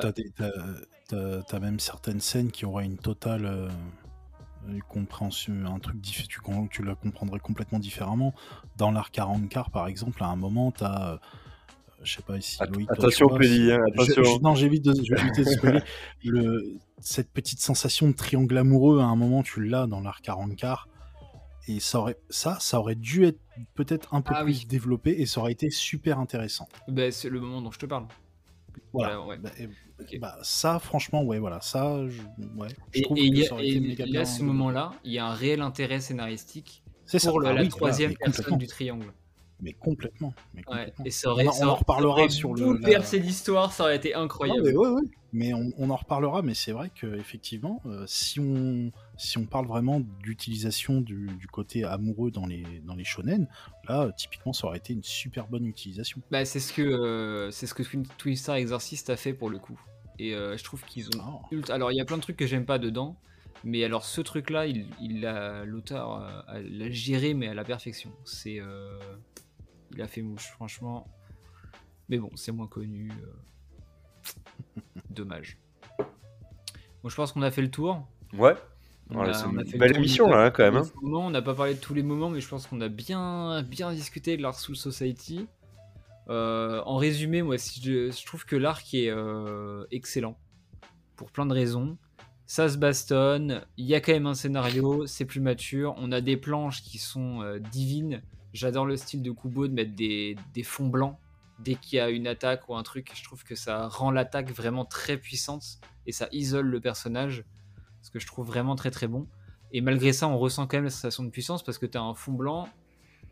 t'as, même certaines scènes qui auraient une totale euh, compréhension, un truc différent. Tu, tu la comprendrais complètement différemment. Dans l'arc 40 car par exemple, à un moment, t'as. Euh, je sais pas ici. attention, Pédi, hein, attention. non, j'évite de, de le, cette petite sensation de triangle amoureux, à un moment, tu l'as dans l'arc 40 car et ça aurait, ça, ça aurait dû être peut-être un peu ah plus développé et ça aurait été super intéressant. Bah, c'est le moment dont je te parle. Voilà. Bah, bah, ça, franchement, ouais, voilà, ça, je, ouais. et, il y a, ce moment-là, il y a un réel intérêt scénaristique pour ah la troisième personne du triangle. Mais complètement. Mais et ça aurait, on, en reparlera sur le. percer l'histoire, ça aurait été incroyable. mais, ouais, mais on, en reparlera, mais c'est vrai qu'effectivement, euh, si, on, si on parle vraiment d'utilisation du, du, côté amoureux dans les, dans les shonen, là, typiquement, ça aurait été une super bonne utilisation. Bah, c'est ce que, euh, c'est ce que Twin Star Exorcist a fait pour le coup. Et euh, je trouve qu'ils ont. Ah. Alors, il y a plein de trucs que j'aime pas dedans. Mais alors ce truc-là, il, il l'auteur l'a géré mais à la perfection. C'est il a fait mouche, franchement. Mais bon, c'est moins connu. Euh. Dommage. Bon, je pense qu'on a fait le tour. Ouais. C'est une belle émission là, quand même. Hein. On n'a pas parlé de tous les moments, mais je pense qu'on a bien, bien discuté de l'Ark Soul Society. Euh, en résumé, moi, si je, trouve que l'arc est euh, excellent pour plein de raisons. Ça se bastonne, il y a quand même un scénario, c'est plus mature, on a des planches qui sont divines. J'adore le style de Kubo de mettre des, fonds blancs dès qu'il y a une attaque ou un truc. Je trouve que ça rend l'attaque vraiment très puissante et ça isole le personnage. Ce que je trouve vraiment très très bon. Et malgré ça, on ressent quand même la sensation de puissance parce que tu as un fond blanc,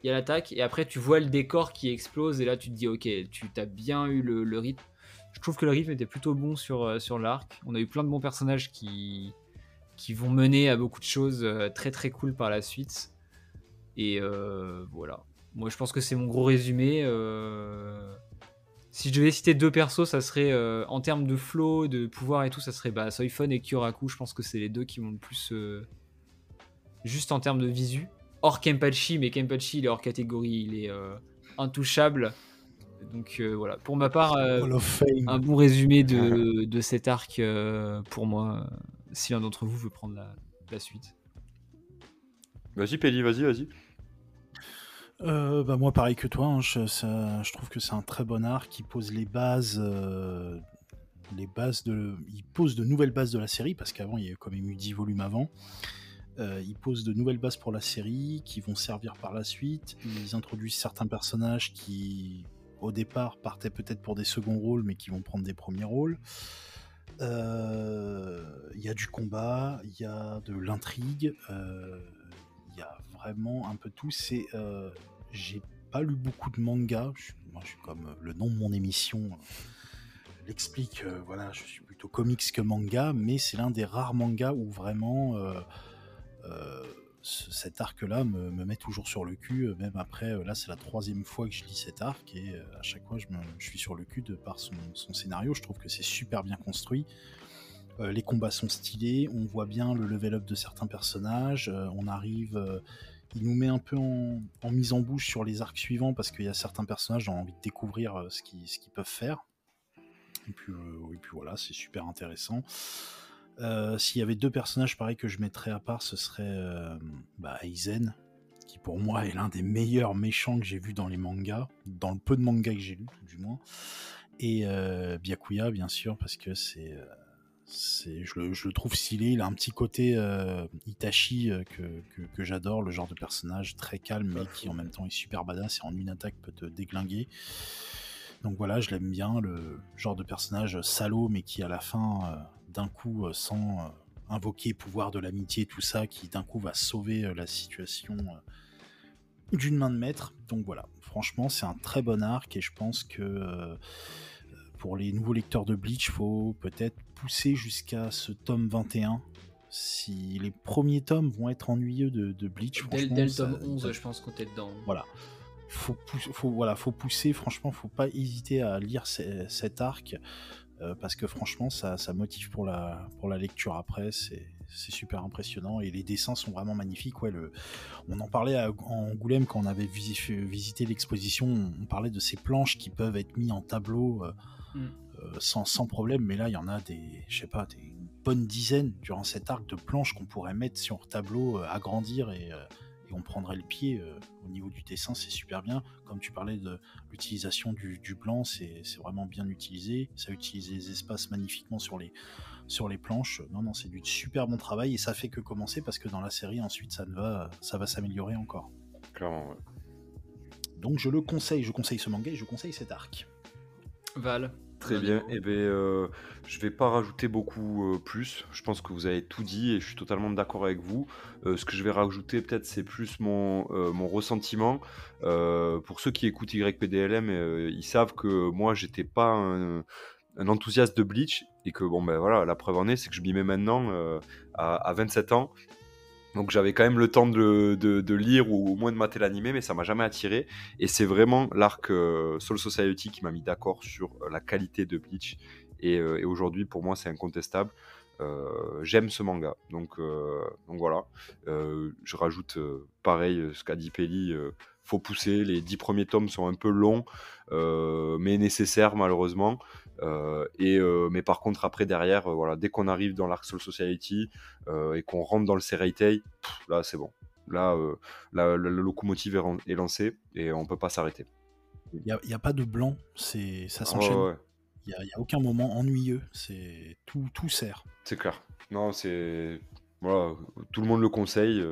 il y a l'attaque et après tu vois le décor qui explose et là tu te dis ok, tu as bien eu le, rythme. Je trouve que le rythme était plutôt bon sur, euh, sur l'arc. On a eu plein de bons personnages qui, qui vont mener à beaucoup de choses euh, très très cool par la suite. Et euh, voilà. Moi, je pense que c'est mon gros résumé. Euh, si je devais citer deux persos, ça serait euh, en termes de flow, de pouvoir et tout, ça serait bah, Soifon et Kyoraku. Je pense que c'est les deux qui m'ont le plus. juste en termes de visu. Hors Kenpachi, mais Kenpachi, il est hors catégorie, il est intouchable. Donc voilà, pour ma part, un bon résumé de, de cet arc pour moi, si l'un d'entre vous veut prendre la, la suite. Vas-y, Pelli, vas-y, vas-y. Euh, bah moi pareil que toi, hein, je, trouve que c'est un très bon art qui pose les bases, euh, les bases de, il pose de nouvelles bases de la série parce qu'avant il y a quand même eu 10 volumes avant. Euh, il pose de nouvelles bases pour la série qui vont servir par la suite. Ils introduisent certains personnages qui au départ partaient peut-être pour des seconds rôles mais qui vont prendre des premiers rôles. Il y a du combat, il y a de l'intrigue il y a vraiment un peu tout. C'est, euh, j'ai pas lu beaucoup de mangas. Je, moi, je suis comme euh, le nom de mon émission euh, l'explique. voilà, je suis plutôt comics que manga, mais c'est l'un des rares mangas où vraiment cet arc-là me, met toujours sur le cul. Même après, là, c'est la troisième fois que je lis cet arc et à chaque fois, je, me, suis sur le cul de par son, scénario. Je trouve que c'est super bien construit. Les combats sont stylés, on voit bien le level up de certains personnages, on arrive, il nous met un peu en, mise en bouche sur les arcs suivants parce qu'il y a certains personnages qui ont envie de découvrir ce qu'ils peuvent faire. Et puis, puis voilà, c'est super intéressant. S'il y avait deux personnages pareils que je mettrais à part, ce serait bah, Aizen, qui pour moi est l'un des meilleurs méchants que j'ai vu dans les mangas, dans le peu de mangas que j'ai lu, du moins. Et Byakuya, bien sûr, parce que c'est je le, je le, trouve stylé. Il a un petit côté euh, Itachi euh, que, que, j'adore, le genre de personnage très calme mais qui en même temps est super badass et en une attaque peut te déglinguer. Donc voilà, je l'aime bien, le genre de personnage salaud mais qui à la fin, euh, d'un coup, sans invoquer pouvoir de l'amitié, tout ça, qui d'un coup va sauver la situation d'une main de maître. Donc voilà, franchement, c'est un très bon arc et je pense que pour les nouveaux lecteurs de Bleach, faut peut-être pousser jusqu'à ce tome 21. Si les premiers tomes vont être ennuyeux de, Bleach, dès, dès le tome 11, je pense qu'on est dedans. Voilà. Faut, faut, voilà, faut pousser, franchement, faut pas hésiter à lire cet arc. parce que franchement, ça, ça, motive pour la, pour la lecture après. C'est super impressionnant et les dessins sont vraiment magnifiques. Ouais, le, on en parlait à, en Angoulême quand on avait visité l'exposition. On parlait de ces planches qui peuvent être mises en tableau mm. Sans, sans, problème, mais là, il y en a des, je sais pas, des, une bonne dizaine durant cet arc de planches qu'on pourrait mettre sur tableau, agrandir et et on prendrait le pied euh, au niveau du dessin, c'est super bien. Comme tu parlais de l'utilisation du, blanc, c'est vraiment bien utilisé. Ça utilise les espaces magnifiquement sur les, sur les planches. Non, non, c'est du super bon travail et ça fait que commencer parce que dans la série, ensuite, ça, ne va, ça va s'améliorer encore. Clairement, Donc je le conseille, je conseille ce manga et je conseille cet arc. Val Très bien. Et eh ben, euh, je vais pas rajouter beaucoup euh, plus. Je pense que vous avez tout dit et je suis totalement d'accord avec vous. Euh, ce que je vais rajouter, peut-être, c'est plus mon, mon ressentiment. pour ceux qui écoutent YPDLM, ils savent que moi, j'étais pas un, enthousiaste de Bleach et que, bon, ben voilà, la preuve en est, c'est que je m'y mets maintenant à, à 27 ans donc j'avais quand même le temps de, lire ou au moins de mater l'animé, mais ça m'a jamais attiré. Et c'est vraiment l'arc euh, Soul Society qui m'a mis d'accord sur euh, la qualité de Bleach. Et, euh, aujourd'hui, pour moi, c'est incontestable. J'aime ce manga. Donc, donc voilà. je rajoute pareil ce qu'a dit Peli. faut pousser. Les dix premiers tomes sont un peu longs, mais nécessaires malheureusement. Euh, et, euh, mais par contre, après, derrière, euh, voilà, dès qu'on arrive dans l'Arc Soul Society et qu'on rentre dans le Seireitei, là, c'est bon. Là, la, locomotive est, lancée et on peut pas s'arrêter. Il n'y a, pas de blanc, c'est ça s'enchaîne. Il n'y a, aucun moment ennuyeux, c'est tout, tout sert. C'est clair. Non, c'est voilà, tout le monde le conseille,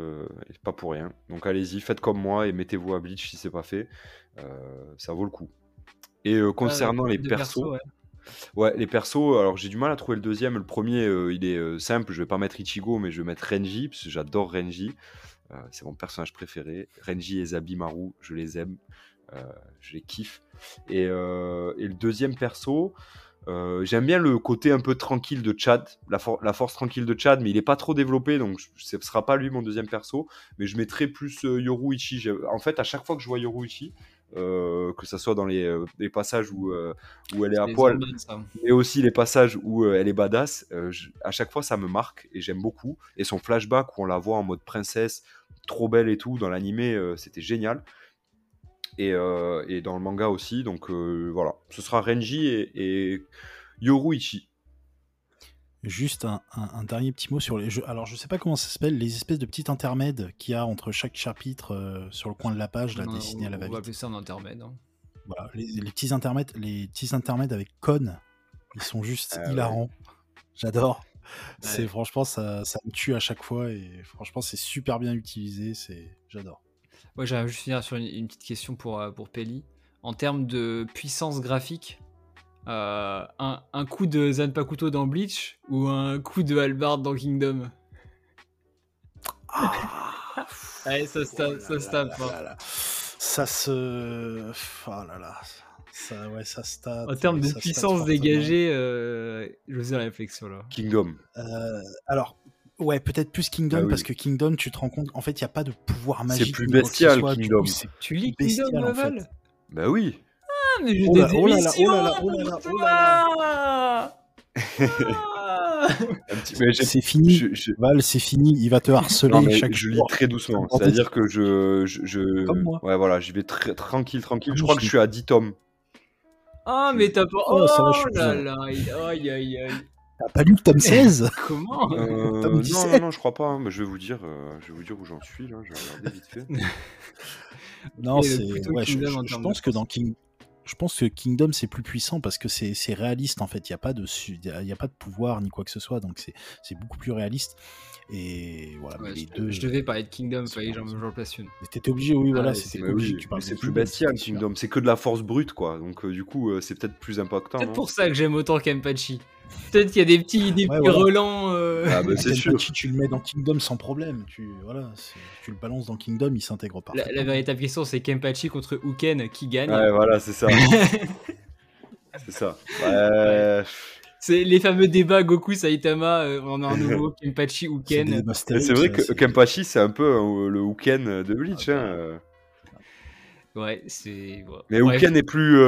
pas pour rien. Donc allez-y, faites comme moi et mettez-vous à Bleach si c'est pas fait. ça vaut le coup. Et concernant les persos, Ouais, les persos, alors j'ai du mal à trouver le deuxième. Le premier, euh, il est euh, simple. Je vais pas mettre Ichigo, mais je vais mettre Renji, parce que j'adore Renji. Euh, c'est mon personnage préféré. Renji et Zabimaru, je les aime. je les kiffe. Et, le deuxième perso, j'aime bien le côté un peu tranquille de Chad, la, la, force tranquille de Chad, mais il est pas trop développé, donc ce sera pas lui mon deuxième perso. Mais je mettrai plus Yoruichi. En fait, à chaque fois que je vois Yoruichi, euh, que ce soit dans les, euh, passages où, euh, où elle est à poil, mais aussi les passages où elle est badass. à chaque fois, ça me marque et j'aime beaucoup. Et son flashback où on la voit en mode princesse, trop belle et tout, dans l'animé, c'était génial. Et, dans le manga aussi. Donc voilà, ce sera Renji et, et Yoruichi. Juste un, dernier petit mot sur les jeux. Alors, je sais pas comment ça s'appelle, les espèces de petits intermèdes qu'il y a entre chaque chapitre euh, sur le coin de la page, là, dessiné à la va-vite. On va appeler ça un intermède. Hein. Voilà, les, petits intermèdes, les petits intermèdes avec Con, ils sont juste ah hilarants. J'adore. C'est franchement, ça, ça, me tue à chaque fois et franchement, c'est super bien utilisé. C'est, j'adore. Moi, j'aimerais juste finir sur une, petite question pour euh, pour Peli. En termes de puissance graphique, euh, un, coup de Zanpakuto dans Bleach ou un coup de Halbard dans Kingdom? Ah. Allez, ça se tape, ça se tape. Hein. Ça se. Oh là là. Ça, ouais, ça se tape. En termes de puissance dégagée, euh, je faisais la réflexion là. Kingdom. Euh, alors, ouais, peut-être plus Kingdom, ah parce que Kingdom, tu te rends compte, en fait, il n'y a pas de pouvoir magique. C'est plus bestial, Kingdom. tu lis Kingdom, en fait. Bah oui mais j'ai oh des oh là là, oh là là, oh là là, oh là c'est fini, Val, c'est fini. Il va te harceler chaque je lis très doucement. C'est-à-dire que je, je, Comme moi. ouais, voilà, j'y vais très tranquille, tranquille. Je crois que je suis à 10 tomes. Ah, mais t'as pas. Oh, ça va, oh là là, aïe, aïe, aïe. T'as pas lu le tome 16 Comment? Euh, Non, non, non, je crois pas. Hein. Je vais vous dire, euh, je vais vous dire où j'en suis là. Je vais regarder vite fait. non, c'est. Ouais, je, je pense que dans King, je pense que Kingdom c'est plus puissant parce que c'est réaliste en fait. Il n'y a, pas de, y a pas de pouvoir ni quoi que ce soit, donc c'est beaucoup plus réaliste. Et voilà, je, deux, je, devais parler de Kingdom, j'en place une. T'étais obligé, oui, voilà, c'était obligé. c'est plus bestial Kingdom, c'est que de la force brute quoi. Donc euh, du coup, euh, c'est peut-être plus impactant. C'est pour ça que j'aime autant Kempachi. Peut-être qu'il y a des petits, des petits relents. Euh... Ah, bah, c'est sûr. Tu le mets dans Kingdom sans problème. Tu, voilà, tu le balances dans Kingdom, il s'intègre pas. La, la, véritable question, c'est Kempachi contre Uken qui gagne. Ouais, voilà, c'est ça. c'est ça. Ouais. C'est les fameux débats Goku Saitama, euh, on a un nouveau Kempachi Uken. C'est vrai que Kempachi c'est un peu euh, le Uken de Bleach. Hein. Euh. Ouais, c'est. Mais Uken est plus.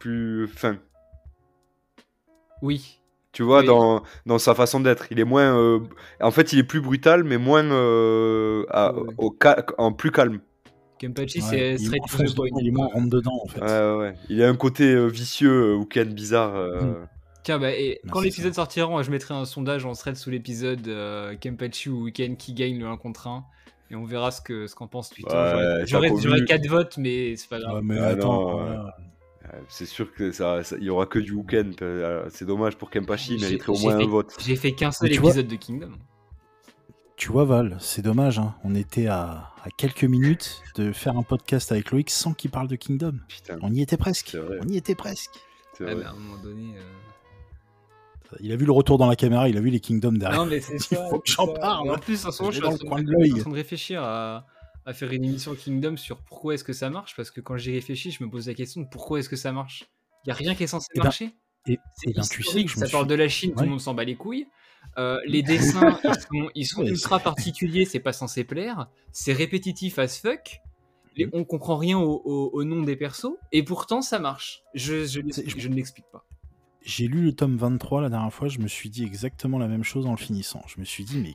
plus. Fin Oui. Tu vois, dans, dans, sa façon d'être. Il est moins. Euh, en fait, il est plus brutal, mais moins. Euh, au en plus calme. Kempachi, c'est straight Il est moins rentre dedans, en fait. Ouais, ouais. Il a un côté euh, vicieux ou Ken bizarre. Hmm. Tiens, bah, et quand l'épisode sortira, je mettrai un sondage en thread sous l'épisode Kempachi ou Ken qui gagne le 1 contre 1. Et on verra ce qu'en ce qu'en pense Twitter. J'aurais 4 votes, mais c'est pas grave. mais ah attends, euh, c'est sûr que ça, il y aura que du week-end. Euh, c'est dommage pour Kempachi, il mériterait au moins un vote. J'ai fait qu'un seul épisode de Kingdom. Tu vois Val, c'est dommage. Hein. On était à, quelques minutes de faire un podcast avec Loïc sans qu'il parle de Kingdom. On y était presque. On y était presque. à un moment donné. Euh, il a vu le retour dans la caméra, il a vu les Kingdoms derrière. Non mais c'est Il faut que j'en parle. En plus, en ce moment, je suis en train de réfléchir à à faire une émission Kingdom sur pourquoi est-ce que ça marche, parce que quand j'y réfléchis, je me pose la question de pourquoi est-ce que ça marche. Il y a rien qui est censé eh ben, marcher. Et, c'est ben, tu sais que ça parle de la Chine, tout le monde s'en bat les couilles. Euh, les dessins, ils sont, ultra particuliers, c'est pas censé plaire. C'est répétitif as fuck. Les, on comprend rien au, nom des persos, et pourtant ça marche. Je, je, je ne l'explique pas. J'ai lu le tome 23 la dernière fois, je me suis dit exactement la même chose en le finissant. Je me suis dit, mais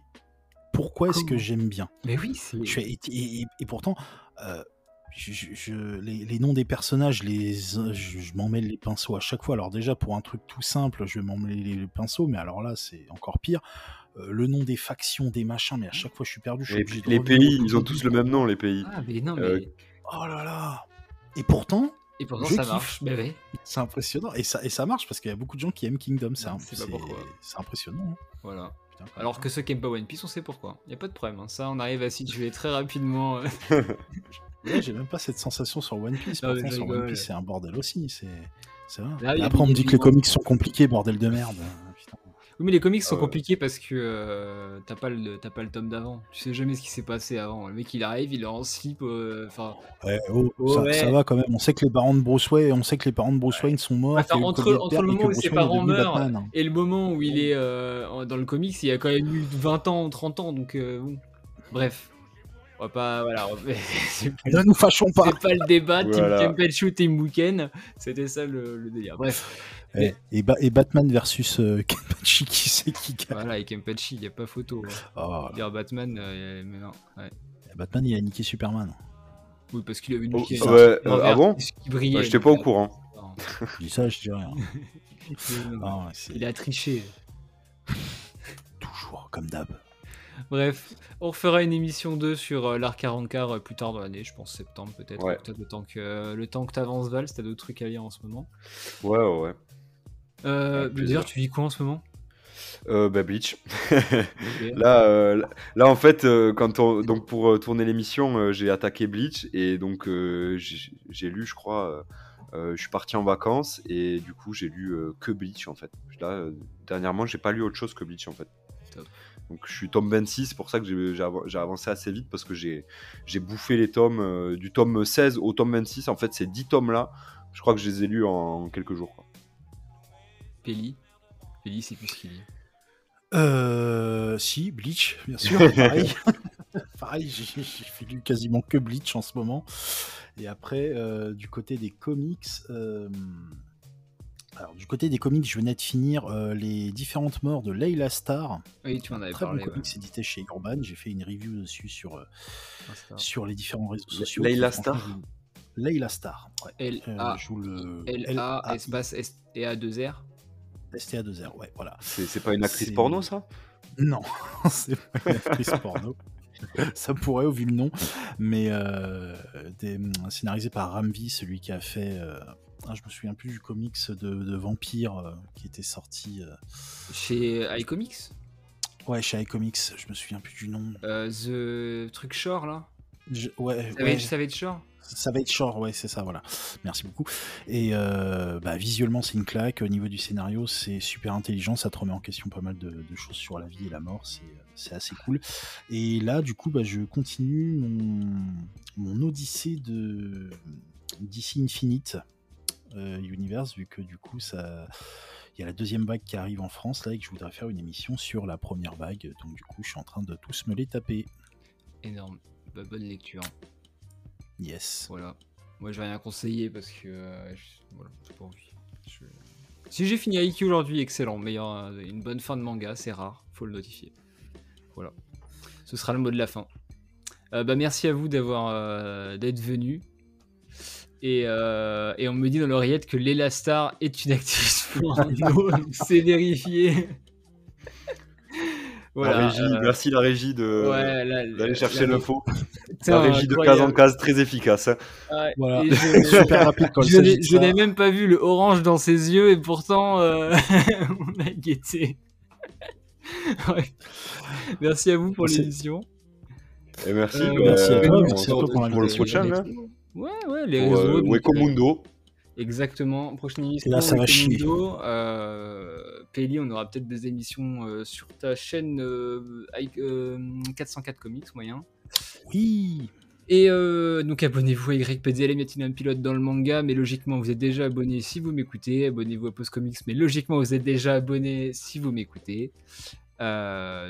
pourquoi est-ce que j'aime bien Mais oui, et, pourtant, euh, je, les, noms des personnages, les, je, m'en mêle les pinceaux à chaque fois. Alors déjà, pour un truc tout simple, je vais m'en mêler les pinceaux, mais alors là, c'est encore pire. Euh, le nom des factions, des machins, mais à chaque fois, je suis perdu. les, pays, ils ont tous le même nom, les pays. Ah, mais non, euh, mais... Oh là là Et pourtant, et pourtant, ça marche. C'est impressionnant. Et ça, et ça marche parce qu'il y a beaucoup de gens qui aiment Kingdom. C'est impressionnant. Hein. Voilà. Alors que ceux qui aiment pas One Piece, on sait pourquoi. Il y a pas de problème. Hein. Ça, on arrive à situer très rapidement. Euh. j'ai même pas cette sensation sur One Piece. Pourtant, sur One Piece, c'est un bordel aussi. C'est vrai. Après, on me dit que les comics sont compliqués, bordel de merde. Oui, mais les comics sont compliqués parce que euh, t'as pas, le, pas le tome d'avant. Tu sais jamais ce qui s'est passé avant. Le mec il arrive, il est en slip. Euh, enfin. Oh, ça, va quand même. On sait que les parents de Bruce Wayne, on sait que les parents de Bruce Wayne sont morts. entre, le moment où ses parents meurent et le moment où il est euh, dans le comics, il y a quand même eu 20 ans, 30 ans. Donc bon. Bref. On va pas. Voilà. ne nous fâchons pas. C'est pas le débat. Team Team Team Weekend. C'était ça le, le délire. Bref. Et, et, Batman versus euh, Kenpachi, qui c'est qui gagne Voilà, et Kenpachi, il n'y a pas photo. Hein. Oh. Dire Batman, euh, mais non. Ouais. Batman, il a niqué Superman. Oui, parce qu'il avait niqué. Oh, ouais, euh, ah bon bah, J'étais pas au courant. je dis ça, je dis rien. il a triché. Toujours, comme d'hab. Bref, on refera une émission 2 sur euh, l'art 40 euh, plus tard dans l'année, je pense septembre peut-être. le temps que le temps que t'avances Val, si t'as d'autres trucs à lire en ce moment. Ouais, ouais. Euh, dire, tu vis quoi en ce moment? Euh, bah, Bleach. là, euh, là, en fait, quand on, donc pour tourner l'émission, j'ai attaqué Bleach et donc j'ai lu, je crois, je suis parti en vacances et du coup j'ai lu que Bleach en fait. Là, dernièrement, j'ai pas lu autre chose que Bleach en fait. Donc je suis tome 26, c'est pour ça que j'ai avancé assez vite parce que j'ai bouffé les tomes euh, du tome 16 au tome 26. En fait, ces 10 tomes là, je crois que je les ai lus en, quelques jours. Quoi. Peli Peli, c'est plus ce qu'il Euh, si, Bleach, bien sûr, pareil. pareil, j'ai fait lu quasiment que Bleach en ce moment. Et après, euh, du côté des comics, euh, alors, du côté des comics, je venais de finir euh, les différentes morts de Layla Star. Oui, tu m'en avais très parlé. Très bon comics édité chez Urban. J'ai fait une review dessus sur, euh, sur les différents réseaux sociaux. Layla Star Layla Star. Ouais. L-A, euh, L-A, espace S-T-A-2-R S-T-A-2-R, ouais, voilà. C'est pas une actrice porno, ça? Non, c'est pas une actrice porno. ça pourrait au vu le nom, mais des, scénarisé par Ramvi, celui qui a fait ah, je me souviens plus du comics de, vampire euh, qui était sorti. Euh. Chez iComics Ouais, chez iComics, je me souviens plus du nom. Euh, the truc Shore là Ouais, ça, ouais. Va être, Shore ça va être Shore, ouais, c'est ça, voilà. Merci beaucoup. Et bah, visuellement, c'est une claque. Au niveau du scénario, c'est super intelligent. Ça te remet en question pas mal de, choses sur la vie et la mort. C'est assez cool. Et là, du coup, bah, je continue mon, mon odyssée de d'ici Infinite. Euh, Universe, vu que du coup, ça. Il y a la deuxième vague qui arrive en France là et que je voudrais faire une émission sur la première vague. Donc du coup, je suis en train de tous me les taper. Énorme. Bah, bonne lecture. Yes. Voilà. Moi, je vais rien conseiller parce que euh, voilà, j'ai pas envie. Si j'ai fini Haikyuu aujourd'hui, excellent. Meilleur, une bonne fin de manga, c'est rare, faut le notifier. Voilà. Ce sera le mot de la fin. bah, merci à vous d'avoir d'être venu. Et, et, on me dit dans l'oreillette que l'Elastar est une actrice porno. c'est vérifié. La régie, euh, merci la régie de d'aller chercher le faux. La régie de case en case très efficace. Hein. voilà. Je, Super rapide je n'ai même pas vu le orange dans ses yeux et pourtant euh, on a guetté. Merci à vous pour l'émission. Et merci, euh, merci, à toi, merci pour, pour, le prochain. Ouais, ouais, les réseaux. Euh, Wekomundo. Exactement. Prochaine émission. Là, ça va chier. Euh, Peli, on aura peut-être des émissions euh, sur ta chaîne 404 euh, Comics, moyen. Oui. Et donc abonnez-vous à YPDLM, y a un pilote dans le manga, mais logiquement vous êtes déjà abonné si vous m'écoutez. Abonnez-vous à Post Comics, mais logiquement vous êtes déjà abonné si vous m'écoutez.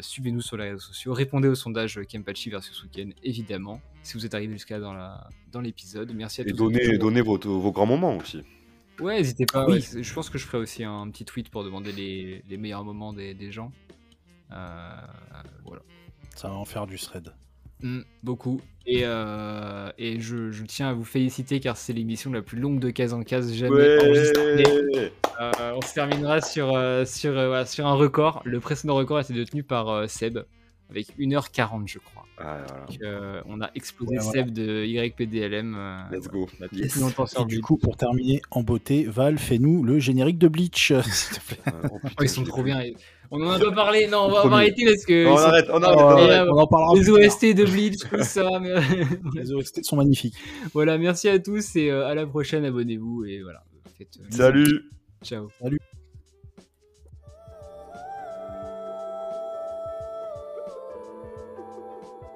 Suivez-nous sur les réseaux sociaux. Répondez au sondage Kempachi versus Weekend, évidemment, si vous êtes arrivé jusqu'à dans, la, dans l'épisode. Merci à tous. Et donnez, vos, vos grands moments aussi. Ouais, n'hésitez pas. je pense que je ferai aussi un petit tweet pour demander les, les meilleurs moments des, des gens. Euh, voilà. Ça va en faire du thread. Mm, beaucoup. Et, euh, et je, je, tiens à vous féliciter car c'est l'émission la plus longue de case en case jamais enregistrée. Euh, on se terminera sur, sur, sur un record. Le précédent record a été détenu par Seb avec 1h40, je crois. Ah, euh, on a explosé le Seb de YPDLM. Euh, Let's go. Et du coup, pour terminer en beauté, Val, fais-nous le générique de Bleach, s'il te plaît. Oh, ils sont trop bien. On en a pas parlé. Non, on va arrêter parce que. on, arrête, on, arrête, on, en parlera. Les OST de Bleach, tout ça. les OST sont magnifiques. Voilà, merci à tous et euh, à la prochaine. Abonnez-vous et voilà. Salut. Ciao. Salut.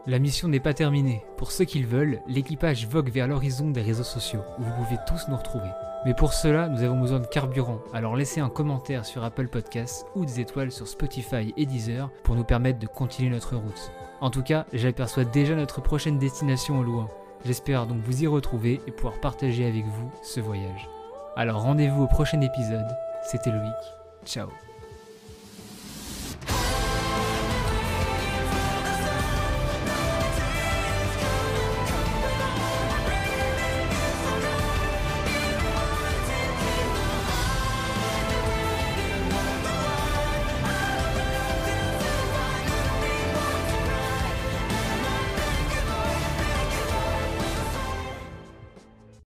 La mission n'est pas terminée. Pour ceux qui le veulent, l'équipage vogue vers l'horizon des réseaux sociaux, où vous pouvez tous nous retrouver. Mais pour cela, nous avons besoin de carburant, alors laissez un commentaire sur Apple Podcasts ou des étoiles sur Spotify et Deezer pour nous permettre de continuer notre route. En tout cas, j'aperçois déjà notre prochaine destination au loin. J'espère donc vous y retrouver et pouvoir partager avec vous ce voyage. Alors rendez-vous au prochain épisode. C'était Loïc. Ciao